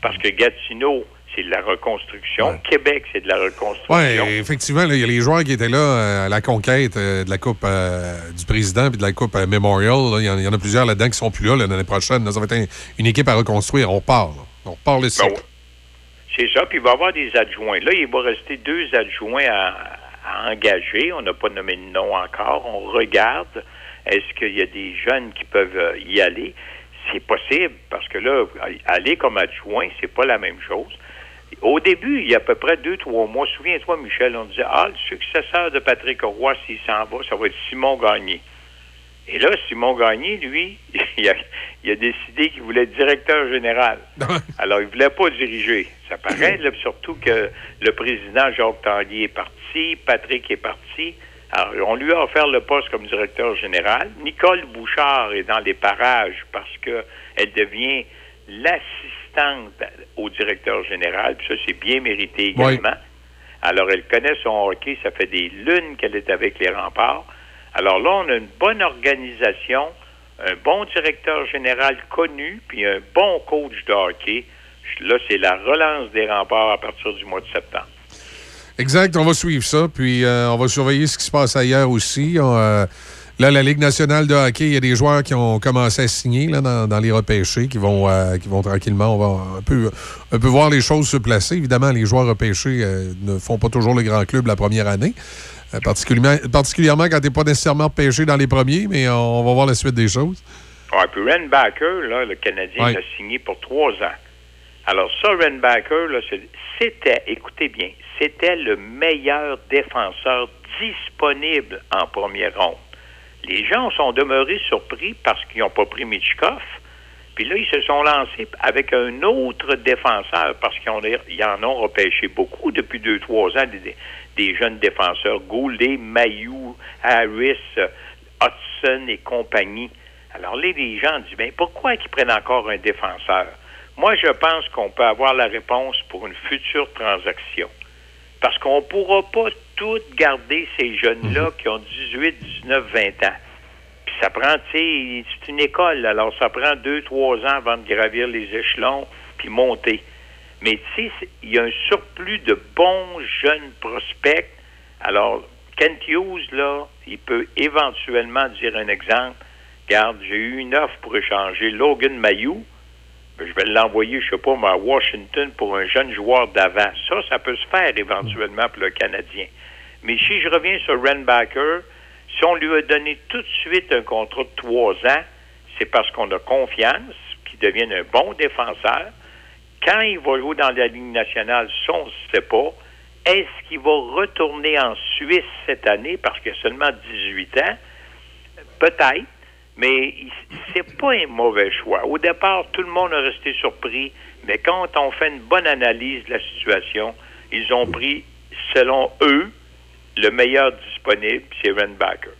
Parce que Gatineau, c'est de la reconstruction. Québec, c'est de la reconstruction. Oui, effectivement, il y a les joueurs qui étaient là euh, à la conquête euh, de la Coupe euh, du Président puis de la Coupe euh, Memorial. Il y, en- il y en a plusieurs là-dedans qui sont plus là l'année prochaine. Là, ça va être un- une équipe à reconstruire. On part. là. On repart le site. Ben C'est ça, puis il va y avoir des adjoints. Là, il va rester deux adjoints à, à. On n'a pas nommé de nom encore. On regarde. Est-ce qu'il y a des jeunes qui peuvent euh, y aller? C'est possible, parce que là, aller comme adjoint, c'est pas la même chose. Au début, il y a à peu près deux, trois mois, souviens-toi, Michel, on disait Ah, le successeur de Patrick Roy, s'il s'en va, ça va être Simon Gagné. Et là, Simon Gagné, lui, il a, il a décidé qu'il voulait être directeur général. Alors, il voulait pas diriger. Ça paraît, là, surtout que le président Jacques Tanguy est parti, Patrick est parti. Alors, on lui a offert le poste comme directeur général. Nicole Bouchard est dans les parages parce que elle devient l'assistante au directeur général. Puis ça, c'est bien mérité également. Alors, elle connaît son hockey. Ça fait des lunes qu'elle est avec les remparts. Alors là, on a une bonne organisation, un bon directeur général connu, puis un bon coach de hockey. Là, c'est la relance des remparts à partir du mois de septembre. Exact, on va suivre ça, puis euh, on va surveiller ce qui se passe ailleurs aussi. Euh, là, la Ligue nationale de hockey, il y a des joueurs qui ont commencé à signer là, dans, les repêchés, qui vont, euh, qui vont tranquillement, on va un peu, un peu voir les choses se placer. Évidemment, les joueurs repêchés ne font pas toujours le grand club la première année, particulièrement, particulièrement quand tu n'es pas nécessairement repêché dans les premiers, mais on va voir la suite des choses. Ouais, puis Renbacker, là, le Canadien, Ouais. il a signé pour trois ans. Alors ça, Renbacker, c'était, écoutez bien, c'était le meilleur défenseur disponible en première ronde. Les gens sont demeurés surpris parce qu'ils n'ont pas pris Mitchkov. Puis là, ils se sont lancés avec un autre défenseur parce qu'ils en, ont repêché beaucoup depuis deux, trois ans, des, des jeunes défenseurs, Goulet, Mayou, Harris, Hudson et compagnie. Alors là, les gens disent, ben, pourquoi ils prennent encore un défenseur? Moi, je pense qu'on peut avoir la réponse pour une future transaction. Parce qu'on ne pourra pas tout garder ces jeunes-là qui ont 18, 19, 20 ans. Puis ça prend, tu sais, c'est une école, alors ça prend deux, trois ans avant de gravir les échelons puis monter. Mais c'est- il y a un surplus de bons jeunes prospects. Alors, Kent Hughes, là, il peut éventuellement dire un exemple. Regarde, j'ai eu une offre pour échanger Logan Mayou. Ben, je vais l'envoyer, je sais pas, à Washington pour un jeune joueur d'avant. Ça, ça peut se faire éventuellement pour le Canadien. Mais si je reviens sur Renbacker, si on lui a donné tout de suite un contrat de trois ans, c'est parce qu'on a confiance qu'il devienne un bon défenseur. Quand il va jouer dans la Ligue nationale, ça, on ne sait pas. Est-ce qu'il va retourner en Suisse cette année parce qu'il a seulement 18 ans? Peut-être, mais c'est pas un mauvais choix. Au départ, tout le monde a resté surpris, mais quand on fait une bonne analyse de la situation, ils ont pris, selon eux, le meilleur disponible, c'est Renbacker.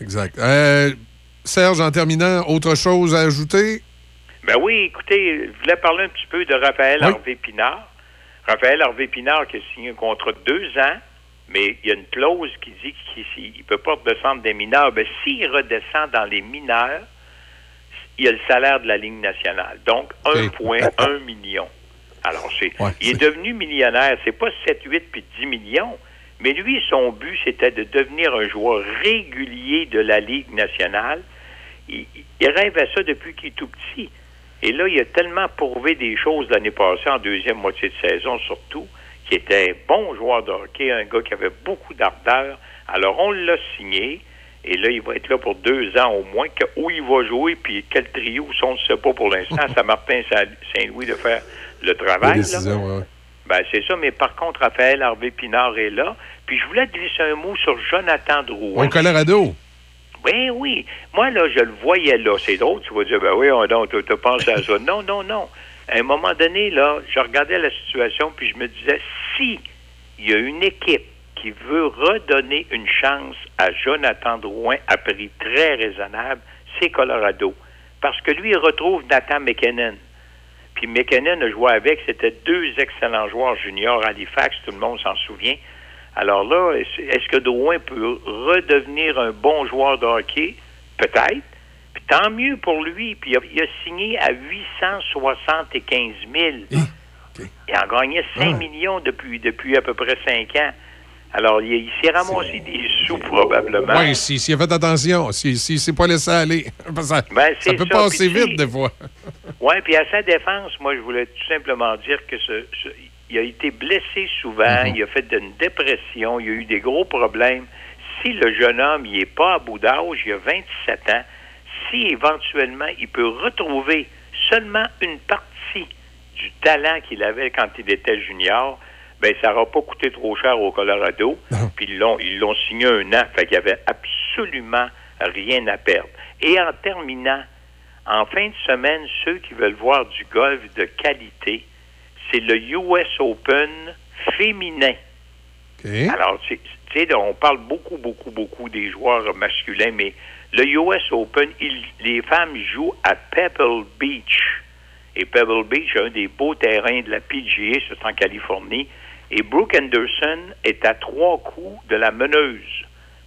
Exact. Euh, Serge, en terminant, autre chose à ajouter? Ben oui, écoutez, je voulais parler un petit peu de Raphaël Oui. Harvey Pinard. Raphaël Harvey Pinard qui a signé un contrat de deux ans, mais il y a une clause qui dit qu'il ne peut pas redescendre des mineurs. Ben, s'il redescend dans les mineurs, il y a le salaire de la Ligue nationale. Donc, 1,1 million. Alors, c'est, il est devenu millionnaire. C'est pas 7, 8 puis 10 millions. Mais lui, son but, c'était de devenir un joueur régulier de la Ligue nationale. Il, il rêve à ça depuis qu'il est tout petit. Et là, il a tellement prouvé des choses l'année passée, en deuxième moitié de saison surtout, qui était un bon joueur de hockey, un gars qui avait beaucoup d'ardeur. Alors, on l'a signé. Et là, il va être là pour deux ans au moins. Que, où il va jouer, puis quel trio, ça, on ne sait pas pour l'instant. C'est à Martin Saint-Louis de faire le travail. Là. ouais. Ben, c'est ça, mais par contre, Raphaël Harvey Pinard est là. Puis je voulais te glisser un mot sur Jonathan Drouin. Au Colorado. Oui, oui. Moi, là, je le voyais là. C'est drôle, tu vas dire, ben oui, on donc, tu penses à ça. Non, non, non. À un moment donné, là, je regardais la situation, puis je me disais, si il y a une équipe qui veut redonner une chance à Jonathan Drouin à prix très raisonnable, c'est Colorado. Parce que lui, il retrouve Nathan McKinnon. Puis McKinnon a joué avec, c'était deux excellents joueurs juniors à Halifax, tout le monde s'en souvient. Alors là, est-ce que Drouin peut redevenir un bon joueur de hockey? Peut-être. Puis tant mieux pour lui. Puis il a, il a signé à 875 000. Il a gagné 5 millions depuis, depuis à peu près 5 ans. Alors, il, il s'est ramassé des sous probablement. Oui, s'il si, a fait attention, s'il si, s'est pas laissé aller. ça, Ben, ça peut ça, passer puis vite, des fois. Oui, puis à sa défense, moi, je voulais tout simplement dire que ce, ce- il a été blessé souvent, il a fait une dépression, il a eu des gros problèmes. Si le jeune homme, il n'est pas à bout d'âge, il a 27 ans, si éventuellement il peut retrouver seulement une partie du talent qu'il avait quand il était junior, ben ça n'aura pas coûté trop cher au Colorado. Puis ils l'ont ils l'ont signé un an, fait qu'il n'y avait absolument rien à perdre. Et en terminant, en fin de semaine, ceux qui veulent voir du golf de qualité, c'est le US Open féminin. Alors, tu sais, on parle beaucoup, beaucoup, beaucoup des joueurs masculins, mais le US Open, il- les femmes jouent à Pebble Beach. Et Pebble Beach, un des beaux terrains de la PGA, c'est en Californie. Et Brooke Anderson est à trois coups de la meneuse.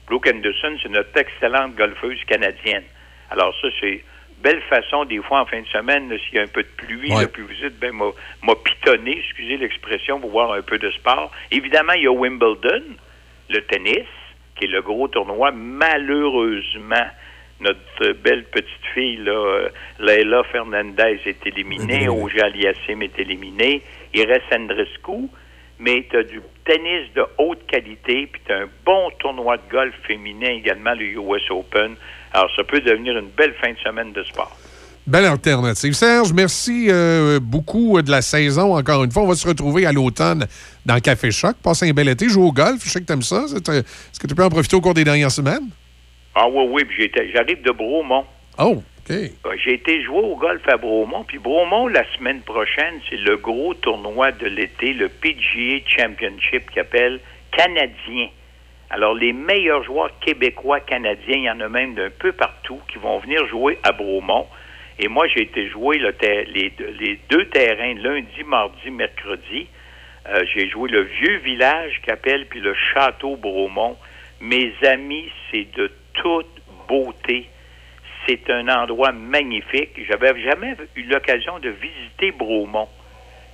Brooke Anderson, c'est notre excellente golfeuse canadienne. Alors ça, c'est belle façon, des fois, en fin de semaine, s'il y a un peu de pluie, là, puis vous dites, ben, m'a pitonné, excusez l'expression, pour voir un peu de sport. Évidemment, il y a Wimbledon, le tennis, qui est le gros tournoi. Malheureusement, notre belle petite fille, là, euh, Leila Fernandez, est éliminée. Auger Aliassim est éliminé. Il reste Andrescu. Mais tu as du tennis de haute qualité, puis tu as un bon tournoi de golf féminin également, le US Open. Alors, ça peut devenir une belle fin de semaine de sport. Belle alternative. Serge, merci euh, beaucoup de la saison. Encore une fois, on va se retrouver à l'automne dans Café Choc. Passe un bel été, joue au golf. Je sais que tu aimes ça. Euh, Est-ce que tu peux en profiter au cours des dernières semaines? Ah oui, oui, puis j'arrive de Bromont. Oh, OK. Euh, J'ai été jouer au golf à Bromont. Puis Bromont, la semaine prochaine, c'est le gros tournoi de l'été, le PGA Championship qui appelle Canadien. Alors, les meilleurs joueurs québécois, canadiens, il y en a même d'un peu partout qui vont venir jouer à Bromont. Et moi, j'ai été jouer les deux terrains lundi, mardi, mercredi. Euh, j'ai joué le vieux village qu'appelle puis le château Bromont. Mes amis, c'est de toute beauté. C'est un endroit magnifique. J'avais jamais eu l'occasion de visiter Bromont.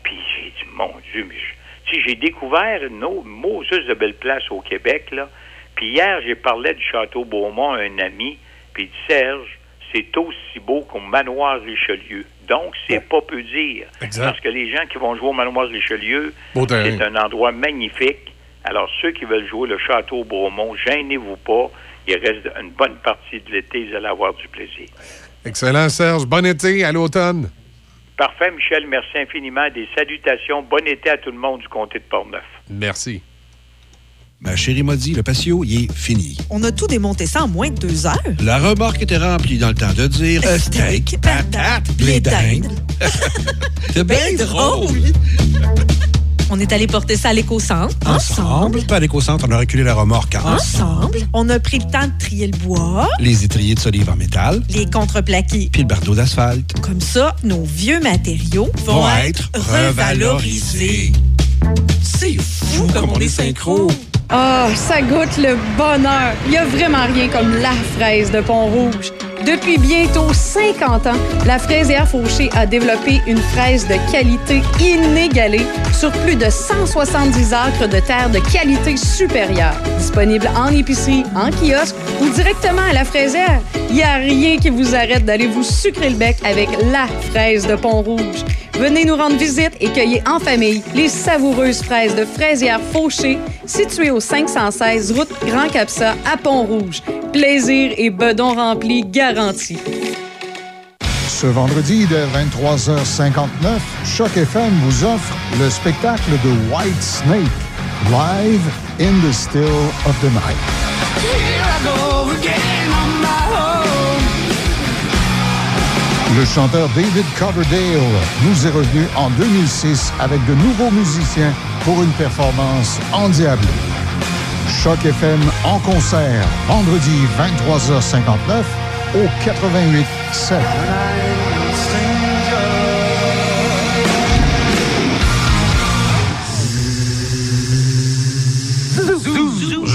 Puis j'ai dit, mon Dieu, mais je- sais, j'ai découvert une autre Moses de belle place au Québec, là. Puis hier, j'ai parlé du Château Beaumont à un ami, puis il dit, Serge, c'est aussi beau qu'au Manoir Richelieu. Donc, c'est pas peu dire. Exact. Parce que les gens qui vont jouer au Manoir Richelieu, c'est un endroit magnifique. Alors, ceux qui veulent jouer le Château Beaumont, gênez-vous pas. Il reste une bonne partie de l'été, vous allez avoir du plaisir. Excellent, Serge. Bon été, à l'automne. Parfait, Michel. Merci infiniment. Des salutations. Bon été à tout le monde du comté de Portneuf. Merci. Ma chérie m'a dit, le patio, il est fini. On a tout démonté ça en moins de deux heures. La remorque était remplie dans le temps de dire euh, steak, patate, blé d'Inde. C'est bien drôle. On est allé porter ça à l'éco-centre. Ensemble. Pas à l'éco-centre, on a reculé la remorque Ensemble. On a pris le temps de trier le bois, Les étriers de solive en métal, les contreplaqués. puis le bardeau d'asphalte. Comme ça, nos vieux matériaux vont, Vont être revalorisés. C'est fou comme on est synchro. Ah, ça goûte le bonheur. Il n'y a vraiment rien comme la fraise de Pont-Rouge. Depuis bientôt 50 ans, la fraisière Fauché a développé une fraise de qualité inégalée sur plus de 170 acres de terre de qualité supérieure. Disponible en épicerie, en kiosque ou directement à la fraisière, il n'y a rien qui vous arrête d'aller vous sucrer le bec avec la fraise de Pont-Rouge. Venez nous rendre visite et cueillez en famille les savoureuses fraises de fraisière Fauché, situées au 516 route Grand Capsa à Pont-Rouge. Plaisir et bedon rempli Ce vendredi de 23h59, Choc FM vous offre le spectacle de White Snake, live in the still of the night. Le chanteur David Coverdale nous est revenu en 2006 avec de nouveaux musiciens pour une performance endiablée. Choc FM en concert, vendredi 23h59 au 88 7.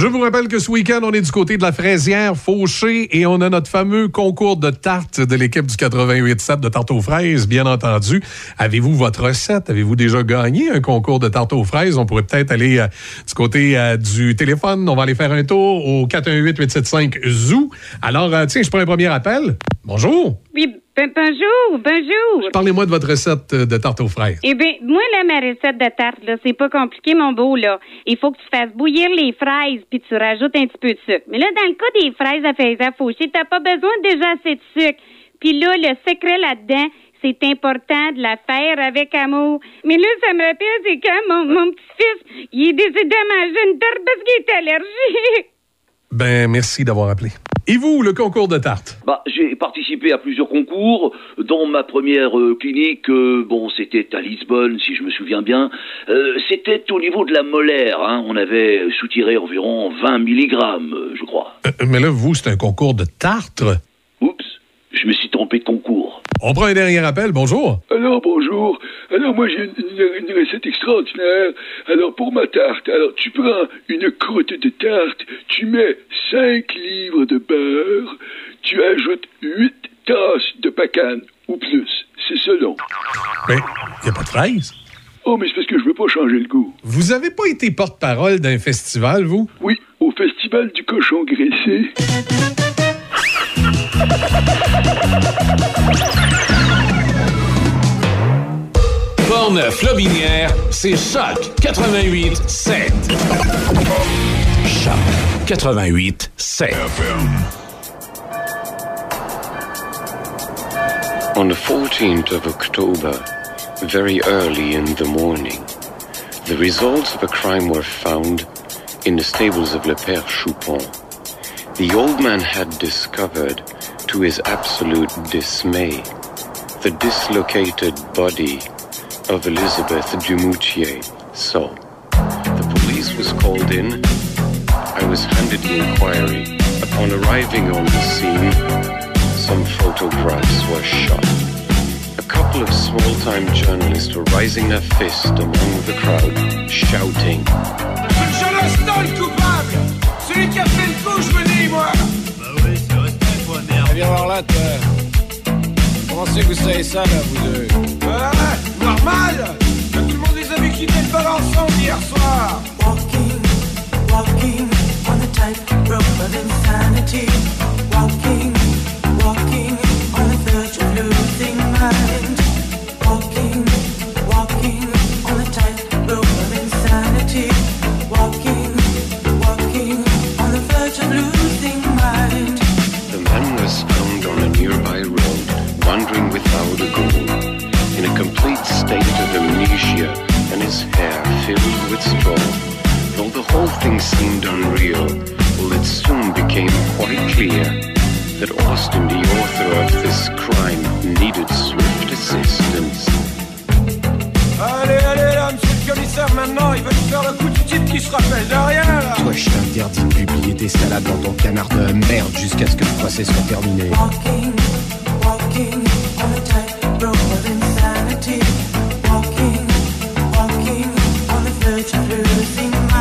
Je vous rappelle que ce week-end, on est du côté de la fraisière Fauché et on a notre fameux concours de tartes de l'équipe du 88-7 de tarte aux fraises, bien entendu. Avez-vous votre recette? Avez-vous déjà gagné un concours de tarte aux fraises? On pourrait peut-être aller euh, du côté euh, du téléphone. On va aller faire un tour au 418-875-ZOO. Alors, euh, tiens, je prends un premier appel. Bonjour. Oui, ben, bonjour, bonjour. Parlez-moi de votre recette euh, de tarte aux fraises. Eh bien, moi, là, ma recette de tarte, là, c'est pas compliqué, mon beau, là. Il faut que tu fasses bouillir les fraises, puis tu rajoutes un petit peu de sucre. Mais là, dans le cas des fraises à faire faucher, t'as pas besoin déjà assez de sucre. Puis là, le secret là-dedans, c'est important de la faire avec amour. Mais là, ça me rappelle, c'est quand mon, mon petit-fils, il est décidé à manger une tarte parce qu'il est allergique. Ben, merci d'avoir appelé. Et vous, le concours de tarte? Bah, j'ai participé à plusieurs concours. Dans ma première euh, clinique, euh, bon, c'était à Lisbonne, si je me souviens bien. Euh, c'était au niveau de la molaire. Hein. On avait soutiré environ 20 mg, je crois. Mais là, vous, c'est un concours de tarte. Oups, je me suis trompé de concours. On prend un dernier appel. Bonjour. Alors bonjour. Alors moi j'ai une, une- une recette extraordinaire. Alors pour ma tarte, alors tu prends une croûte de tarte, tu mets 5 livres de beurre, tu ajoutes 8 tasses de pacane ou plus. C'est selon. Mais il n'y a pas de fraises. Oh mais c'est parce que je veux pas changer le goût. Vous avez pas été porte-parole d'un festival, vous? Oui, au festival du cochon graissé. Portneuf, Lobinière, c'est Choc 88 7. Choc 88 7. On the 14th of October, very early in the morning, the results of a crime were found in the stables of Le Père Choupon. The old man had discovered, to his absolute dismay, the dislocated body of Elizabeth Dumoutier. So, the police was called in. I was handed the inquiry. Upon arriving on the scene, some photographs were shot. A couple of small-time journalists were raising their fist among the crowd, shouting, Je le coupable Celui qui a fait le coup, je Viens voir là, toi. Comment c'est que vous savez ça, là, vous deux. Voilà, normal. Tout le monde les a vu quitter le bal ensemble hier soir. Walking, walking on the tightrope of insanity. Walking, walking state of amnesia, and his hair filled with straw. Though the whole thing seemed unreal, well, it soon became quite clear that Austin, the author of this crime, needed swift assistance. Allez, allez là, monsieur le commissaire, maintenant, il va nous faire le coup du type qui se rappelle de rien, là Toi, je t'interdis de publier tes salades dans ton canard de merde jusqu'à ce que le procès soit terminé. Walking, walking on the tightrope of insanity. Walking, walking on the verge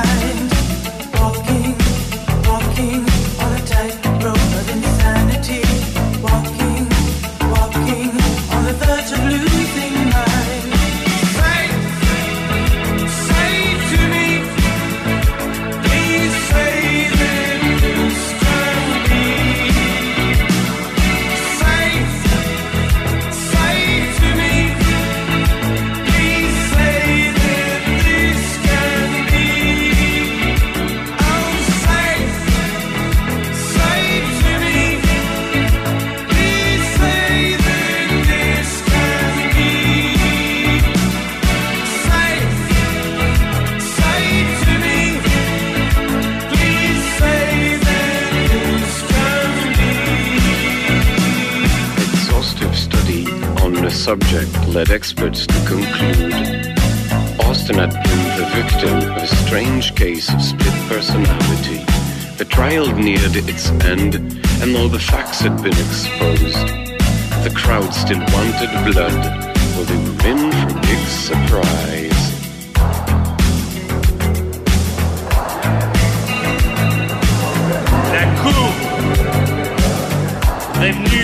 subject led experts to conclude Austin had been the victim of a strange case of split personality. The trial neared its end, and though the facts had been exposed, the crowd still wanted blood, for they were in for big surprise. That coup! They've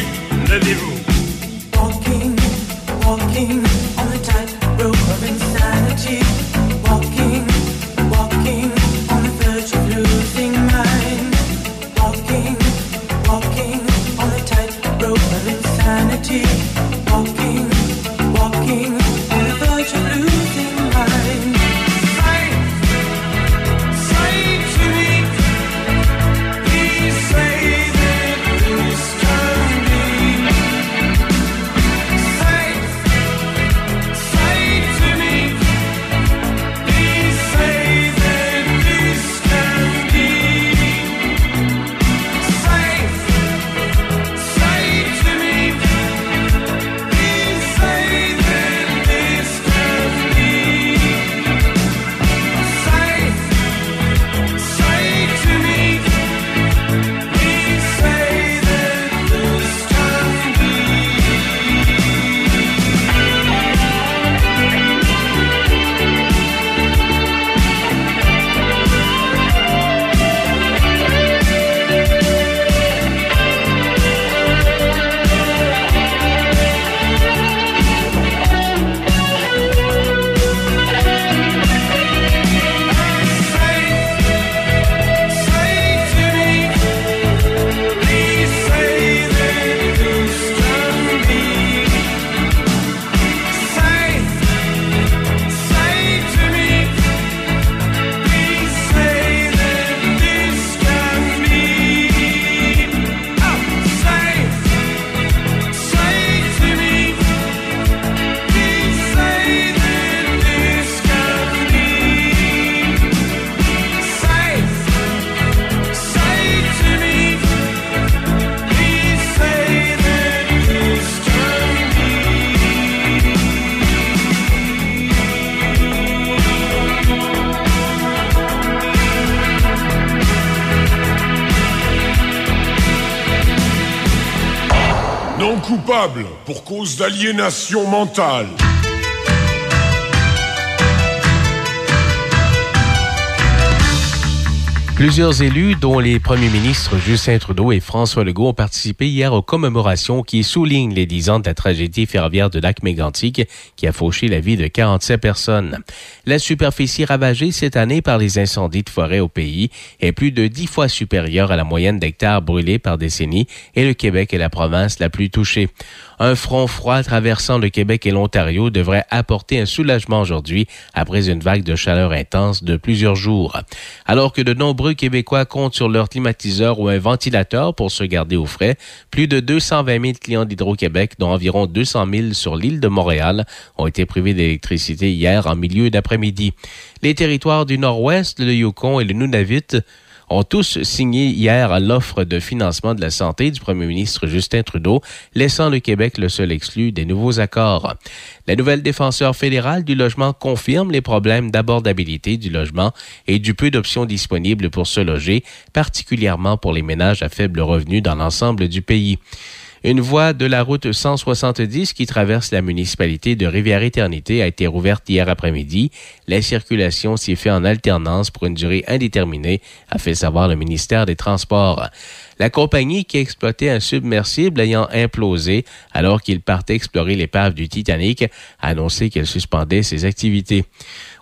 pour cause d'aliénation mentale. Plusieurs élus, dont les premiers ministres Justin Trudeau et François Legault, ont participé hier aux commémorations qui soulignent les 10 ans de la tragédie ferroviaire de lac mégantic qui a fauché la vie de 47 personnes. La superficie ravagée cette année par les incendies de forêt au pays est plus de 10 fois supérieure à la moyenne d'hectares brûlés par décennie et le Québec est la province la plus touchée. Un front froid traversant le Québec et l'Ontario devrait apporter un soulagement aujourd'hui après une vague de chaleur intense de plusieurs jours. Alors que de nombreux Québécois comptent sur leur climatiseur ou un ventilateur pour se garder au frais, plus de 220 000 clients d'Hydro-Québec, dont environ 200 000 sur l'île de Montréal, ont été privés d'électricité hier en milieu d'après-midi. Les territoires du Nord-Ouest, le Yukon et le Nunavut ont tous signé hier l'offre de financement de la santé du premier ministre Justin Trudeau, laissant le Québec le seul exclu des nouveaux accords. La nouvelle défenseur fédérale du logement confirme les problèmes d'abordabilité du logement et du peu d'options disponibles pour se loger, particulièrement pour les ménages à faible revenu dans l'ensemble du pays. Une voie de la route 170 qui traverse la municipalité de Rivière-Éternité a été rouverte hier après-midi. La circulation s'y fait en alternance pour une durée indéterminée, a fait savoir le ministère des Transports. La compagnie qui exploitait un submersible ayant implosé alors qu'il partait explorer l'épave du Titanic a annoncé qu'elle suspendait ses activités.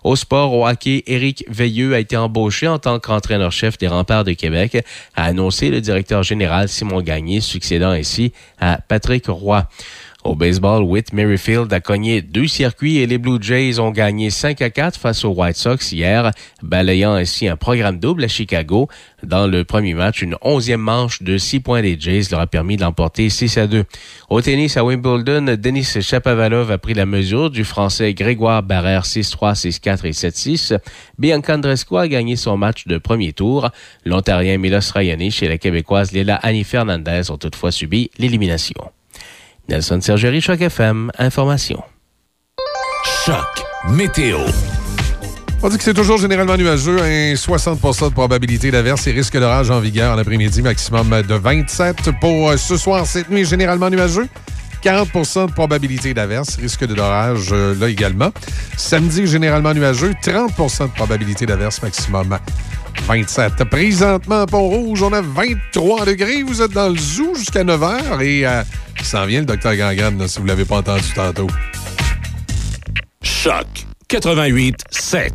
Au sport, au hockey, Éric Veilleux a été embauché en tant qu'entraîneur-chef des remparts de Québec, a annoncé le directeur général Simon Gagné, succédant ainsi à Patrick Roy. Au baseball, Whit Merrifield a cogné deux circuits et les Blue Jays ont gagné 5 à 4 face aux White Sox hier, balayant ainsi un programme double à Chicago. Dans le premier match, une onzième manche de 6 points des Jays leur a permis d'emporter 6 à 2. Au tennis à Wimbledon, Denis Chapovalov a pris la mesure du Français Grégoire Barrère 6-3, 6-4 et 7-6. Bianca Andreescu a gagné son match de premier tour. L'Ontarien Milos Raonic et la Québécoise Léla Annie Fernandez ont toutefois subi l'élimination. Nelson Sergerie, Choc FM, information. Choc météo. On dit que c'est toujours généralement nuageux, un 60% de probabilité d'averse et risque d'orage en vigueur en après-midi, maximum de 27. Pour euh, ce soir, cette nuit, généralement nuageux. 40% de probabilité d'averse, risque d'orage euh, là également. Samedi, généralement nuageux, 30% de probabilité d'averse, maximum 27. Présentement, Pont-Rouge, on a 23 degrés. Vous êtes dans le zoo jusqu'à 9 h et euh, il s'en vient le docteur Gangan, si vous l'avez pas entendu tantôt. Choc 88 7.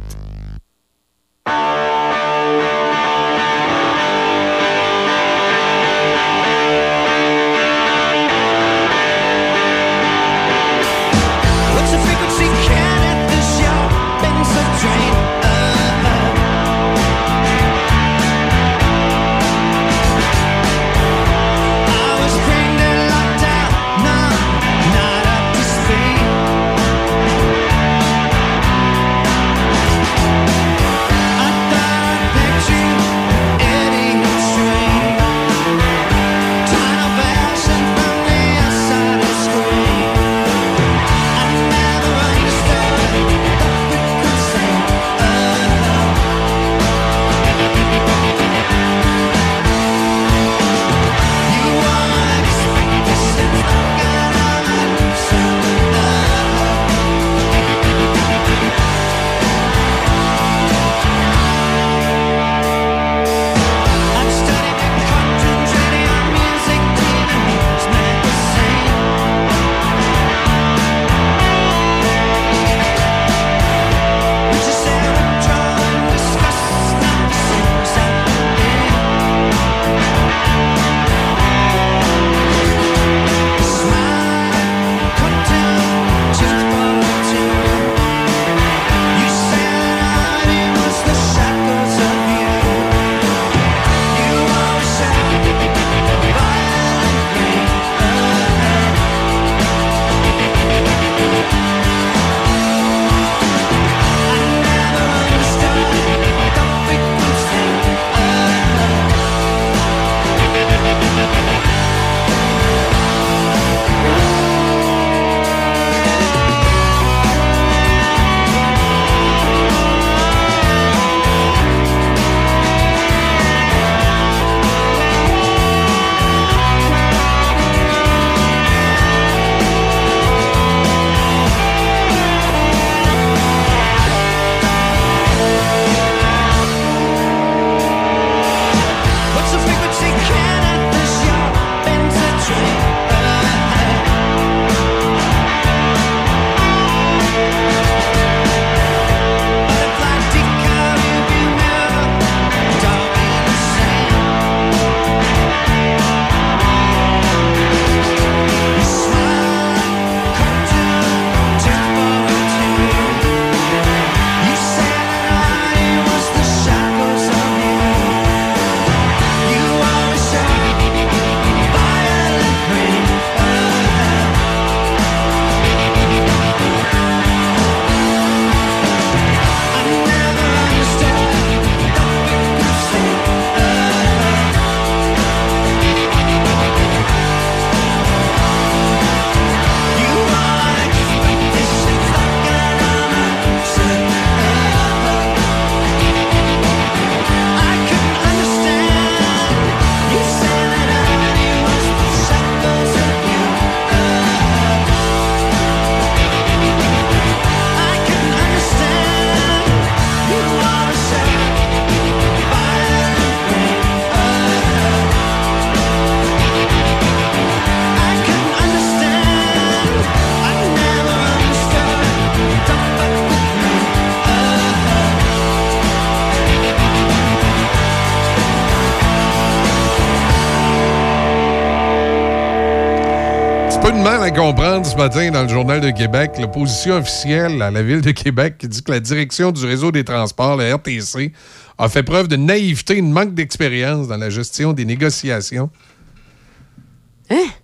À comprendre ce matin dans le Journal de Québec, la position officielle à la Ville de Québec qui dit que la direction du réseau des transports, la RTC, a fait preuve de naïveté et de manque d'expérience dans la gestion des négociations.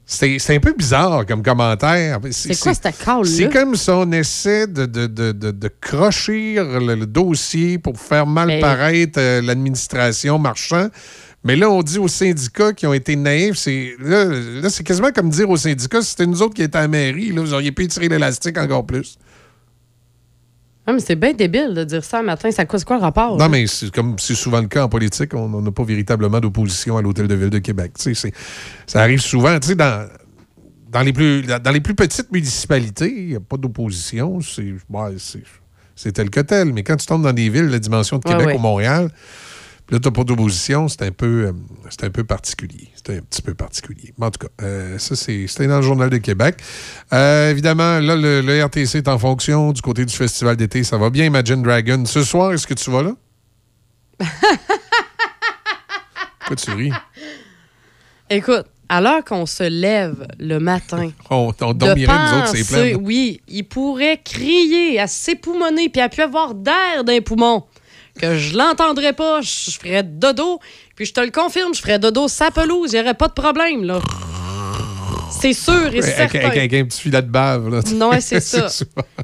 C'est c'est un peu bizarre comme commentaire. C'est quoi cette call-là? C'est comme ça, on essaie de, de, de, de, de crochir le, le dossier pour faire mal Mais- paraître euh, l'administration marchand. Mais là, on dit aux syndicats qui ont été naïfs, c'est là, là, c'est quasiment comme dire aux syndicats, si c'était nous autres qui étaient à la mairie, là, vous auriez pu tirer l'élastique encore plus. Ah, mais c'est bien débile de dire ça matin. Ça cause quoi le rapport? Non, mais c'est comme c'est souvent le cas en politique, on n'a pas véritablement d'opposition à l'Hôtel de Ville de Québec. Ça arrive souvent, tu sais, dans, dans, les plus, dans les plus petites municipalités, il n'y a pas d'opposition. C'est ouais, tel que tel. Mais quand tu tombes dans des villes la dimension de Québec ouais. ou Montréal, là, t'as pas d'opposition, c'est un peu euh, c'est un peu particulier. C'est un petit peu particulier. Mais en tout cas, euh, ça, c'est- c'était dans le Journal de Québec. Euh, évidemment, là, le, le RTC est en fonction du côté du festival d'été. Ça va bien, Imagine Dragon. Ce soir, est-ce que tu vas là? Pourquoi tu ris? Écoute, à l'heure qu'on se lève le matin, On, dormirait, nous autres, c'est penser, plein. oui, il pourrait crier, à s'époumoner, puis à pu avoir d'air dans les poumons, que je l'entendrais pas, je ferais dodo, puis je te le confirme, je ferais dodo sa pelouse, il n'y aurait pas de problème, là. C'est sûr et certain. avec- avec un petit filet de bave. Là. Non, c'est ça.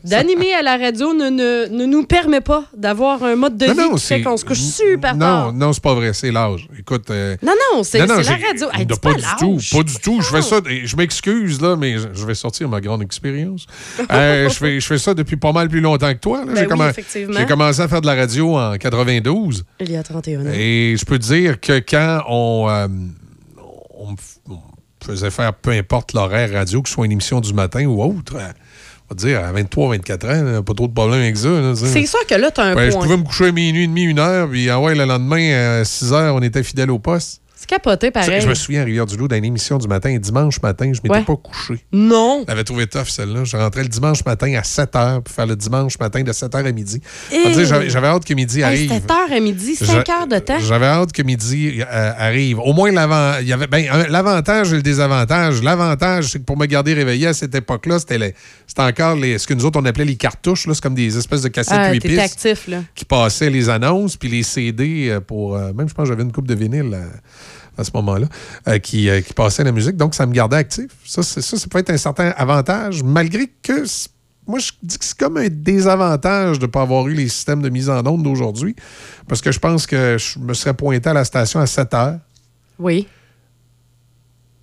D'animer à la radio ne, ne, ne nous permet pas d'avoir un mode de Non, vie non, qui fait c'est- qu'on se couche super Non, tard. non, c'est pas vrai, c'est l'âge. Écoute. euh, Non, non, c'est la radio. Hey, non, pas, pas du tout, pas du tout. Je fais ça, je m'excuse, là, mais je vais sortir ma grande expérience. Euh, je, fais, je fais ça depuis pas mal plus longtemps que toi. Ben J'ai oui, commen- commencé à faire de la radio en 92. Il y a 31 ans. Et je peux te dire que quand on, euh, on me faisait faire peu importe l'horaire radio, que ce soit une émission du matin ou autre, euh, on va dire à 23, 24 ans, là, pas trop de problème avec ça. C'est sûr que là, tu as un je point. pouvais me coucher à minuit et demi, une heure, puis ah ouais, le lendemain, à 6 heures, on était fidèle au poste. C'est capoté, pareil. Je me souviens à Rivière-du-Loup, dans une émission du matin, dimanche matin, je m'étais Ouais. pas couché. Non. J'avais trouvé tough, celle-là. Je rentrais le dimanche matin à 7 h pour faire le dimanche matin de 7 h à midi. Dire, J'avais hâte que midi arrive. 7 heures à midi, 5 J'a- heures de temps. J'avais hâte que midi euh, arrive. Au moins, ben, l'avantage et le désavantage. L'avantage, c'est que pour me garder réveillé à cette époque-là, c'était encore les, ce que nous autres, on appelait les cartouches. C'est comme des espèces de cassettes Ah, 8 t'étais pistes actif, là. qui passaient les annonces, puis les CD euh, pour... euh, même, je pense que j'avais une coupe de vinyle à ce moment-là, euh, qui, euh, qui passait la musique. Donc, ça me gardait actif. Ça, ça, ça peut être un certain avantage, malgré que... Moi, je dis que c'est comme un désavantage de ne pas avoir eu les systèmes de mise en onde d'aujourd'hui, parce que je pense que je me serais pointé à la station à 7 heures. Oui.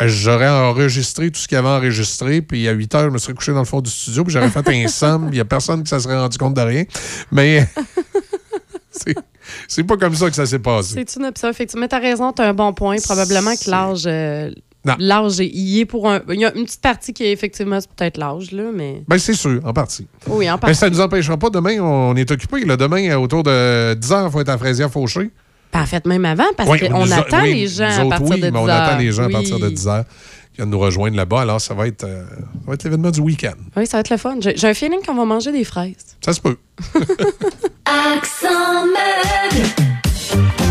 J'aurais enregistré tout ce qu'il y avait enregistré, puis à 8 heures, je me serais couché dans le fond du studio, puis j'aurais fait un somme. Il n'y a personne qui se serait rendu compte de rien. Mais c'est- c'est pas comme ça que ça s'est passé. C'est une option, effectivement. T'as raison, t'as un bon point. Probablement que l'âge. euh, Non. L'âge, est- il y est pour un. Il y a une petite partie qui est effectivement, c'est peut-être l'âge, là, mais. Ben, c'est sûr, en partie. Oui, en Mais partie. ça ne nous empêchera pas. Demain, on est occupé. Là, demain, autour de 10 heures, il faut être à Fraisière-Fauché. Pas en fait, même avant, parce Oui, qu'on attend oui, les gens à partir de 10 mais on attend les gens à partir de 10 heures qui viennent nous rejoindre là-bas. Alors, ça va être, euh, ça va être l'événement du week-end. Oui, ça va être le fun. J'ai j'ai un feeling qu'on va manger des fraises. Ça se peut. Accent meuble.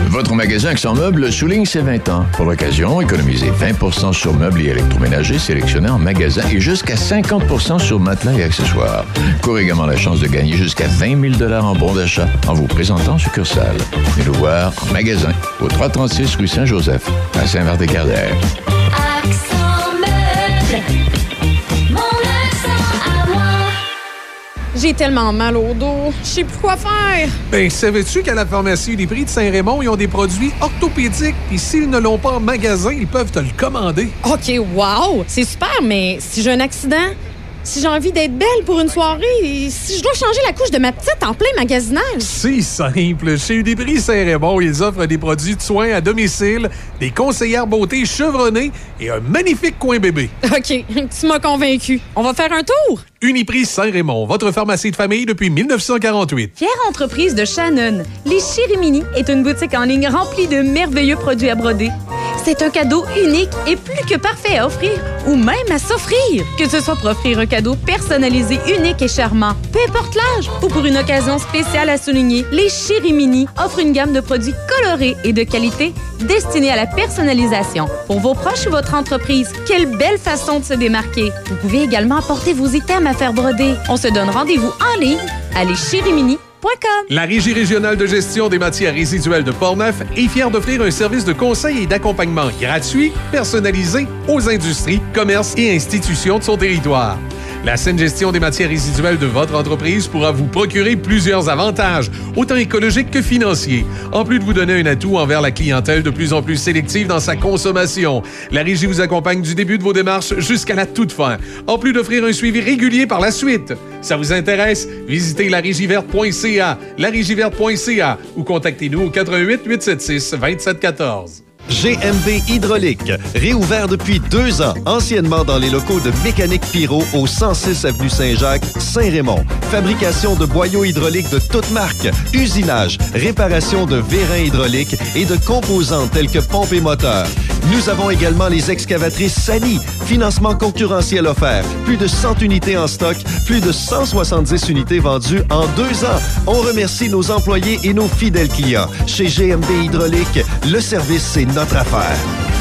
Votre magasin Accent Meubles souligne ses 20 ans. Pour l'occasion, économisez 20 sur meubles et électroménagers sélectionnés en magasin et jusqu'à 50 sur matelas et accessoires. Courez également la chance de gagner jusqu'à 20 000 en bons d'achat en vous présentant en succursale. Venez nous voir en magasin au 336 rue Saint-Joseph à Saint-Vert-des-Cardères. J'ai tellement mal au dos. Je sais plus quoi faire. Ben, savais-tu qu'à la pharmacie des prix de Saint-Raymond, ils ont des produits orthopédiques, et s'ils ne l'ont pas en magasin, ils peuvent te le commander. OK, wow! C'est super, mais si j'ai un accident, si j'ai envie d'être belle pour une soirée, et si je dois changer la couche de ma petite en plein magasinage. C'est simple. Chez Uniprix Saint-Raymond, ils offrent des produits de soins à domicile, des conseillères beauté chevronnées et un magnifique coin bébé. OK, tu m'as convaincu. On va faire un tour? Uniprix Saint-Raymond, votre pharmacie de famille depuis 1948. Fière entreprise de Shannon, les Chirimini est une boutique en ligne remplie de merveilleux produits à broder. C'est un cadeau unique et plus que parfait à offrir ou même à s'offrir. Que ce soit pour offrir un cadeau personnalisé, unique et charmant, peu importe l'âge ou pour une occasion spéciale à souligner, les Chirimini offrent une gamme de produits colorés et de qualité destinés à la personnalisation. Pour vos proches ou votre entreprise, quelle belle façon de se démarquer. Vous pouvez également apporter vos items à On se donne rendez-vous en ligne à leschirimini.com. La Régie régionale de gestion des matières résiduelles de Portneuf est fière d'offrir un service de conseil et d'accompagnement gratuit, personnalisé aux industries, commerces et institutions de son territoire. La saine gestion des matières résiduelles de votre entreprise pourra vous procurer plusieurs avantages, autant écologiques que financiers, en plus de vous donner un atout envers la clientèle de plus en plus sélective dans sa consommation. La Régie vous accompagne du début de vos démarches jusqu'à la toute fin, en plus d'offrir un suivi régulier par la suite. Ça vous intéresse? Visitez larigiverte.ca, larigiverte.ca ou contactez-nous au 88 876 2714. GMB Hydraulique, réouvert depuis deux ans, anciennement dans les locaux de Mécanique Pyro au 106 avenue Saint-Jacques, Saint-Raymond. Fabrication de boyaux hydrauliques de toutes marques, usinage, réparation de vérins hydrauliques et de composants tels que pompes et moteurs. Nous avons également les excavatrices Sani, financement concurrentiel offert, plus de 100 unités en stock, plus de 170 unités vendues en deux ans. On remercie nos employés et nos fidèles clients. Chez GMB Hydraulique, le service, c'est notre affaire.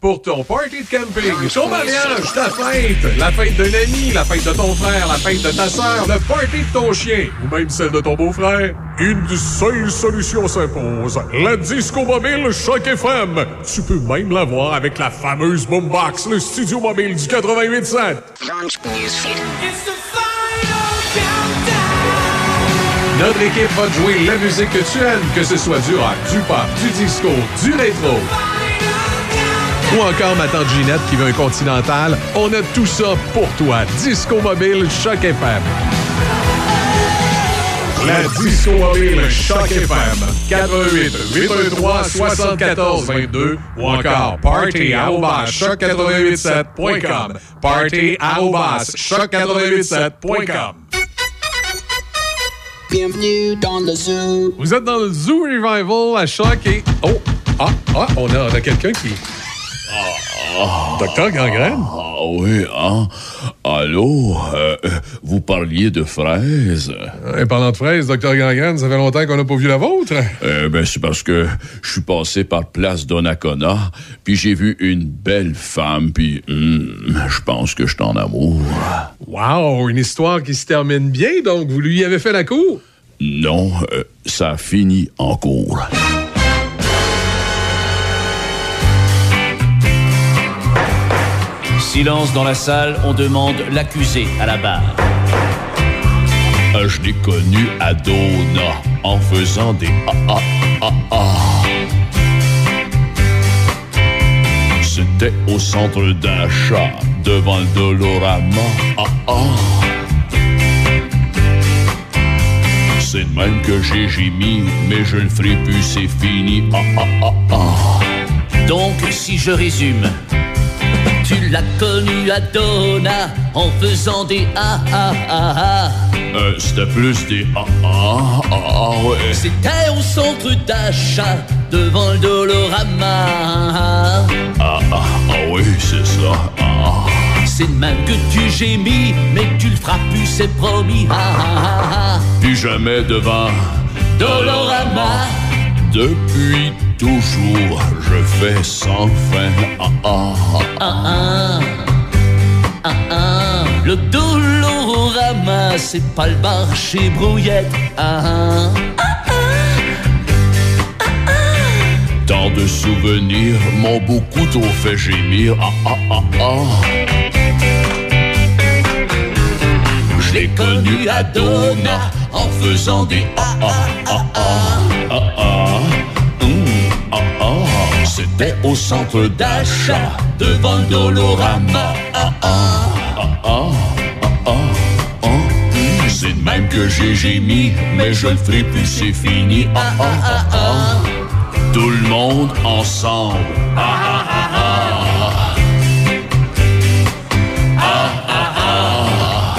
Pour ton party de camping, ton mariage, ta fête, la fête d'un ami, la fête de ton frère, la fête de ta sœur, le party de ton chien, ou même celle de ton beau-frère, une seule solution s'impose. La Disco Mobile Choc FM. Tu peux même l'avoir avec la fameuse Boombox, le studio mobile du 88.7. Notre équipe va te jouer la musique que tu aimes, que ce soit du rock, du pop, du disco, du rétro. Ou encore ma tante Ginette qui veut un continental. On a tout ça pour toi. Disco Mobile Choc FM. La Disco Mobile Choc FM. 88 823 74 22 ou encore party choc887.com. Party choc887.com. Bienvenue dans le zoo. Vous êtes dans le Zoo Revival à Choc et... Oh! Ah, ah, on a, on a quelqu'un qui... Docteur Gangrène? Ah oui, hein? Allô? Euh, vous parliez de fraises? Et parlant de fraises, Docteur Gangrène, ça fait longtemps qu'on n'a pas vu la vôtre. Eh ben, c'est parce que je suis passé par Place Donnacona, puis j'ai vu une belle femme, puis hum, je pense que je suis en amour. Wow, une histoire qui se termine bien, donc vous lui avez fait la cour? Non, euh, ça a fini en cours. Silence dans la salle, on demande l'accusé à la barre. Euh, Je l'ai connu à Dona en faisant des ah ah ah ah. C'était au centre d'achat devant le Dolorama. Ah ah. C'est de même que j'ai gémi, mais je le ferai plus, c'est fini. Ah ah ah ah. Donc, si je résume, tu l'as connu à Dona en faisant des ah ah ah ah. Euh, C'était plus des ah ah ah ah ouais. C'était au centre d'achat devant le Dolorama. Ah ah ah oui, c'est ça. Ah. C'est de même que tu gémis, mais tu le feras plus, c'est promis. Ah ah ah ah. Plus jamais devant Dolorama. Depuis toujours, je fais sans fin. Ah ah ah. Ah ah. Ah ah. Le Dolorama, c'est pas le bar chez Brouillette. Ah ah. Tant de souvenirs m'ont beaucoup trop fait gémir. Ah ah ah ah. Je l'ai connu à Dona en faisant des ah ah ah ah ah ah. Hum, ah ah. C'était au centre d'achat devant le Dolorama. Ah ah ah ah ah C'est de même que j'ai gémi, mais je le ferai plus, c'est fini. Ah ah ah ah. Tout le monde ensemble. Ah ah ah ah. Ah ah ah.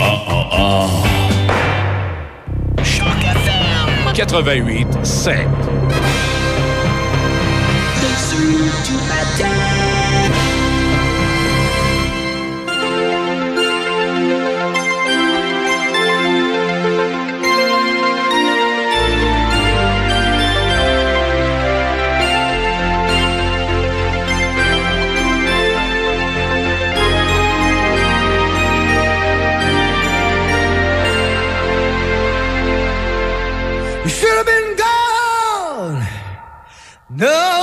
Ah ah ah. 88 7. No!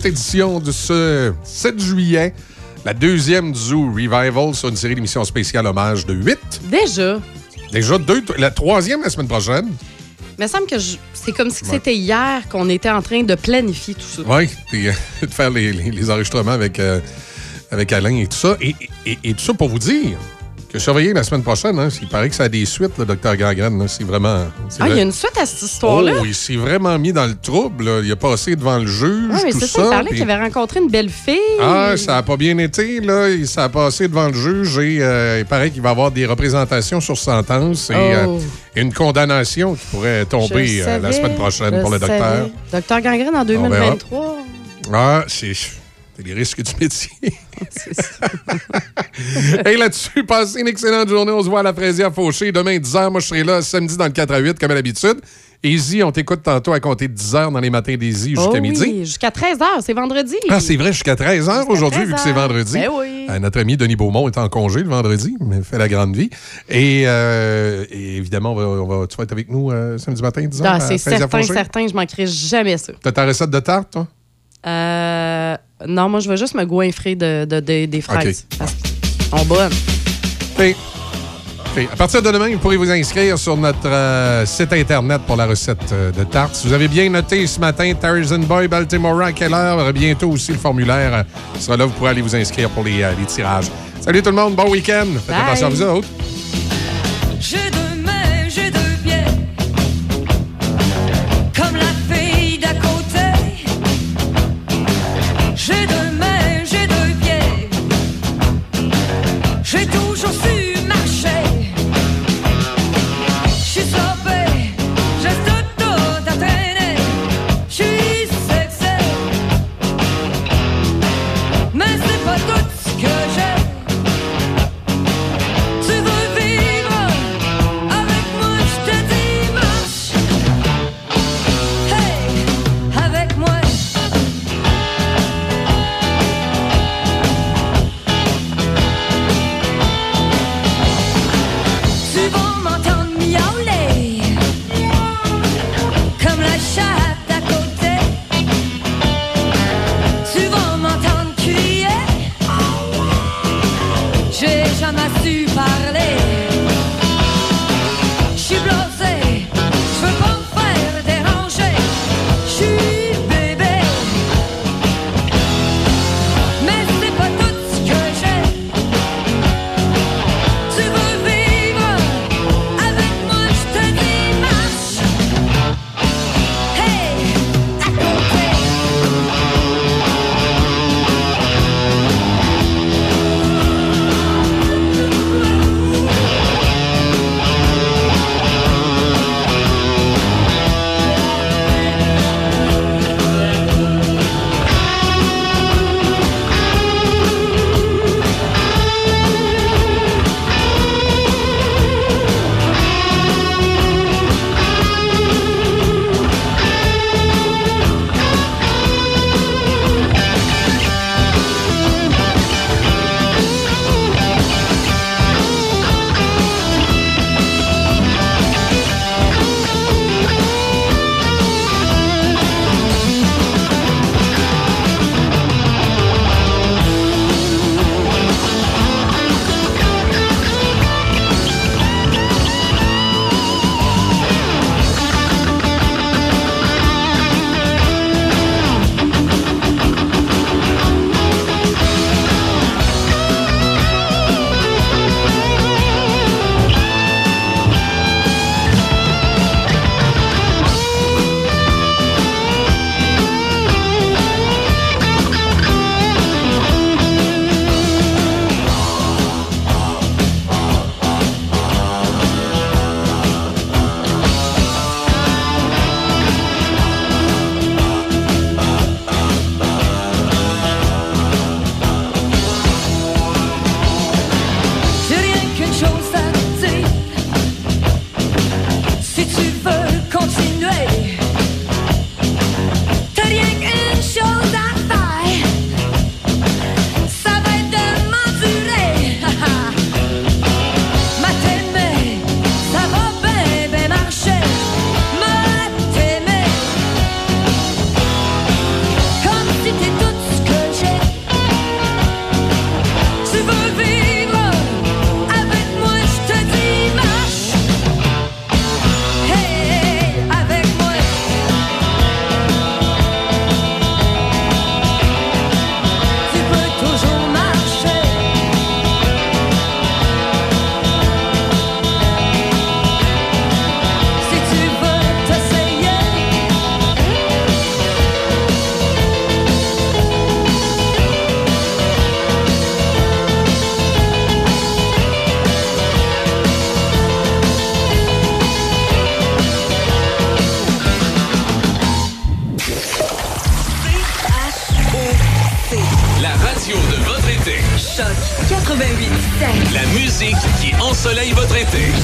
Cette édition de ce 7 juillet. La deuxième du Zoo Revival sur une série d'émissions spéciales hommage de 8. Déjà? Déjà deux. La troisième la semaine prochaine. Il me semble que je- c'est comme si c'était hier qu'on était en train de planifier tout ça. Oui, euh, de faire les, les- les enregistrements avec, euh, avec Alain et tout ça. Et, et- et tout ça pour vous dire que surveillez la semaine prochaine. Hein, il paraît que ça a des suites, le docteur Gangrène. C'est vraiment. Ah, il y a une suite à cette histoire-là? Oh, il s'est vraiment mis dans le trouble. là. Il a passé devant le juge, Oui, mais c'est ça, il parlait qu'il avait rencontré une belle fille. Ah, ça n'a pas bien été, là. Il s'est passé devant le juge et euh, il paraît qu'il va y avoir des représentations sur sentence et Oh. euh, une condamnation qui pourrait tomber euh, la semaine prochaine pour le docteur. Docteur Gangrène en 2023. Ah, c'est c'est les risques du métier. Et là-dessus, passez une excellente journée. On se voit à la fraisière Fauché. Demain, 10h. Moi, je serai là samedi dans le 4 à 8, comme à l'habitude. Easy, on t'écoute tantôt à compter de 10h dans les matins d'Easy jusqu'à Oh midi. oui, jusqu'à 13h, c'est vendredi. Ah, c'est vrai, jusqu'à 13h aujourd'hui, vu que c'est 13h. vendredi. Ben oui. Euh, notre ami Denis Beaumont est en congé le vendredi, mais fait la grande vie. Et, euh, et évidemment, on va, on va- tu vas être avec nous euh, samedi matin, 10h. Ah, c'est certain, certain, je manquerai jamais ça. T'as ta recette de tarte, toi? Euh, non, moi, je vais juste me goinfrer de, de- de- des fraises. Parce qu'elles sont bonnes. OK. OK. À partir de demain, vous pourrez vous inscrire sur notre euh, site Internet pour la recette euh, de tarte. Si vous avez bien noté ce matin, Tarzan Boy, Baltimore, à quelle heure? Bientôt aussi, le formulaire euh, sera là. Vous pourrez aller vous inscrire pour les, euh, les tirages. Salut tout le monde, bon week-end. Faites Bye. attention à vous autres.